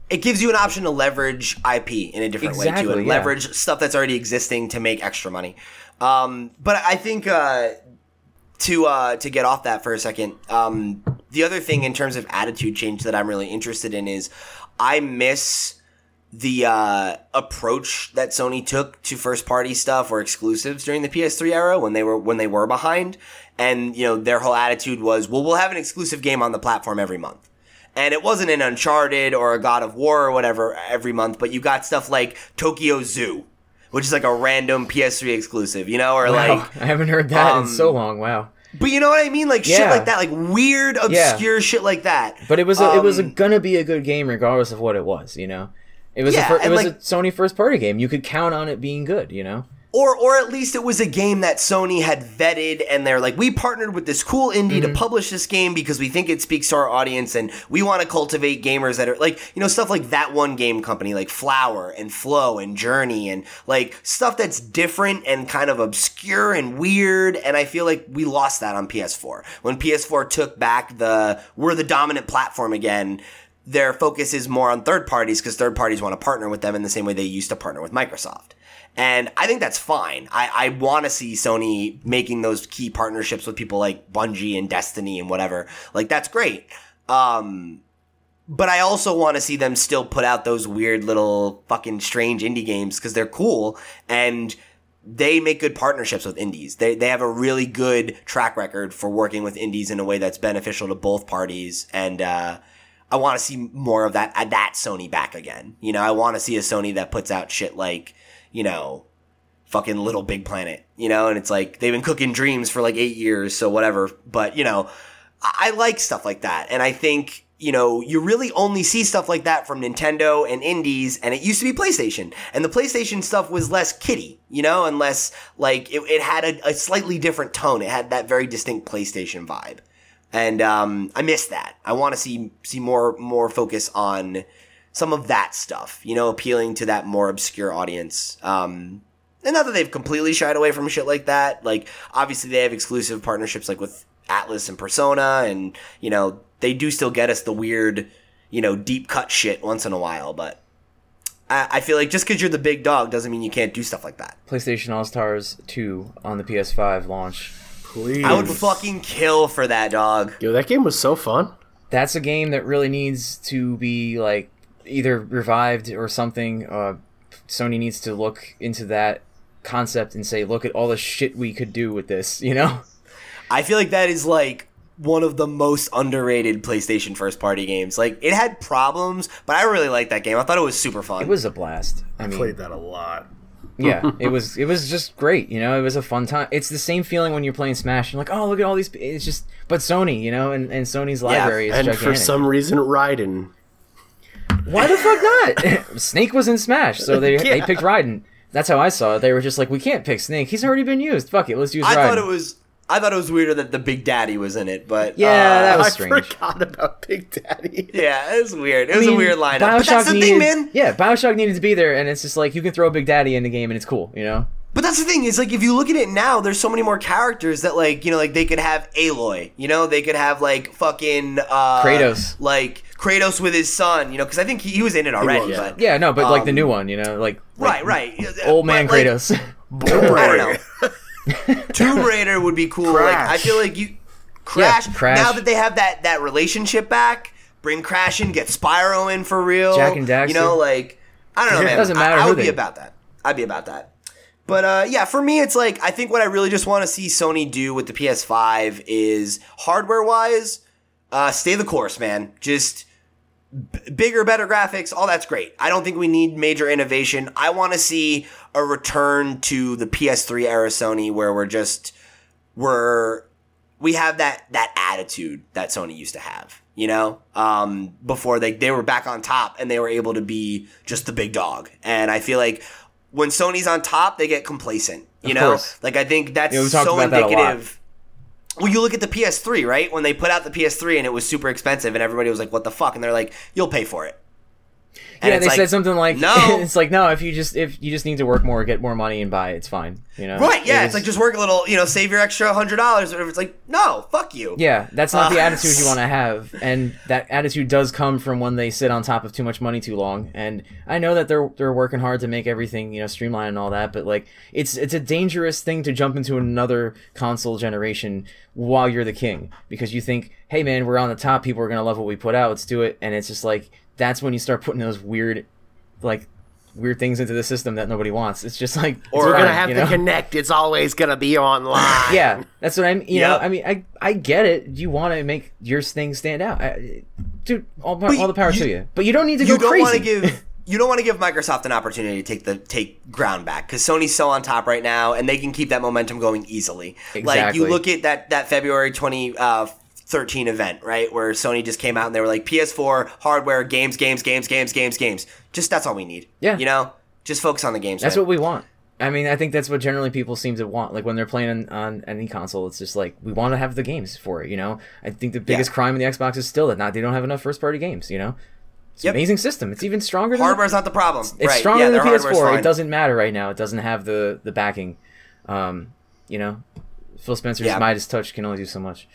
Speaker 1: it gives you an option to leverage IP in a different way too,
Speaker 3: Exactly,
Speaker 1: and
Speaker 3: yeah.
Speaker 1: leverage stuff that's already existing to make extra money. Um, but I think uh, to uh, to get off that for a second, um, the other thing in terms of attitude change that I'm really interested in is I miss the uh, approach that Sony took to first party stuff or exclusives during the PS3 era when they were when they were behind, and you know their whole attitude was, well, we'll have an exclusive game on the platform every month. And it wasn't an Uncharted or a God of War or whatever every month, but you got stuff like Tokyo Zoo, which is like a random PS3 exclusive, you know, or
Speaker 3: Wow,
Speaker 1: like
Speaker 3: I haven't heard that
Speaker 1: um,
Speaker 3: in so long. Wow.
Speaker 1: but you know what I mean? Like shit like that, like weird, obscure shit like that.
Speaker 3: But it was a, it was a,
Speaker 1: Um,
Speaker 3: gonna be a good game regardless of what it was. You know, it was
Speaker 1: Yeah,
Speaker 3: a fir- it was
Speaker 1: like-
Speaker 3: a Sony first party game. You could count on it being good. You know.
Speaker 1: or or at least it was a game that Sony had vetted and they're like we partnered with this cool indie
Speaker 3: Mm-hmm.
Speaker 1: to publish this game because we think it speaks to our audience and we want to cultivate gamers that are like you know stuff like that one game company like Flower and Flow and Journey and like stuff that's different and kind of obscure and weird and I feel like we lost that on PS4 when PS4 took back the we're the dominant platform again their focus is more on third parties because third parties want to partner with them in the same way they used to partner with Microsoft. And I think that's fine. I, I want to see Sony making those key partnerships with people like Bungie and Destiny and whatever. Like, that's great. Um, but I also want to see them still put out those weird little fucking strange indie games because they're cool and they make good partnerships with indies. They, they have a really good track record for working with indies in a way that's beneficial to both parties. And, uh, I want to see more of that, uh, that Sony back again. You know, I want to see a Sony that puts out shit like, you know, fucking Little Big Planet, you know, and it's like they've been cooking dreams for like eight years, so whatever. But, you know, I, I like stuff like that. And I think, you know, you really only see stuff like that from Nintendo and indies, and it used to be PlayStation. And the PlayStation stuff was less kiddie, you know, and less like it, it had a, a slightly different tone. It had that very distinct PlayStation vibe. And um, I miss that. I want to see see more more focus on some of that stuff, you know, appealing to that more obscure audience. Um, and not that they've completely shied away from shit like that. Like, obviously, they have exclusive partnerships like with Atlus and Persona, and, you know, they do still get us the weird, you know, deep cut shit once in a while. But I, I feel like just because you're the big dog doesn't mean you can't do stuff like that.
Speaker 3: PlayStation All Stars 2 on the PS5 launch.
Speaker 4: Please.
Speaker 1: I would fucking kill for that dog.
Speaker 2: Yo, that game was so fun.
Speaker 3: That's a game that really needs to be like either revived or something. Uh, Sony needs to look into that concept and say, look at all the shit we could do with this. You know?
Speaker 1: I feel like that is like one of the most underrated PlayStation first party games. Like it had problems, but I really liked that game. I thought it was super fun.
Speaker 3: It was a blast. I mean,
Speaker 4: played that a lot.
Speaker 3: Yeah, it was. It was just great. You know, it was a fun time. It's the same feeling when you're playing Smash. You're like, oh, look at all these. It's just, but Sony, you know, and, and Sony's library is
Speaker 2: And
Speaker 3: gigantic.
Speaker 2: for some reason, Raiden.
Speaker 3: Why the fuck not? Snake was in Smash, so they they picked Raiden. That's how I saw it. They were just like, we can't pick Snake. He's already been used. Fuck it, let's use Raiden.
Speaker 1: I
Speaker 3: Raiden.
Speaker 1: thought it was. I thought it was weirder that the Big Daddy was in it, but
Speaker 3: Yeah,
Speaker 1: uh,
Speaker 3: that was
Speaker 2: I
Speaker 3: strange.
Speaker 2: I forgot about Big Daddy.
Speaker 1: yeah, it was weird. It
Speaker 3: I
Speaker 1: was
Speaker 3: mean,
Speaker 1: a weird lineup.
Speaker 3: Bioshock
Speaker 1: but that's the
Speaker 3: needed,
Speaker 1: thing, man.
Speaker 3: Yeah, Bioshock needed to be there, and it's just like you can throw Big Daddy in the game, and it's cool. You know.
Speaker 1: But that's the thing is like if you look at it now, there's so many more characters that like you know like they could have Aloy, you know they could have like fucking uh,
Speaker 3: Kratos.
Speaker 1: like Kratos with his son, you know because I think he, he was in it already.
Speaker 4: was.
Speaker 1: But
Speaker 3: Yeah, no, but like the
Speaker 1: Um,
Speaker 3: new one, you know, like,
Speaker 1: right,
Speaker 3: like
Speaker 1: right,
Speaker 3: old man
Speaker 1: But, like,
Speaker 3: Kratos.
Speaker 1: I don't know. Tomb Raider would be cool. Like I feel like you Crash,
Speaker 3: Crash.
Speaker 1: Now that they have that that relationship back, bring Crash in, get Spyro in for real.
Speaker 3: Jak and Daxter.
Speaker 1: You know, like I don't know,
Speaker 4: Yeah.
Speaker 1: man.
Speaker 3: Doesn't matter
Speaker 1: I, I would be
Speaker 3: they-
Speaker 1: about that. I'd be about that. But uh, yeah, for me, it's like I think what I really just want to see Sony do with the PS5 is hardware wise, uh, stay the course, man. Just b- bigger, better graphics, all that's great. I don't think we need major innovation. I want to see a return to the PS3 era Sony where we're just we're we have that that attitude that Sony used to have, you know, um, before they they were back on top and they were able to be just the big dog. And I feel like when Sony's on top, they get complacent. You
Speaker 3: Of
Speaker 1: know,
Speaker 3: course.
Speaker 1: like I think that's
Speaker 3: Yeah,
Speaker 1: so indicative. Well, you look at the PS3, right? When they put out the PS3 and it was super expensive, and everybody was like, "What the fuck?" and they're like, "You'll pay for it." And
Speaker 3: yeah, they
Speaker 1: like,
Speaker 3: said something like,
Speaker 1: no.
Speaker 3: it's like, no, if you just if you just need to work more, get more money, and buy it's fine. You know,
Speaker 1: Right? Yeah,
Speaker 3: It
Speaker 1: it's
Speaker 3: was-
Speaker 1: like just work a little, you know, save your extra hundred dollars. or Whatever. It's like, no, fuck you.
Speaker 3: Yeah, that's not the
Speaker 1: Uh,
Speaker 3: attitude you want to have, and that attitude does come from when they sit on top of too much money too long. And I know that they're they're working hard to make everything you know streamlined and all that, but like it's it's a dangerous thing to jump into another console generation while you're the king because you think, hey man, we're on the top, people are gonna love what we put out, let's do it, and it's just like that's when you start putting those weird, like weird things into the system that nobody wants. It's just like
Speaker 1: Or-
Speaker 2: We're gonna have
Speaker 3: you
Speaker 2: to connect. It's always gonna be online.
Speaker 3: yeah, that's what I'm. You know, I mean, I I get it. You want to make your thing stand out, I, dude. All,
Speaker 1: But
Speaker 3: all the power
Speaker 1: you-
Speaker 3: to you, but you don't need to
Speaker 1: you
Speaker 3: go
Speaker 1: don't want
Speaker 3: crazy.
Speaker 1: to give you don't want to give Microsoft an opportunity to take the take ground back because Sony's so on top right now and they can keep that momentum going easily. Exactly. Like you look at that that February twenty uh, thirteen event right where Sony just came out and they were like PS4 hardware games games games games games games. Just that's all we need.
Speaker 3: Yeah.
Speaker 1: you know, just focus on the games.
Speaker 3: that's
Speaker 1: man.
Speaker 3: what we want. I mean, I think that's what generally people seem to want. Like when they're playing on, on any console, it's just like we want to have the games for it. You know, I think the biggest
Speaker 1: Yeah.
Speaker 3: crime in the Xbox is still that not they don't have enough first party games. You know, it's
Speaker 1: Yep.
Speaker 3: an amazing system. It's even stronger. Than
Speaker 1: Hardware's not the problem.
Speaker 3: It's
Speaker 1: right.
Speaker 3: stronger
Speaker 1: yeah,
Speaker 3: than the PS4. It doesn't matter right now. It doesn't have the the backing. Um, you know, Phil Spencer's
Speaker 1: Yeah.
Speaker 3: Midas touch can only do so much.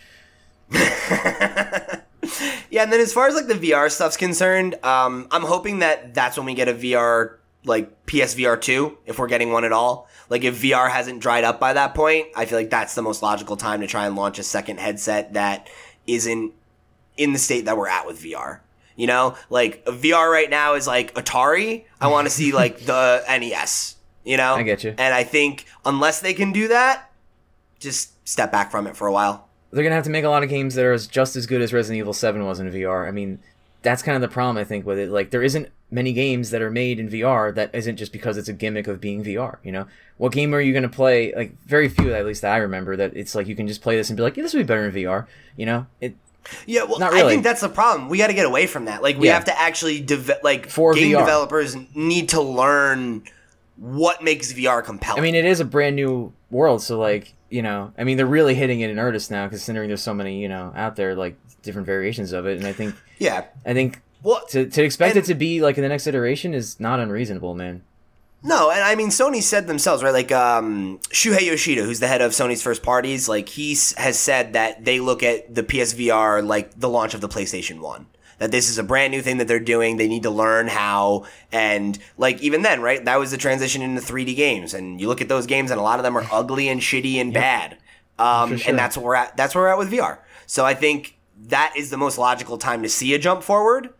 Speaker 1: Yeah, and then as far as like the VR stuff's concerned, um, I'm hoping that that's when we get a VR like PSVR two, if we're getting one at all. Like if VR hasn't dried up by that point, I feel like that's the most logical time to try and launch a second headset that isn't in the state that we're at with VR. You know, like VR right now is like Atari. I want to see like the NES. You know,
Speaker 3: I get you.
Speaker 1: And I think unless they can do that, just step back from it for a while.
Speaker 3: They're gonna have to make a lot of games that are as, just as good as Resident Evil Seven was in VR. I mean, that's kind of the problem I think with it. Like, there isn't many games that are made in VR that isn't just because it's a gimmick of being VR. You know, what game are you gonna play? Like, very few, at least that I remember, that it's like you can just play this and be like, yeah, this would be better in VR. You know, it
Speaker 1: Yeah, well,
Speaker 3: Not
Speaker 1: I think that's the problem. We got to get away from that. Like, we
Speaker 3: Yeah.
Speaker 1: have to actually deve- like
Speaker 3: For
Speaker 1: game
Speaker 3: VR.
Speaker 1: developers need to learn what makes VR compelling.
Speaker 3: I mean, it is a brand new world, so like you know, I mean, they're really hitting it in earnest now, because considering there's so many you know out there like different variations of it, and I think
Speaker 1: yeah.
Speaker 3: I think
Speaker 1: Well,
Speaker 3: to to expect
Speaker 1: And-
Speaker 3: it to be like in the next iteration is not unreasonable, man.
Speaker 1: no, and I mean, Sony said themselves, right? Like, um, Shuhei Yoshida, who's the head of Sony's first parties, like he has said that they look at the PSVR like the launch of the PlayStation One. That this is a brand new thing that they're doing. They need to learn how, and like even then, right? That was the transition into 3D games, and you look at those games, and a lot of them are ugly and shitty and bad. Um,
Speaker 3: sure.
Speaker 1: And that's where we're at. That's where we're at with VR. So I think that is the most logical time to see a jump forward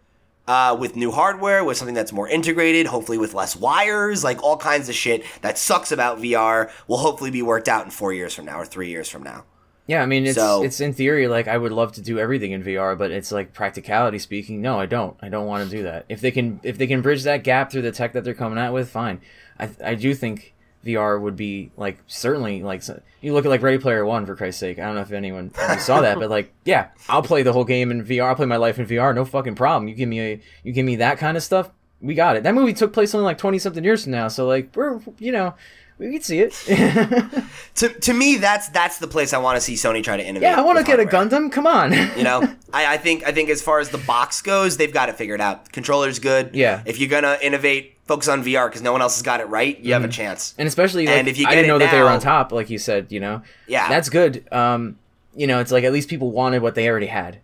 Speaker 1: uh, with new hardware, with something that's more integrated, hopefully with less wires, like all kinds of shit that sucks about VR will hopefully be worked out in four years from now or three years from now.
Speaker 3: Yeah, I mean, it's
Speaker 1: So-
Speaker 3: it's in theory like I would love to do everything in VR, but it's like practicality speaking, no, I don't. I don't want to do that. If they can if they can bridge that gap through the tech that they're coming out with, fine. I I do think VR would be like certainly like you look at like Ready Player One for Christ's sake. I don't know if anyone saw that, but like yeah, I'll play the whole game in VR. I'll play my life in VR, no fucking problem. You give me a you give me that kind of stuff, we got it. That movie took place only like twenty something years from now, so like we're you know we can see it.
Speaker 1: To, to me, that's that's the place I want to see Sony try to innovate.
Speaker 3: yeah, I want to get a. Gundam. Come on.
Speaker 1: You know, I, I think I think as far as the box goes, they've got it figured out. Controller's good.
Speaker 3: Yeah.
Speaker 1: If you're gonna innovate, focus on VR because no one else has got it right. You have a chance.
Speaker 3: and especially like,
Speaker 1: And if you
Speaker 3: I
Speaker 1: get
Speaker 3: didn't know that they were
Speaker 1: now-
Speaker 3: on top, like you said. You know,
Speaker 1: Yeah.
Speaker 3: that's good. Um, you know, it's like at least people wanted what they already had.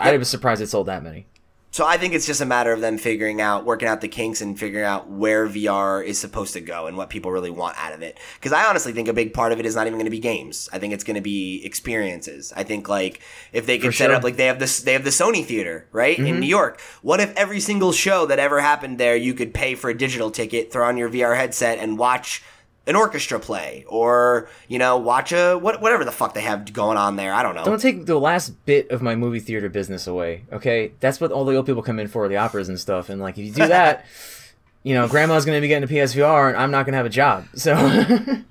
Speaker 3: I was surprised it sold that many.
Speaker 1: So I think it's just a matter of them figuring out, working out the kinks and figuring out where VR is supposed to go and what people really want out of it. Because I honestly think a big part of it is not even going to be games. I think it's going to be experiences. I think like if they could
Speaker 3: For
Speaker 1: set
Speaker 3: sure.
Speaker 1: up like they have this, they have the Sony Theater right
Speaker 3: Mm-hmm.
Speaker 1: in New York. What if every single show that ever happened there, you could pay for a digital ticket, throw on your VR headset, and watch an orchestra play, or you know, watch a what whatever the fuck they have going on there. I don't know.
Speaker 3: Don't take the last bit of my movie theater business away, okay? That's what all the old people come in for, the operas and stuff. And like, if you do that, you know, grandma's gonna be getting a PSVR, and I'm not gonna have a job. So,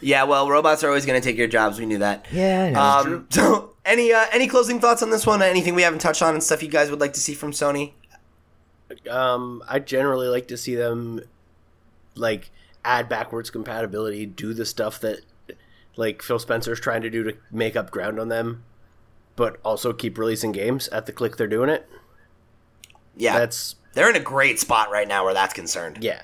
Speaker 1: yeah, well, robots are always going to take your jobs. We knew that.
Speaker 3: yeah, I know.
Speaker 1: Um, so, any uh, any closing thoughts on this one? Anything we haven't touched on and stuff you guys would like to see from Sony?
Speaker 2: Um, I generally like to see them like add backwards compatibility, do the stuff that like Phil Spencer's trying to do to make up ground on them, but also keep releasing games at the click they're doing it.
Speaker 1: Yeah,
Speaker 2: That's
Speaker 1: they're in a great spot right now where that's concerned.
Speaker 2: yeah.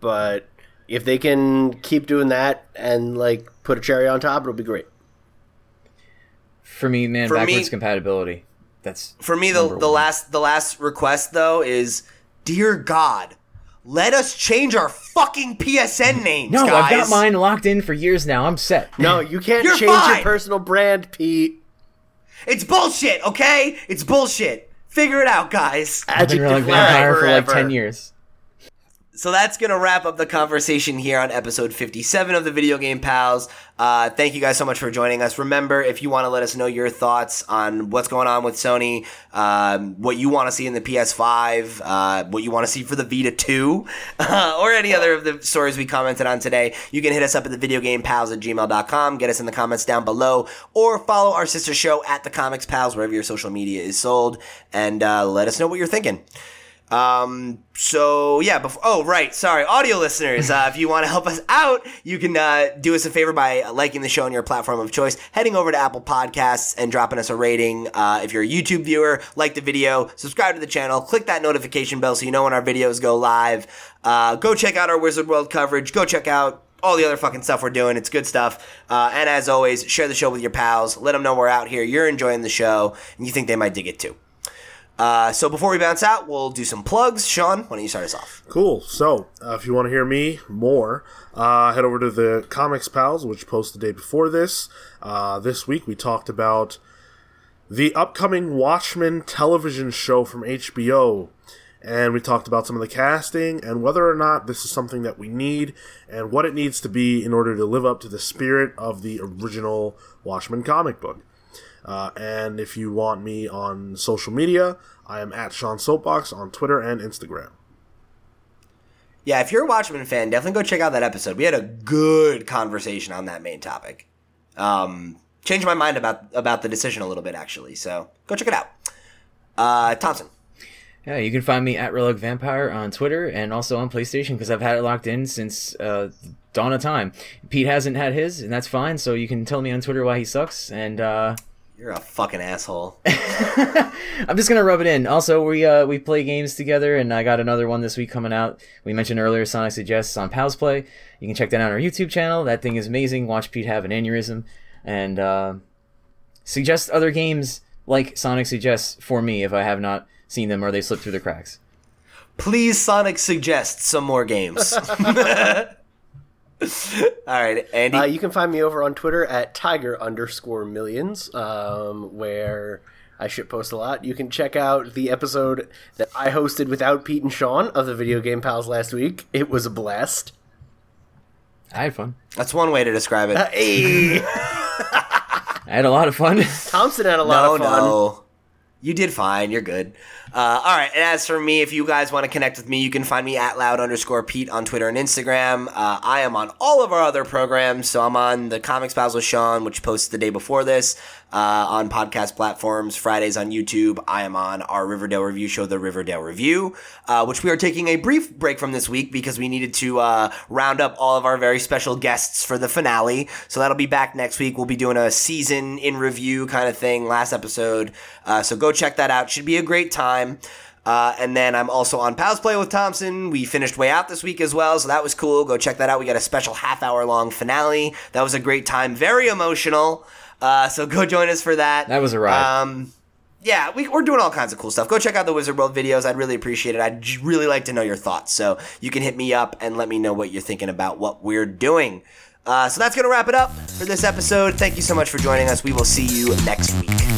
Speaker 2: But if they can keep doing that and like put a cherry on top, it'll be great.
Speaker 3: For me, man,
Speaker 1: For me-
Speaker 3: backwards compatibility. That's
Speaker 1: For me, the the
Speaker 3: one.
Speaker 1: last the last request though is, dear God, let us change our fucking PSN names,
Speaker 3: no.
Speaker 1: guys.
Speaker 3: I've got mine locked in for years now. I'm set.
Speaker 2: No, you can't
Speaker 1: You're
Speaker 2: change
Speaker 1: fine.
Speaker 2: your personal brand, Pete.
Speaker 1: It's bullshit. Okay, it's bullshit. Figure it out, guys.
Speaker 3: I've been
Speaker 2: Adjective
Speaker 3: Relic
Speaker 2: flag
Speaker 3: Vampire for like ten years.
Speaker 1: So that's going to wrap up the conversation here on episode 57 of the Video Game Pals. Uh, thank you guys so much for joining us. Remember, if you want to let us know your thoughts on what's going on with Sony, um, what you want to see in the PS5, uh, what you want to see for the Vita 2, uh, or any other of the stories we commented on today, you can hit us up at the videogamepals at gmail.com, get us in the comments down below, or follow our sister show at the Comics Pals, wherever your social media is sold, and uh, let us know what you're thinking. Um, so yeah, before, oh, right. Sorry. Audio listeners, uh, if you want to help us out, you can, uh, do us a favor by liking the show on your platform of choice, heading over to Apple Podcasts and dropping us a rating. Uh, if you're a YouTube viewer, like the video, subscribe to the channel, click that notification bell so you know when our videos go live. Uh, go check out our Wizard World coverage. Go check out all the other fucking stuff we're doing. It's good stuff. Uh, and as always, share the show with your pals. Let them know we're out here. You're enjoying the show and you think they might dig it too. Uh, so before we bounce out, we'll do some plugs. Sean, why don't you start us off?
Speaker 4: Cool. So, uh, if you want to hear me more, uh, head over to the Comics Pals, which posted the day before this. Uh, this week we talked about the upcoming Watchmen television show from HBO. And we talked about some of the casting and whether or not this is something that we need and what it needs to be in order to live up to the spirit of the original Watchmen comic book. Uh, and if you want me on social media, I am at Sean Soapbox on Twitter and Instagram.
Speaker 1: Yeah, if you're a Watchmen fan, definitely go check out that episode. We had a good conversation on that main topic. Um, changed my mind about about the decision a little bit actually. So go check it out. Uh, Thompson.
Speaker 3: Yeah, you can find me at Relic Vampire on Twitter and also on PlayStation because I've had it locked in since uh, dawn of time. Pete hasn't had his, and that's fine. So you can tell me on Twitter why he sucks, and uh,
Speaker 1: You're a fucking asshole.
Speaker 3: I'm just gonna rub it in. Also, we uh, we play games together, and I got another one this week coming out. We mentioned earlier Sonic Suggests on Pals Play. You can check that out on our YouTube channel. That thing is amazing. Watch Pete have an aneurysm, and uh, suggest other games like Sonic Suggests for me if I have not seen them or they slip through the cracks.
Speaker 1: Please, Sonic, suggest some more games. All right, Andy.
Speaker 2: Uh, you can find me over on Twitter at tiger underscore millions, um, where I shit post a lot. You can check out the episode that I hosted without Pete and Sean of the Video Game Pals last week. It was a blast.
Speaker 3: I had fun.
Speaker 1: That's one way to describe it.
Speaker 2: Hey,
Speaker 3: I had a lot of fun.
Speaker 2: Thompson had a lot
Speaker 1: no,
Speaker 2: of fun.
Speaker 1: no. You did fine. You're good. Uh, all right. And as for me, if you guys want to connect with me, you can find me at loud underscore Pete on Twitter and Instagram. Uh, I am on all of our other programs. So I'm on the Comics Pals with Sean, which posts the day before this. uh, on podcast platforms. Fridays on YouTube. I am on our Riverdale review show, The Riverdale Review, uh, which we are taking a brief break from this week because we needed to uh, round up all of our very special guests for the finale. So that'll be back next week. We'll be doing a season in review kind of thing. Last episode, uh, so go check that out. Should be a great time. Uh, and then I'm also on Pals Play with Thompson. We finished Way Out this week as well, so that was cool. Go check that out. We got a special half hour long finale. That was a great time. Very emotional. Uh, so go join us for that.
Speaker 3: That was a ride.
Speaker 1: Um, yeah, we, we're doing all kinds of cool stuff. Go check out the Wizard World videos. I'd really appreciate it. I'd really like to know your thoughts. So you can hit me up and let me know what you're thinking about what we're doing. Uh, so that's going to wrap it up for this episode. Thank you so much for joining us. We will see you next week.